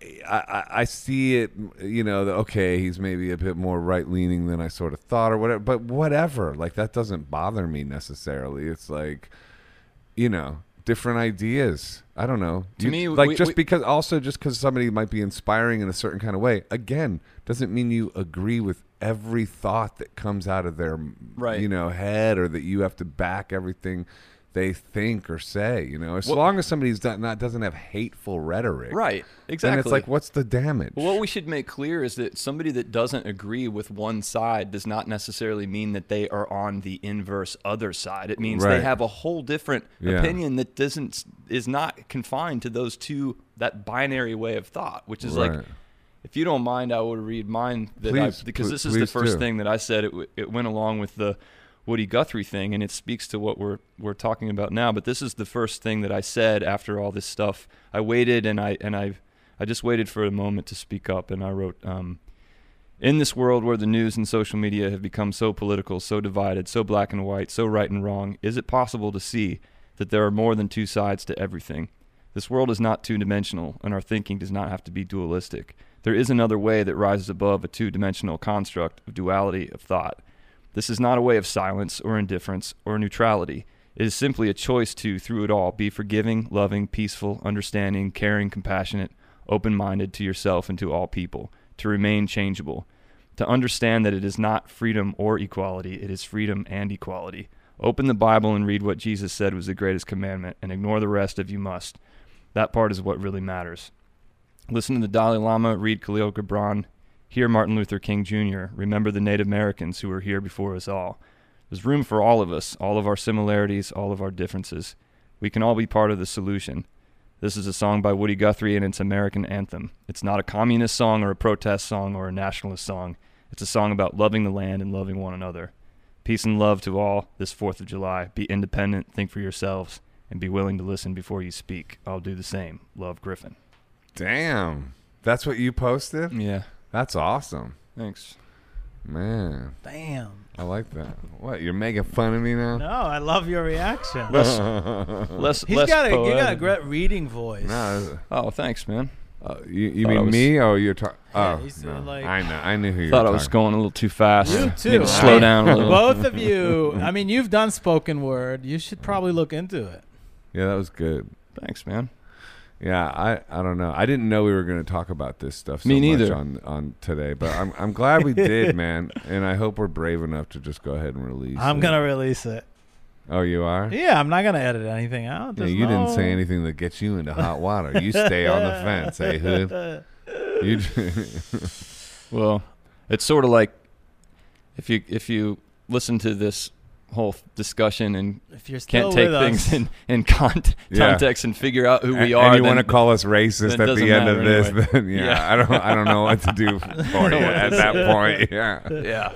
I, I, I see it. You know, that, okay, he's maybe a bit more right leaning than I sort of thought, or whatever. But whatever. Like that doesn't bother me necessarily. It's like, you know, different ideas. I don't know. To You- me, like we- just we- because also just because somebody might be inspiring in a certain kind of way, again, doesn't mean you agree with every thought that comes out of their Right. you know head or that you have to back everything they think or say. You know, as Well- long as somebody's not, not doesn't have hateful rhetoric, Right. Exactly. Then it's like, what's the damage? Well, what we should make clear is that somebody that doesn't agree with one side does not necessarily mean that they are on the inverse other side. It means Right. they have a whole different Yeah. opinion that doesn't is not confined to those two that binary way of thought, which is like if you don't mind, I would read mine that Please, I, because this is the first do. thing that I said. It, w- it went along with the Woody Guthrie thing, and it speaks to what we're we're talking about now. But this is the first thing that I said after all this stuff. I waited and I and I I just waited for a moment to speak up, and I wrote. Um, in this world where the news and social media have become so political, so divided, so black and white, so right and wrong, is it possible to see that there are more than two sides to everything? This world is not two dimensional, and our thinking does not have to be dualistic. There is another way that rises above a two dimensional construct of duality of thought. This is not a way of silence or indifference or neutrality. It is simply a choice to, through it all, be forgiving, loving, peaceful, understanding, caring, compassionate, open minded to yourself and to all people, to remain changeable, to understand that it is not freedom or equality, it is freedom and equality. Open the Bible and read what Jesus said was the greatest commandment, and ignore the rest if you must. That part is what really matters. Listen to the Dalai Lama, read Khalil Gibran, hear Martin Luther King Jr., remember the Native Americans who were here before us all. There's room for all of us, all of our similarities, all of our differences. We can all be part of the solution. This is a song by Woody Guthrie and it's American anthem. It's not a communist song or a protest song or a nationalist song. It's a song about loving the land and loving one another. Peace and love to all this 4th of July. Be independent, think for yourselves, and be willing to listen before you speak. I'll do the same. Love Griffin. Damn, that's what you posted. Yeah. That's awesome, Thanks. man. Damn. I like that. What? You're making fun of me now? No, I love your reaction. Less, <laughs> less, He's less got a you got a great reading voice. No, Oh, thanks, man. uh, you, you Thought I mean was- me? Oh, you're talking. Yeah, Oh, he's, no. uh, like- I know. I knew who you Thought were I was talking. going a little too fast. You Need too. to slow I- down a little. Both of you. <laughs> I mean, you've done spoken word. You should probably look into it. Yeah, that was good. Thanks, man. Yeah, I, I don't know. I didn't know we were going to talk about this stuff so Me much neither. on on today, but I'm I'm glad we did, <laughs> man. And I hope we're brave enough to just go ahead and release. I'm it. gonna release it. Oh, you are? Yeah, I'm not gonna edit anything out. Yeah, There's you didn't say anything that gets you into hot water. You stay on the fence, hey eh, <laughs> hood. You Well, it's sort of like if you if you listen to this whole discussion and If you're still can't take with things us, in in <laughs> con- <laughs> Yeah. context and figure out who we and, are, and you want to call us racist at the end of this? anyway. Then yeah, Yeah. I don't I don't know what to do <laughs> for you at that point. Yeah. yeah,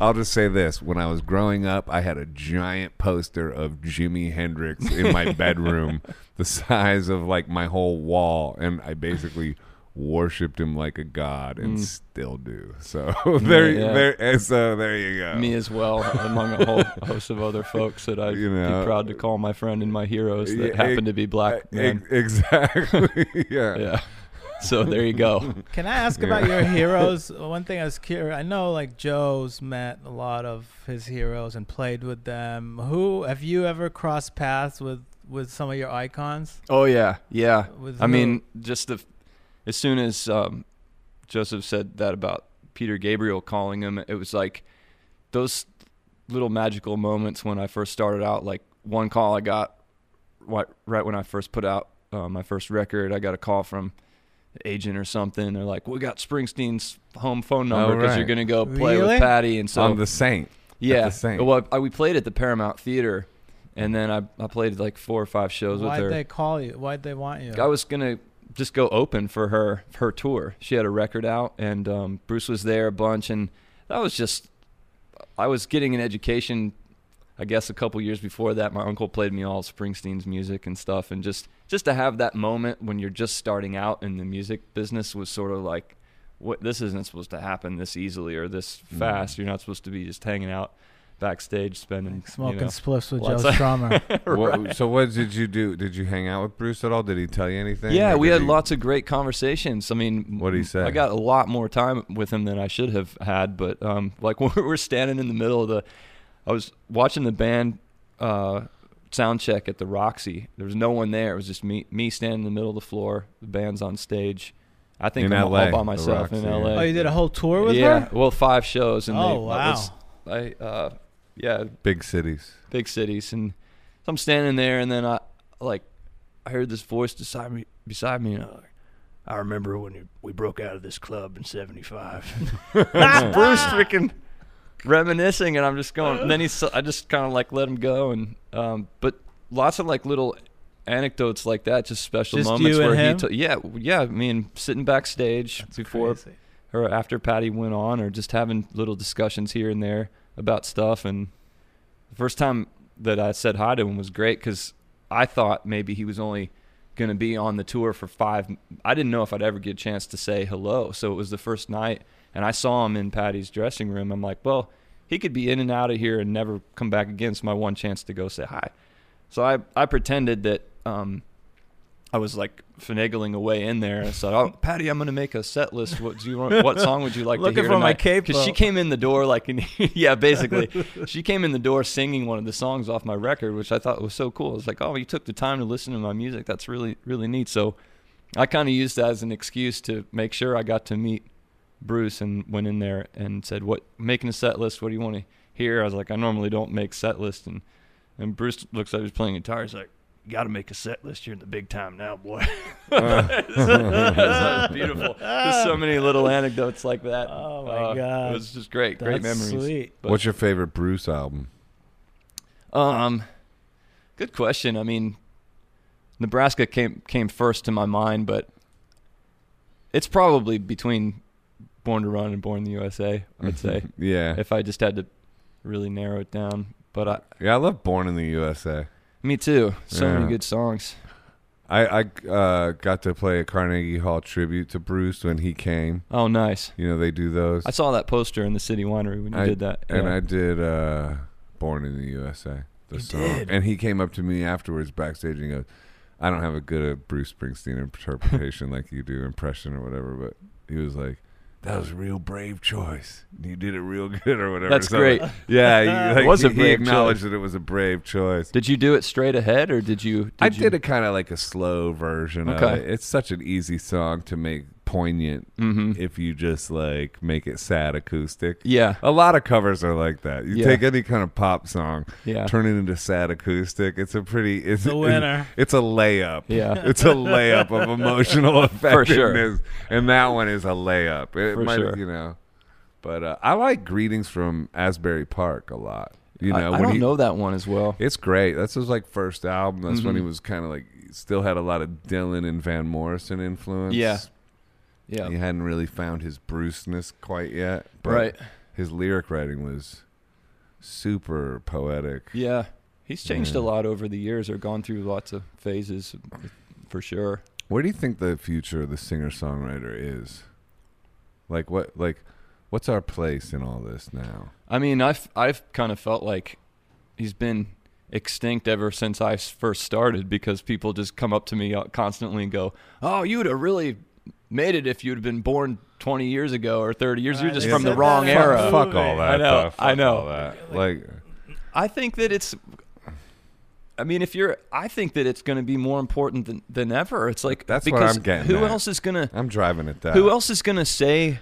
I'll just say this: when I was growing up, I had a giant poster of Jimi Hendrix in my bedroom, the size of like my whole wall, and I basically worshipped him like a god, and Mm. still do. So <laughs> there, yeah. there, and so there you go. me as well, among a whole <laughs> host of other folks that I'd You know. be proud to call my friend and my heroes that Yeah, happen ex- to be black Uh, men. exactly. <laughs> yeah. yeah. So there you go. can I ask Yeah. about your heroes? One thing I was curious. I know like Joe's met a lot of his heroes and played with them. Who have you ever crossed paths with with some of your icons? Oh yeah, yeah. With I who? mean, just the as soon as um, Joseph said that about Peter Gabriel calling him, it was like those little magical moments when I first started out. Like one call I got right, right when I first put out uh, my first record, I got a call from an agent or something. They're like, "We got Springsteen's home phone number Oh, because right. you're gonna go play Really? with Patti." And so I'm the saint. yeah, the Saint. well, I, we played at the Paramount Theater and then I I played like four or five shows Why'd with her. Why'd they call you? Why'd they want you? I was gonna just go open for her her tour. She had a record out, and um, Bruce was there a bunch, and that was just I was getting an education. I guess a couple years before that, my uncle played me all Springsteen's music and stuff, and just just to have that moment when you're just starting out in the music business was sort of like, what this isn't supposed to happen this easily or this Mm. fast. You're not supposed to be just hanging out backstage spending Like smoking you know, spliffs with Joe lots of- Strummer. <laughs> What- so what did you do? Did you hang out with Bruce at all? Did he tell you anything? Yeah, we had he- lots of great conversations. I mean, What'd he say? I got a lot more time with him than I should have had. But um, <laughs> like when we were standing in the middle of the, I was watching the band uh, sound check at the Roxy. There was no one there. It was just me, me standing in the middle of the floor. The band's on stage. I think In I'm LA, all by the myself in Roxy, LA. oh, you did a whole tour with yeah, her? well, five shows, and Oh, they, wow. was- I uh, yeah, big cities. big cities, and so I'm standing there, and then I like I heard this voice beside me, beside me, and I, I remember when you- we broke out of this club in '75. It's <laughs> <laughs> Bruce freaking reminiscing, and I'm just going. And then he's, I just kind of like let him go, and um, but lots of like little anecdotes like that, just special Just moments you and where him? he, t- yeah, yeah. I mean, sitting backstage That's before crazy. or after Patti went on, or just having little discussions here and there about stuff. And the first time that I said hi to him was great because I thought maybe he was only going to be on the tour for five. I didn't know if I'd ever get a chance to say hello. So it was the first night, and I saw him in Patti's dressing room. I'm like, well, he could be in and out of here and never come back again. It's my one chance to go say hi. So I, I pretended that um, I was like finagling away in there. I said, "Oh, Patti, I'm going to make a set list. What do you want? What <laughs> song would you like Looking to hear for my tonight?" Because she came in the door like, in, <laughs> yeah, basically, <laughs> she came in the door singing one of the songs off my record, which I thought was so cool. It's like, "Oh, you took the time to listen to my music. That's really, really neat." So I kind of used that as an excuse to make sure I got to meet Bruce and went in there and said, "What making a set list? What do you want to hear?" I was like, "I normally don't make set lists," and and Bruce looks like he's playing guitar. He's like, "You got to make a set list. You're in the big time now, boy." <laughs> That's beautiful. There's so many little anecdotes like that. Oh, my Uh, God. It was just great, great That's memories. Sweet. But- What's your favorite Bruce album? Um, good question. I mean, Nebraska came came first to my mind, but it's probably between Born to Run and Born in the USA. I'd <laughs> say yeah, if I just had to really narrow it down. But I, yeah. I love Born in the USA. Me too. So Yeah. many good songs. I I uh, got to play a Carnegie Hall tribute to Bruce when he came. Oh, nice. You know they do those. I saw that poster in the City Winery when you I- did that. and yeah. I did uh, Born in the USA. The You song. did? And he came up to me afterwards backstage and goes, I don't have a good uh, Bruce Springsteen interpretation like you do, impression or whatever, but he was like, that was a real brave choice. You did it real <laughs> good or whatever. That's So, great. Yeah, he, like, was a he- brave he acknowledged choice. that it was a brave choice. Did you do it straight ahead, or did you? Did I you, did it kind of like a slow version of Okay. it. It's such an easy song to make poignant Mm-hmm. if you just like make it sad acoustic. yeah, A lot of covers are like that. You Yeah. take any kind of pop song, yeah, turn it into sad acoustic. It's a pretty it's The winner. <laughs> It's a layup. yeah. <laughs> It's a layup of emotional <laughs> For sure. effectiveness, and that one is a layup. It For might, sure. you know. But uh, I like "Greetings from Asbury Park" a lot. You know, I, when don't he, know that one as well. It's great. That's his like first album. That's when he Mhm. was kind of like still had a lot of Dylan and Van Morrison influence. Yeah. Yeah, he hadn't really found his Bruceness quite yet. But right. His lyric writing was super poetic. Yeah, he's changed Yeah. a lot over the years, or gone through lots of phases, for sure. Where do you think the future of the singer songwriter is? Like what? Like what's our place in all this now? I mean, I've I've kind of felt like he's been extinct ever since I first started because people just come up to me uh, constantly and go, "Oh, you'd have really made it if you'd have been born 20 years ago or 30 years. You're just from the wrong that era." Fuck, fuck all that. I know, though. Fuck I know. all that. Like I think that it's. I mean, if you're, I think that it's going to be more important than, than ever. It's like That's what I'm getting Who at. else is going to? I'm driving at that. Who else is going to say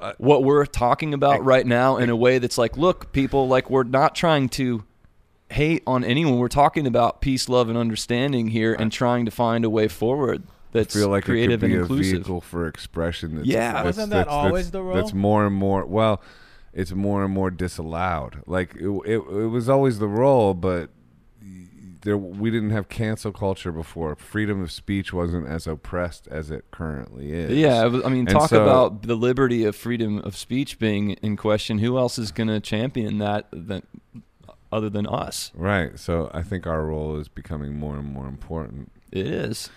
Uh, what we're talking about I- right now in a way that's like, look, people, like we're not trying to hate on anyone. We're talking about peace, love, and understanding here, and trying to find a way forward that's feel like creative it could and be inclusive. a vehicle for expression. That's, Yeah. that's, Wasn't that that's- always that's- the role? That's more and more. Well, it's more and more disallowed. Like it, it, it was always the role, but there we didn't have cancel culture before. Freedom of speech wasn't as oppressed as it currently is. Yeah, I I mean, And talk so- about the liberty of freedom of speech being in question. Who else is going to champion that than, other than us? Right. So I think our role is becoming more and more important. It is.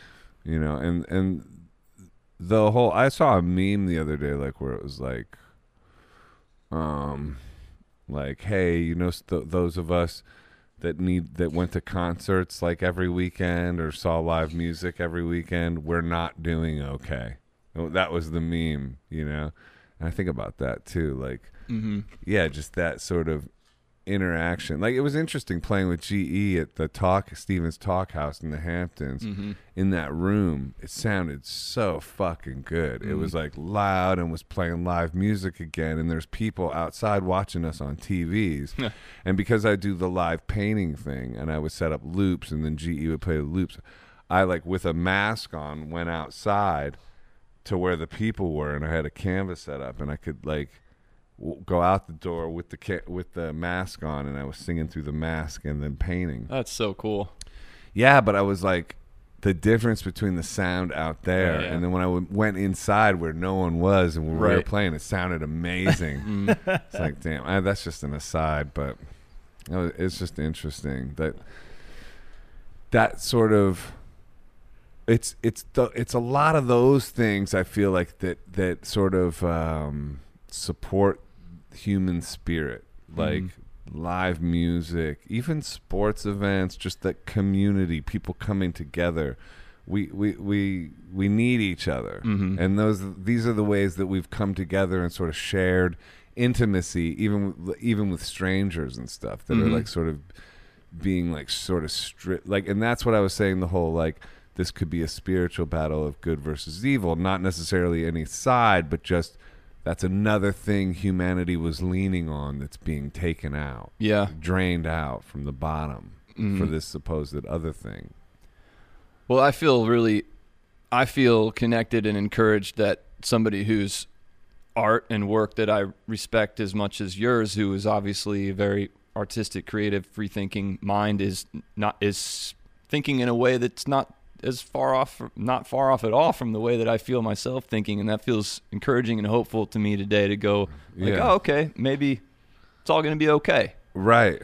You know, and and the whole I saw a meme the other day like where it was like um like hey, you know st- those of us that need that went to concerts like every weekend or saw live music every weekend, we're not doing okay. Oh, That was the meme, you know. And I think about that too like Mm-hmm. yeah, just that sort of interaction. Like it was interesting playing with GE at the talk Stephen's Talkhouse in the Hamptons. Mm-hmm. In that room, it sounded so fucking good. It Mhm. was like loud and was playing live music again. And there's people outside watching us on TVs. And because I do the live painting thing, and I would set up loops, and then GE would play the loops. I like with a mask on went outside to where the people were, and I had a canvas set up, and I could like go out the door with the ca- with the mask on, and I was singing through the mask and then painting. That's so cool. Yeah, but I was like the difference between the sound out there yeah. and then when I w- went inside where no one was and we were Right. playing, it sounded amazing. <laughs> Mm. it's like, damn, I, that's just an aside, but know, it's just interesting that that sort of it's it's the, it's a lot of those things I feel like that that sort of um, support human spirit, like Mhm. live music, even sports events, just that community, people coming together. We we we we need each other, Mhm. and those these are the ways that we've come together and sort of shared intimacy, even with- even with strangers and stuff that are Mhm. like sort of being like sort of strict like and that's what i was saying the whole like this could be a spiritual battle of good versus evil not necessarily any side but just that's another thing humanity was leaning on that's being taken out Yeah. drained out from the bottom Mhm. for this supposed other thing Well, I feel really, I feel connected and encouraged that somebody whose art and work that I respect as much as yours, who is obviously a very artistic, creative, free-thinking mind, is not is thinking in a way that's not as far off, not far off at all from the way that I feel myself thinking, and that feels encouraging and hopeful to me today to go like, Yeah. oh, okay, maybe it's all going to be okay. right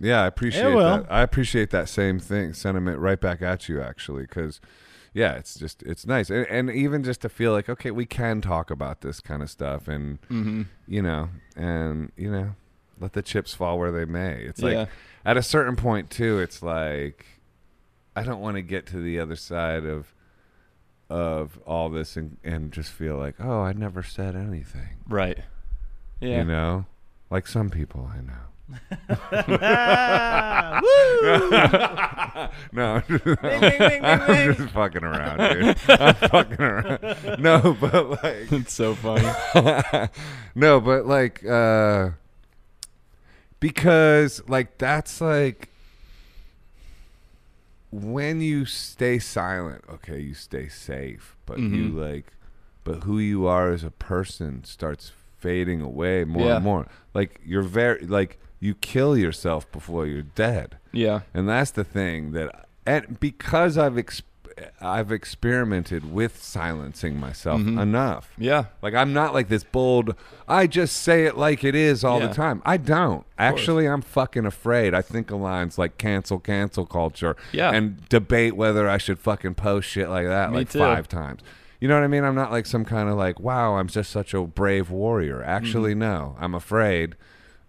yeah i appreciate that i appreciate that same thing sentiment right back at you actually because yeah it's just it's nice and, and even just to feel like okay we can talk about this kind of stuff and Mm-hmm. you know, and you know, let the chips fall where they may. It's yeah. like at a certain point too, it's like I don't want to get to the other side of of all this and and just feel like, oh, I never said anything. right. Yeah. You know, like some people I know. <laughs> <laughs> <laughs> No, Ding, ding, ding, ding, I'm just fucking around, dude. I'm fucking around. No, but like, it's so funny. no, but like uh because like that's like when you stay silent, okay, you stay safe, but you Mhm. like but who you are as a person starts fading away more Yeah. and more. Like you're very like you kill yourself before you're dead. Yeah. And that's the thing that, and because I've exp- I've experimented with silencing myself Mhm. enough. Yeah. Like I'm not like this bold. I just say it like it is all Yeah. the time. I don't. Actually, I'm fucking afraid. I think of lines like cancel, cancel culture, Yeah. and debate whether I should fucking post shit like that Me like too. five times. You know what I mean? I'm not like some kind of like, wow, I'm just such a brave warrior. Mm-hmm. Actually, no. I'm afraid,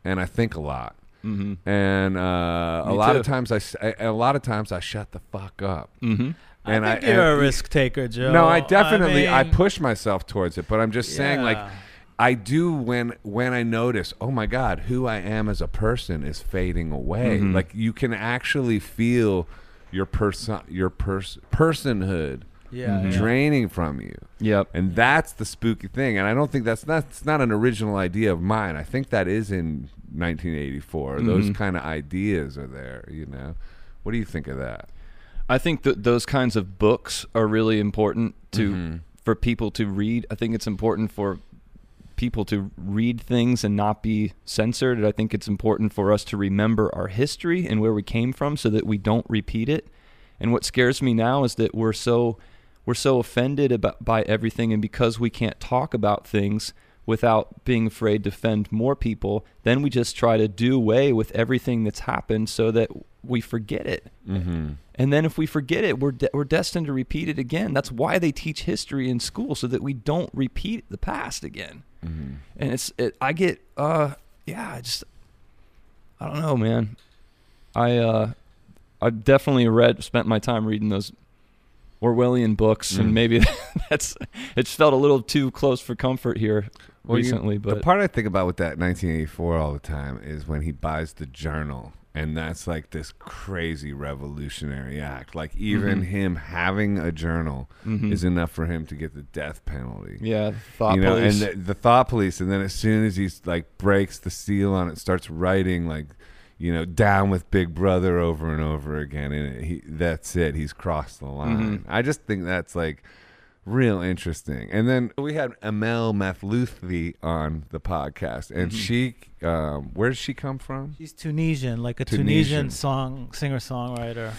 and I think a lot Mm-hmm. and uh, a lot of times I a lot of times I shut the fuck up. Mm-hmm. And I think I- you're and- a risk taker, Joe. No, I definitely I, mean, push myself towards it, but I'm just saying like. I do when when I notice, oh my god, who I am as a person is fading away. Mhm. Like you can actually feel your person your pers- personhood yeah, yeah. draining from you. Yep. And that's the spooky thing. And I don't think that's that's not an original idea of mine. I think that is in 1984. Those Mhm. kind of ideas are there. You know, what do you think of that? I think that those kinds of books are really important to Mhm. for people to read. I think it's important for people to read things and not be censored. I think it's important for us to remember our history and where we came from so that we don't repeat it. And what scares me now is that we're so we're so offended about by everything and because we can't talk about things without being afraid to offend more people, then we just try to do away with everything that's happened so that we forget it. Mm-hmm. And then if we forget it, we're de- we're destined to repeat it again. That's why they teach history in school so that we don't repeat the past again. Mm-hmm. And it's it, I get uh yeah, I just I don't know, man. I uh I definitely read spent my time reading those Orwellian books Mm. and maybe <laughs> that's it's felt a little too close for comfort here Well, you- recently, the part I think about with that 1984 all the time is when he buys the journal, and that's like this crazy revolutionary act. Like even Mhm. him having a journal Mhm. is enough for him to get the death penalty. yeah, thought you know, police. and the, the thought police, and then as soon as he's like breaks the seal on it, starts writing like, you know, down with Big Brother over and over again, and he that's it. He's crossed the line. Mhm. I just think that's like real interesting. And then we had Amel Mathlouthi on the podcast, and Mhm. she, um, where does she come from? She's Tunisian, like a Tunisian. Tunisian, song singer songwriter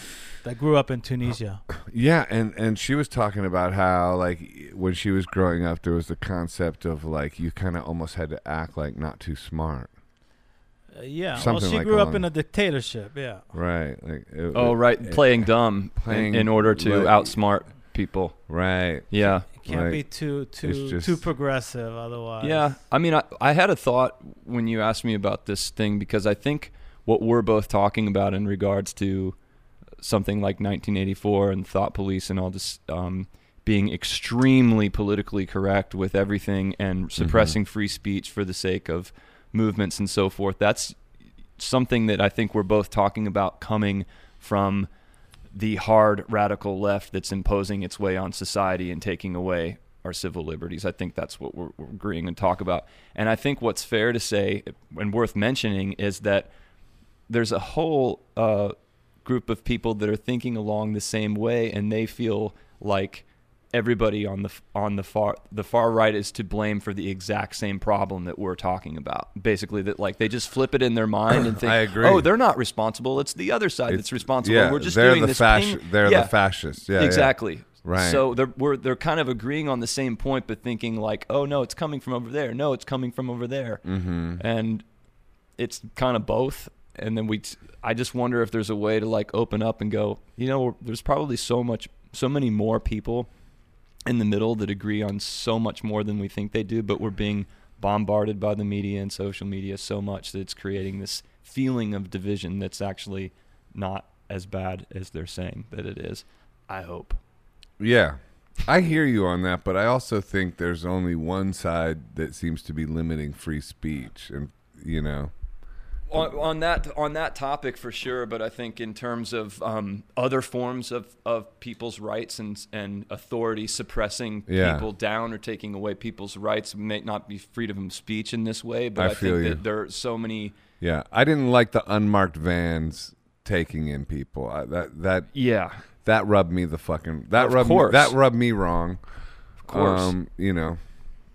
that grew up in Tunisia. <coughs> Yeah, and and she was talking about how like when she was growing up, there was the concept of like you kind of almost had to act like not too smart. Uh, yeah, Something well, she like grew up in a dictatorship. Yeah, Right. Like it- oh right, it- playing dumb playing in, in order to like- outsmart people. Right. Yeah. you can't Like, be too too just- too progressive otherwise. Yeah, I mean, I, I had a thought when you asked me about this thing because I think what we're both talking about in regards to something like 1984 and thought police and all this um, being extremely politically correct with everything and suppressing free speech for the sake of movements and so forth. That's something that I think we're both talking about coming from the hard radical left that's imposing its way on society and taking away our civil liberties. I think that's what we're, we're agreeing and talk about. And I think what's fair to say and worth mentioning is that there's a whole uh, group of people that are thinking along the same way, and they feel like everybody on the on the far the far right is to blame for the exact same problem that we're talking about. Basically, that like they just flip it in their mind and <coughs> think, I agree. "Oh, they're not responsible. It's the other side It's- that's responsible. Yeah, we're just doing the this fasci- ping- They're yeah, the fascists. Yeah. yeah. exactly. Right. So they're we're they're kind of agreeing on the same point, but thinking like, oh no, it's coming from over there. No, it's coming from over there, Mm-hmm. and it's kind of both. And then we, t- I just wonder if there's a way to like open up and go. You know, there's probably so much, so many more people in the middle that agree on so much more than we think they do, but we're being bombarded by the media and social media so much that it's creating this feeling of division that's actually not as bad as they're saying that it is. I hope. Yeah. I hear you on that, but I also think there's only one side that seems to be limiting free speech, and you know, on, on that on that topic for sure, but I think in terms of um, other forms of, of people's rights and and authority suppressing Yeah. people down or taking away people's rights may not be freedom of speech in this way. But I I, think you. that there are so many. yeah, I didn't like the unmarked vans taking in people. I, that that Yeah, that rubbed me the fucking that Of rubbed. Me, that rubbed me wrong. of course. Um, you know,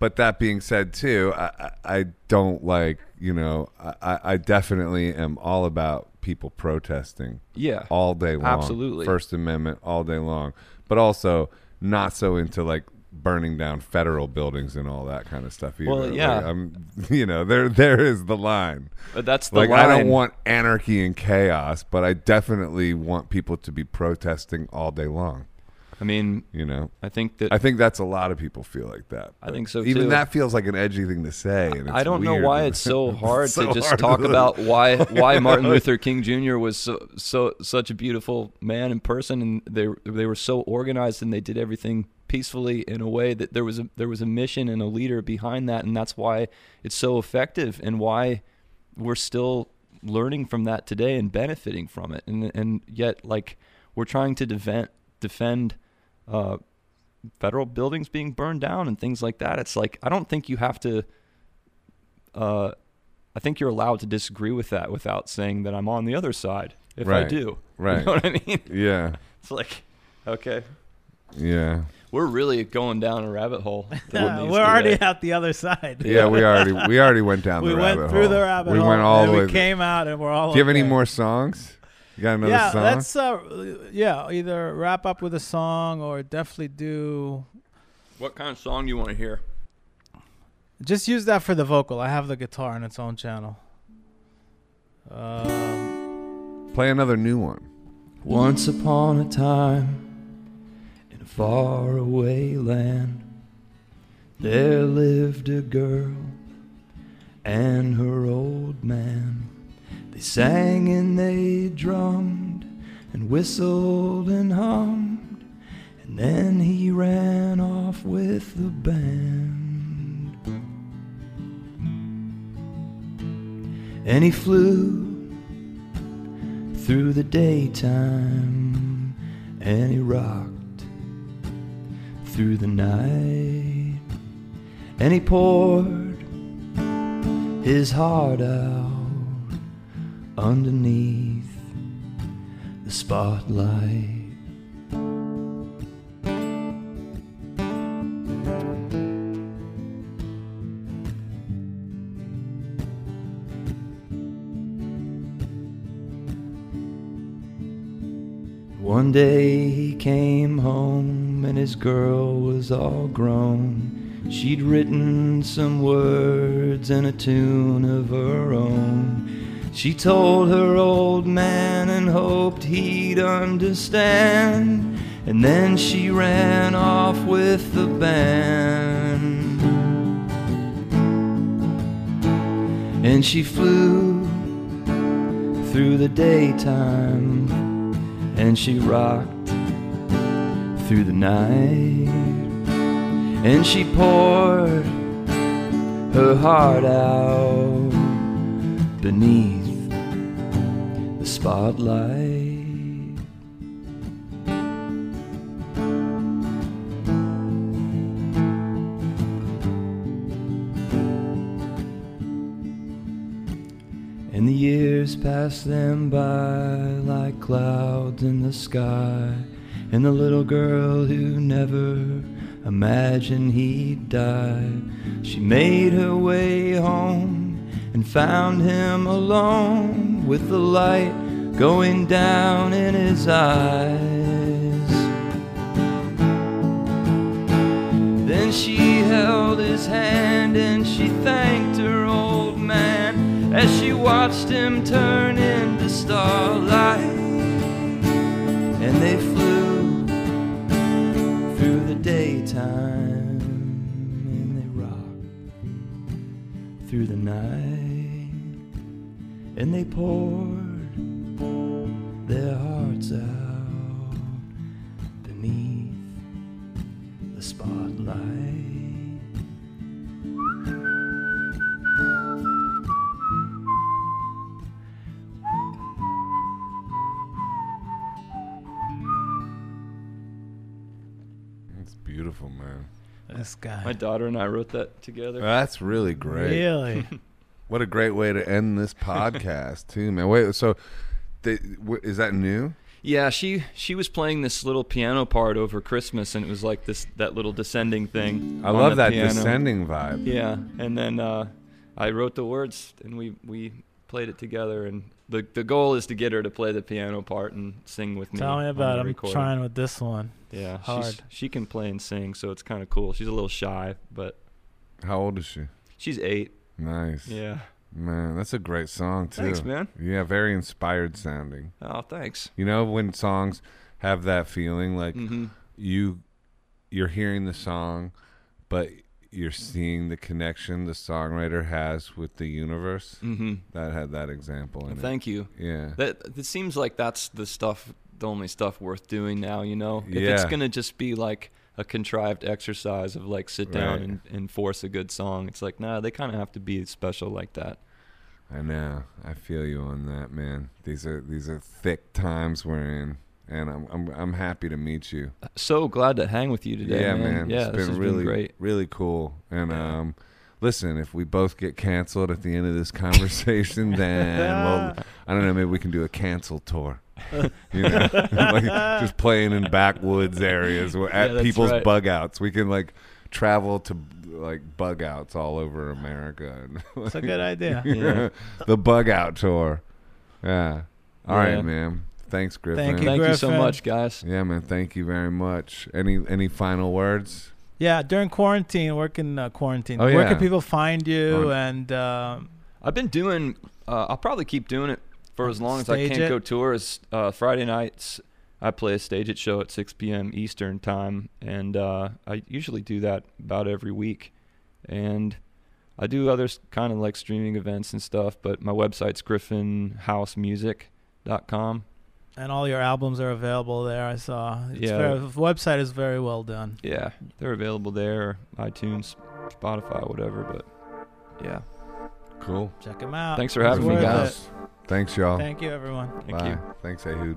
but that being said, too, I, I, don't like. You know, I, I- definitely am all about people protesting yeah, all day long. Absolutely. First Amendment all day long, but also not so into like burning down federal buildings and all that kind of stuff either. Well, yeah. Like, I'm, <laughs> you know, there there is the line. but that's the Like I don't want anarchy and chaos, but I definitely want people to be protesting all day long. I mean, You know, I think that I think that's a lot of people feel like that. I think so, Even too. that feels like an edgy thing to say. And it's I don't know why it's so <laughs> hard so to just hard talk to- about why why <laughs> Martin Luther King Jr. was so, so such a beautiful man in person, and they they were so organized and they did everything peacefully in a way that there was a there was a mission and a leader behind that, and that's why it's so effective and why we're still learning from that today and benefiting from it, and and yet like we're trying to defend defend. Uh, federal buildings being burned down and things like that. It's like I don't think you have to. Uh, I think you're allowed to disagree with that without saying that I'm on the other side. If I do, <laughs> Right. You know what I mean? Yeah. <laughs> It's like, okay, Yeah. We're really going down a rabbit hole. <laughs> Yeah, we're already be- at the other side. Yeah, we already we already went down we the went rabbit through hole. the rabbit we hole. went all and the way. we came out and we're all. Do you have any okay. more songs? You got another yeah, song? let's uh, yeah, either wrap up with a song or definitely do. What kind of song do you want to hear? Just use that for the vocal. I have the guitar on its own channel. Um, Play another new one. Once upon a time, in a faraway land, there lived a girl and her old man. They sang and they drummed and whistled and hummed, and then he ran off with the band. And he flew through the daytime and he rocked through the night and he poured his heart out underneath the spotlight One day he came home and his girl was all grown. She'd written some words and a tune of her own. She told her old man and hoped he'd understand. And then she ran off with the band. And she flew through the daytime and she rocked through the night and she poured her heart out beneath spotlight And the years passed them by like clouds in the sky. And the little girl who never imagined he'd die. She made her way home and found him alone with the light going down in his eyes. Then she held his hand and she thanked her old man as she watched him turn into starlight. And they flew through the daytime and they rocked through the night and they poured their hearts out beneath the spotlight. It's beautiful, man. this guy. My daughter and I wrote that together. That's really great. Really? <laughs> What a great way to end this <laughs> podcast, too, man. Wait, so they, wh- is that new? Yeah, she she was playing this little piano part over Christmas, and it was like this that little descending thing. I love that piano. descending vibe. Yeah, and then uh, I wrote the words, and we we played it together. And the the goal is to get her to play the piano part and sing with me. Tell me about it. I'm recording. trying with this one. Yeah, she's, hard. she can play and sing, so it's kind of cool. She's a little shy, but How old is she? she's eight. Nice. Yeah. Man, that's a great song, too. Thanks, man. Yeah, very inspired sounding. Oh, thanks. You know when songs have that feeling like hmm you you're hearing the song but you're seeing the connection the songwriter has with the universe. hmm That had that example in Thank you. Yeah. That it seems like that's the stuff, the only stuff worth doing now. You know, if it's gonna just be like a contrived exercise of like sit down Right. and, and force a good song, it's like nah, they kind of have to be special like that. I know. I feel you on that, man. These are these are thick times we're in, and I'm I'm I'm happy to meet you. So glad to hang with you today, yeah, man. man. Yeah, it's this been has really been great. really cool. And Yeah. um, listen, if we both get canceled at the end of this conversation, <laughs> then well, I don't know, maybe we can do a cancel tour. <laughs> you know, <laughs> like just playing in backwoods areas where- Yeah, at that's people's right. bug outs. We can like travel to like bug outs all over America. And, It's a good idea. Yeah. the bug out tour. Yeah. All right, Yeah. man. Thanks, Griffin. Thank you, Thank you so much, guys. Yeah, man. Thank you very much. Any any final words? Yeah, during quarantine, working uh, quarantine. Oh, Where yeah. can people find you? On- And um, I've been doing. Uh, I'll probably keep doing it for as long as I can't it. go tours. Uh, Friday nights, I play a StageIt show at 6 p.m. Eastern time, and uh, I usually do that about every week. And I do other kind of like streaming events and stuff. But my website's griffinhousemusic.com. and all your albums are available there. I saw. It's Yeah. very, the website is very well done. Yeah, they're available there, iTunes, Spotify, whatever. But yeah, Cool. Check them out. Thanks for It's having me, guys. it. Thanks, y'all. Thank you, everyone. thank Bye. you. Thanks, Ehud.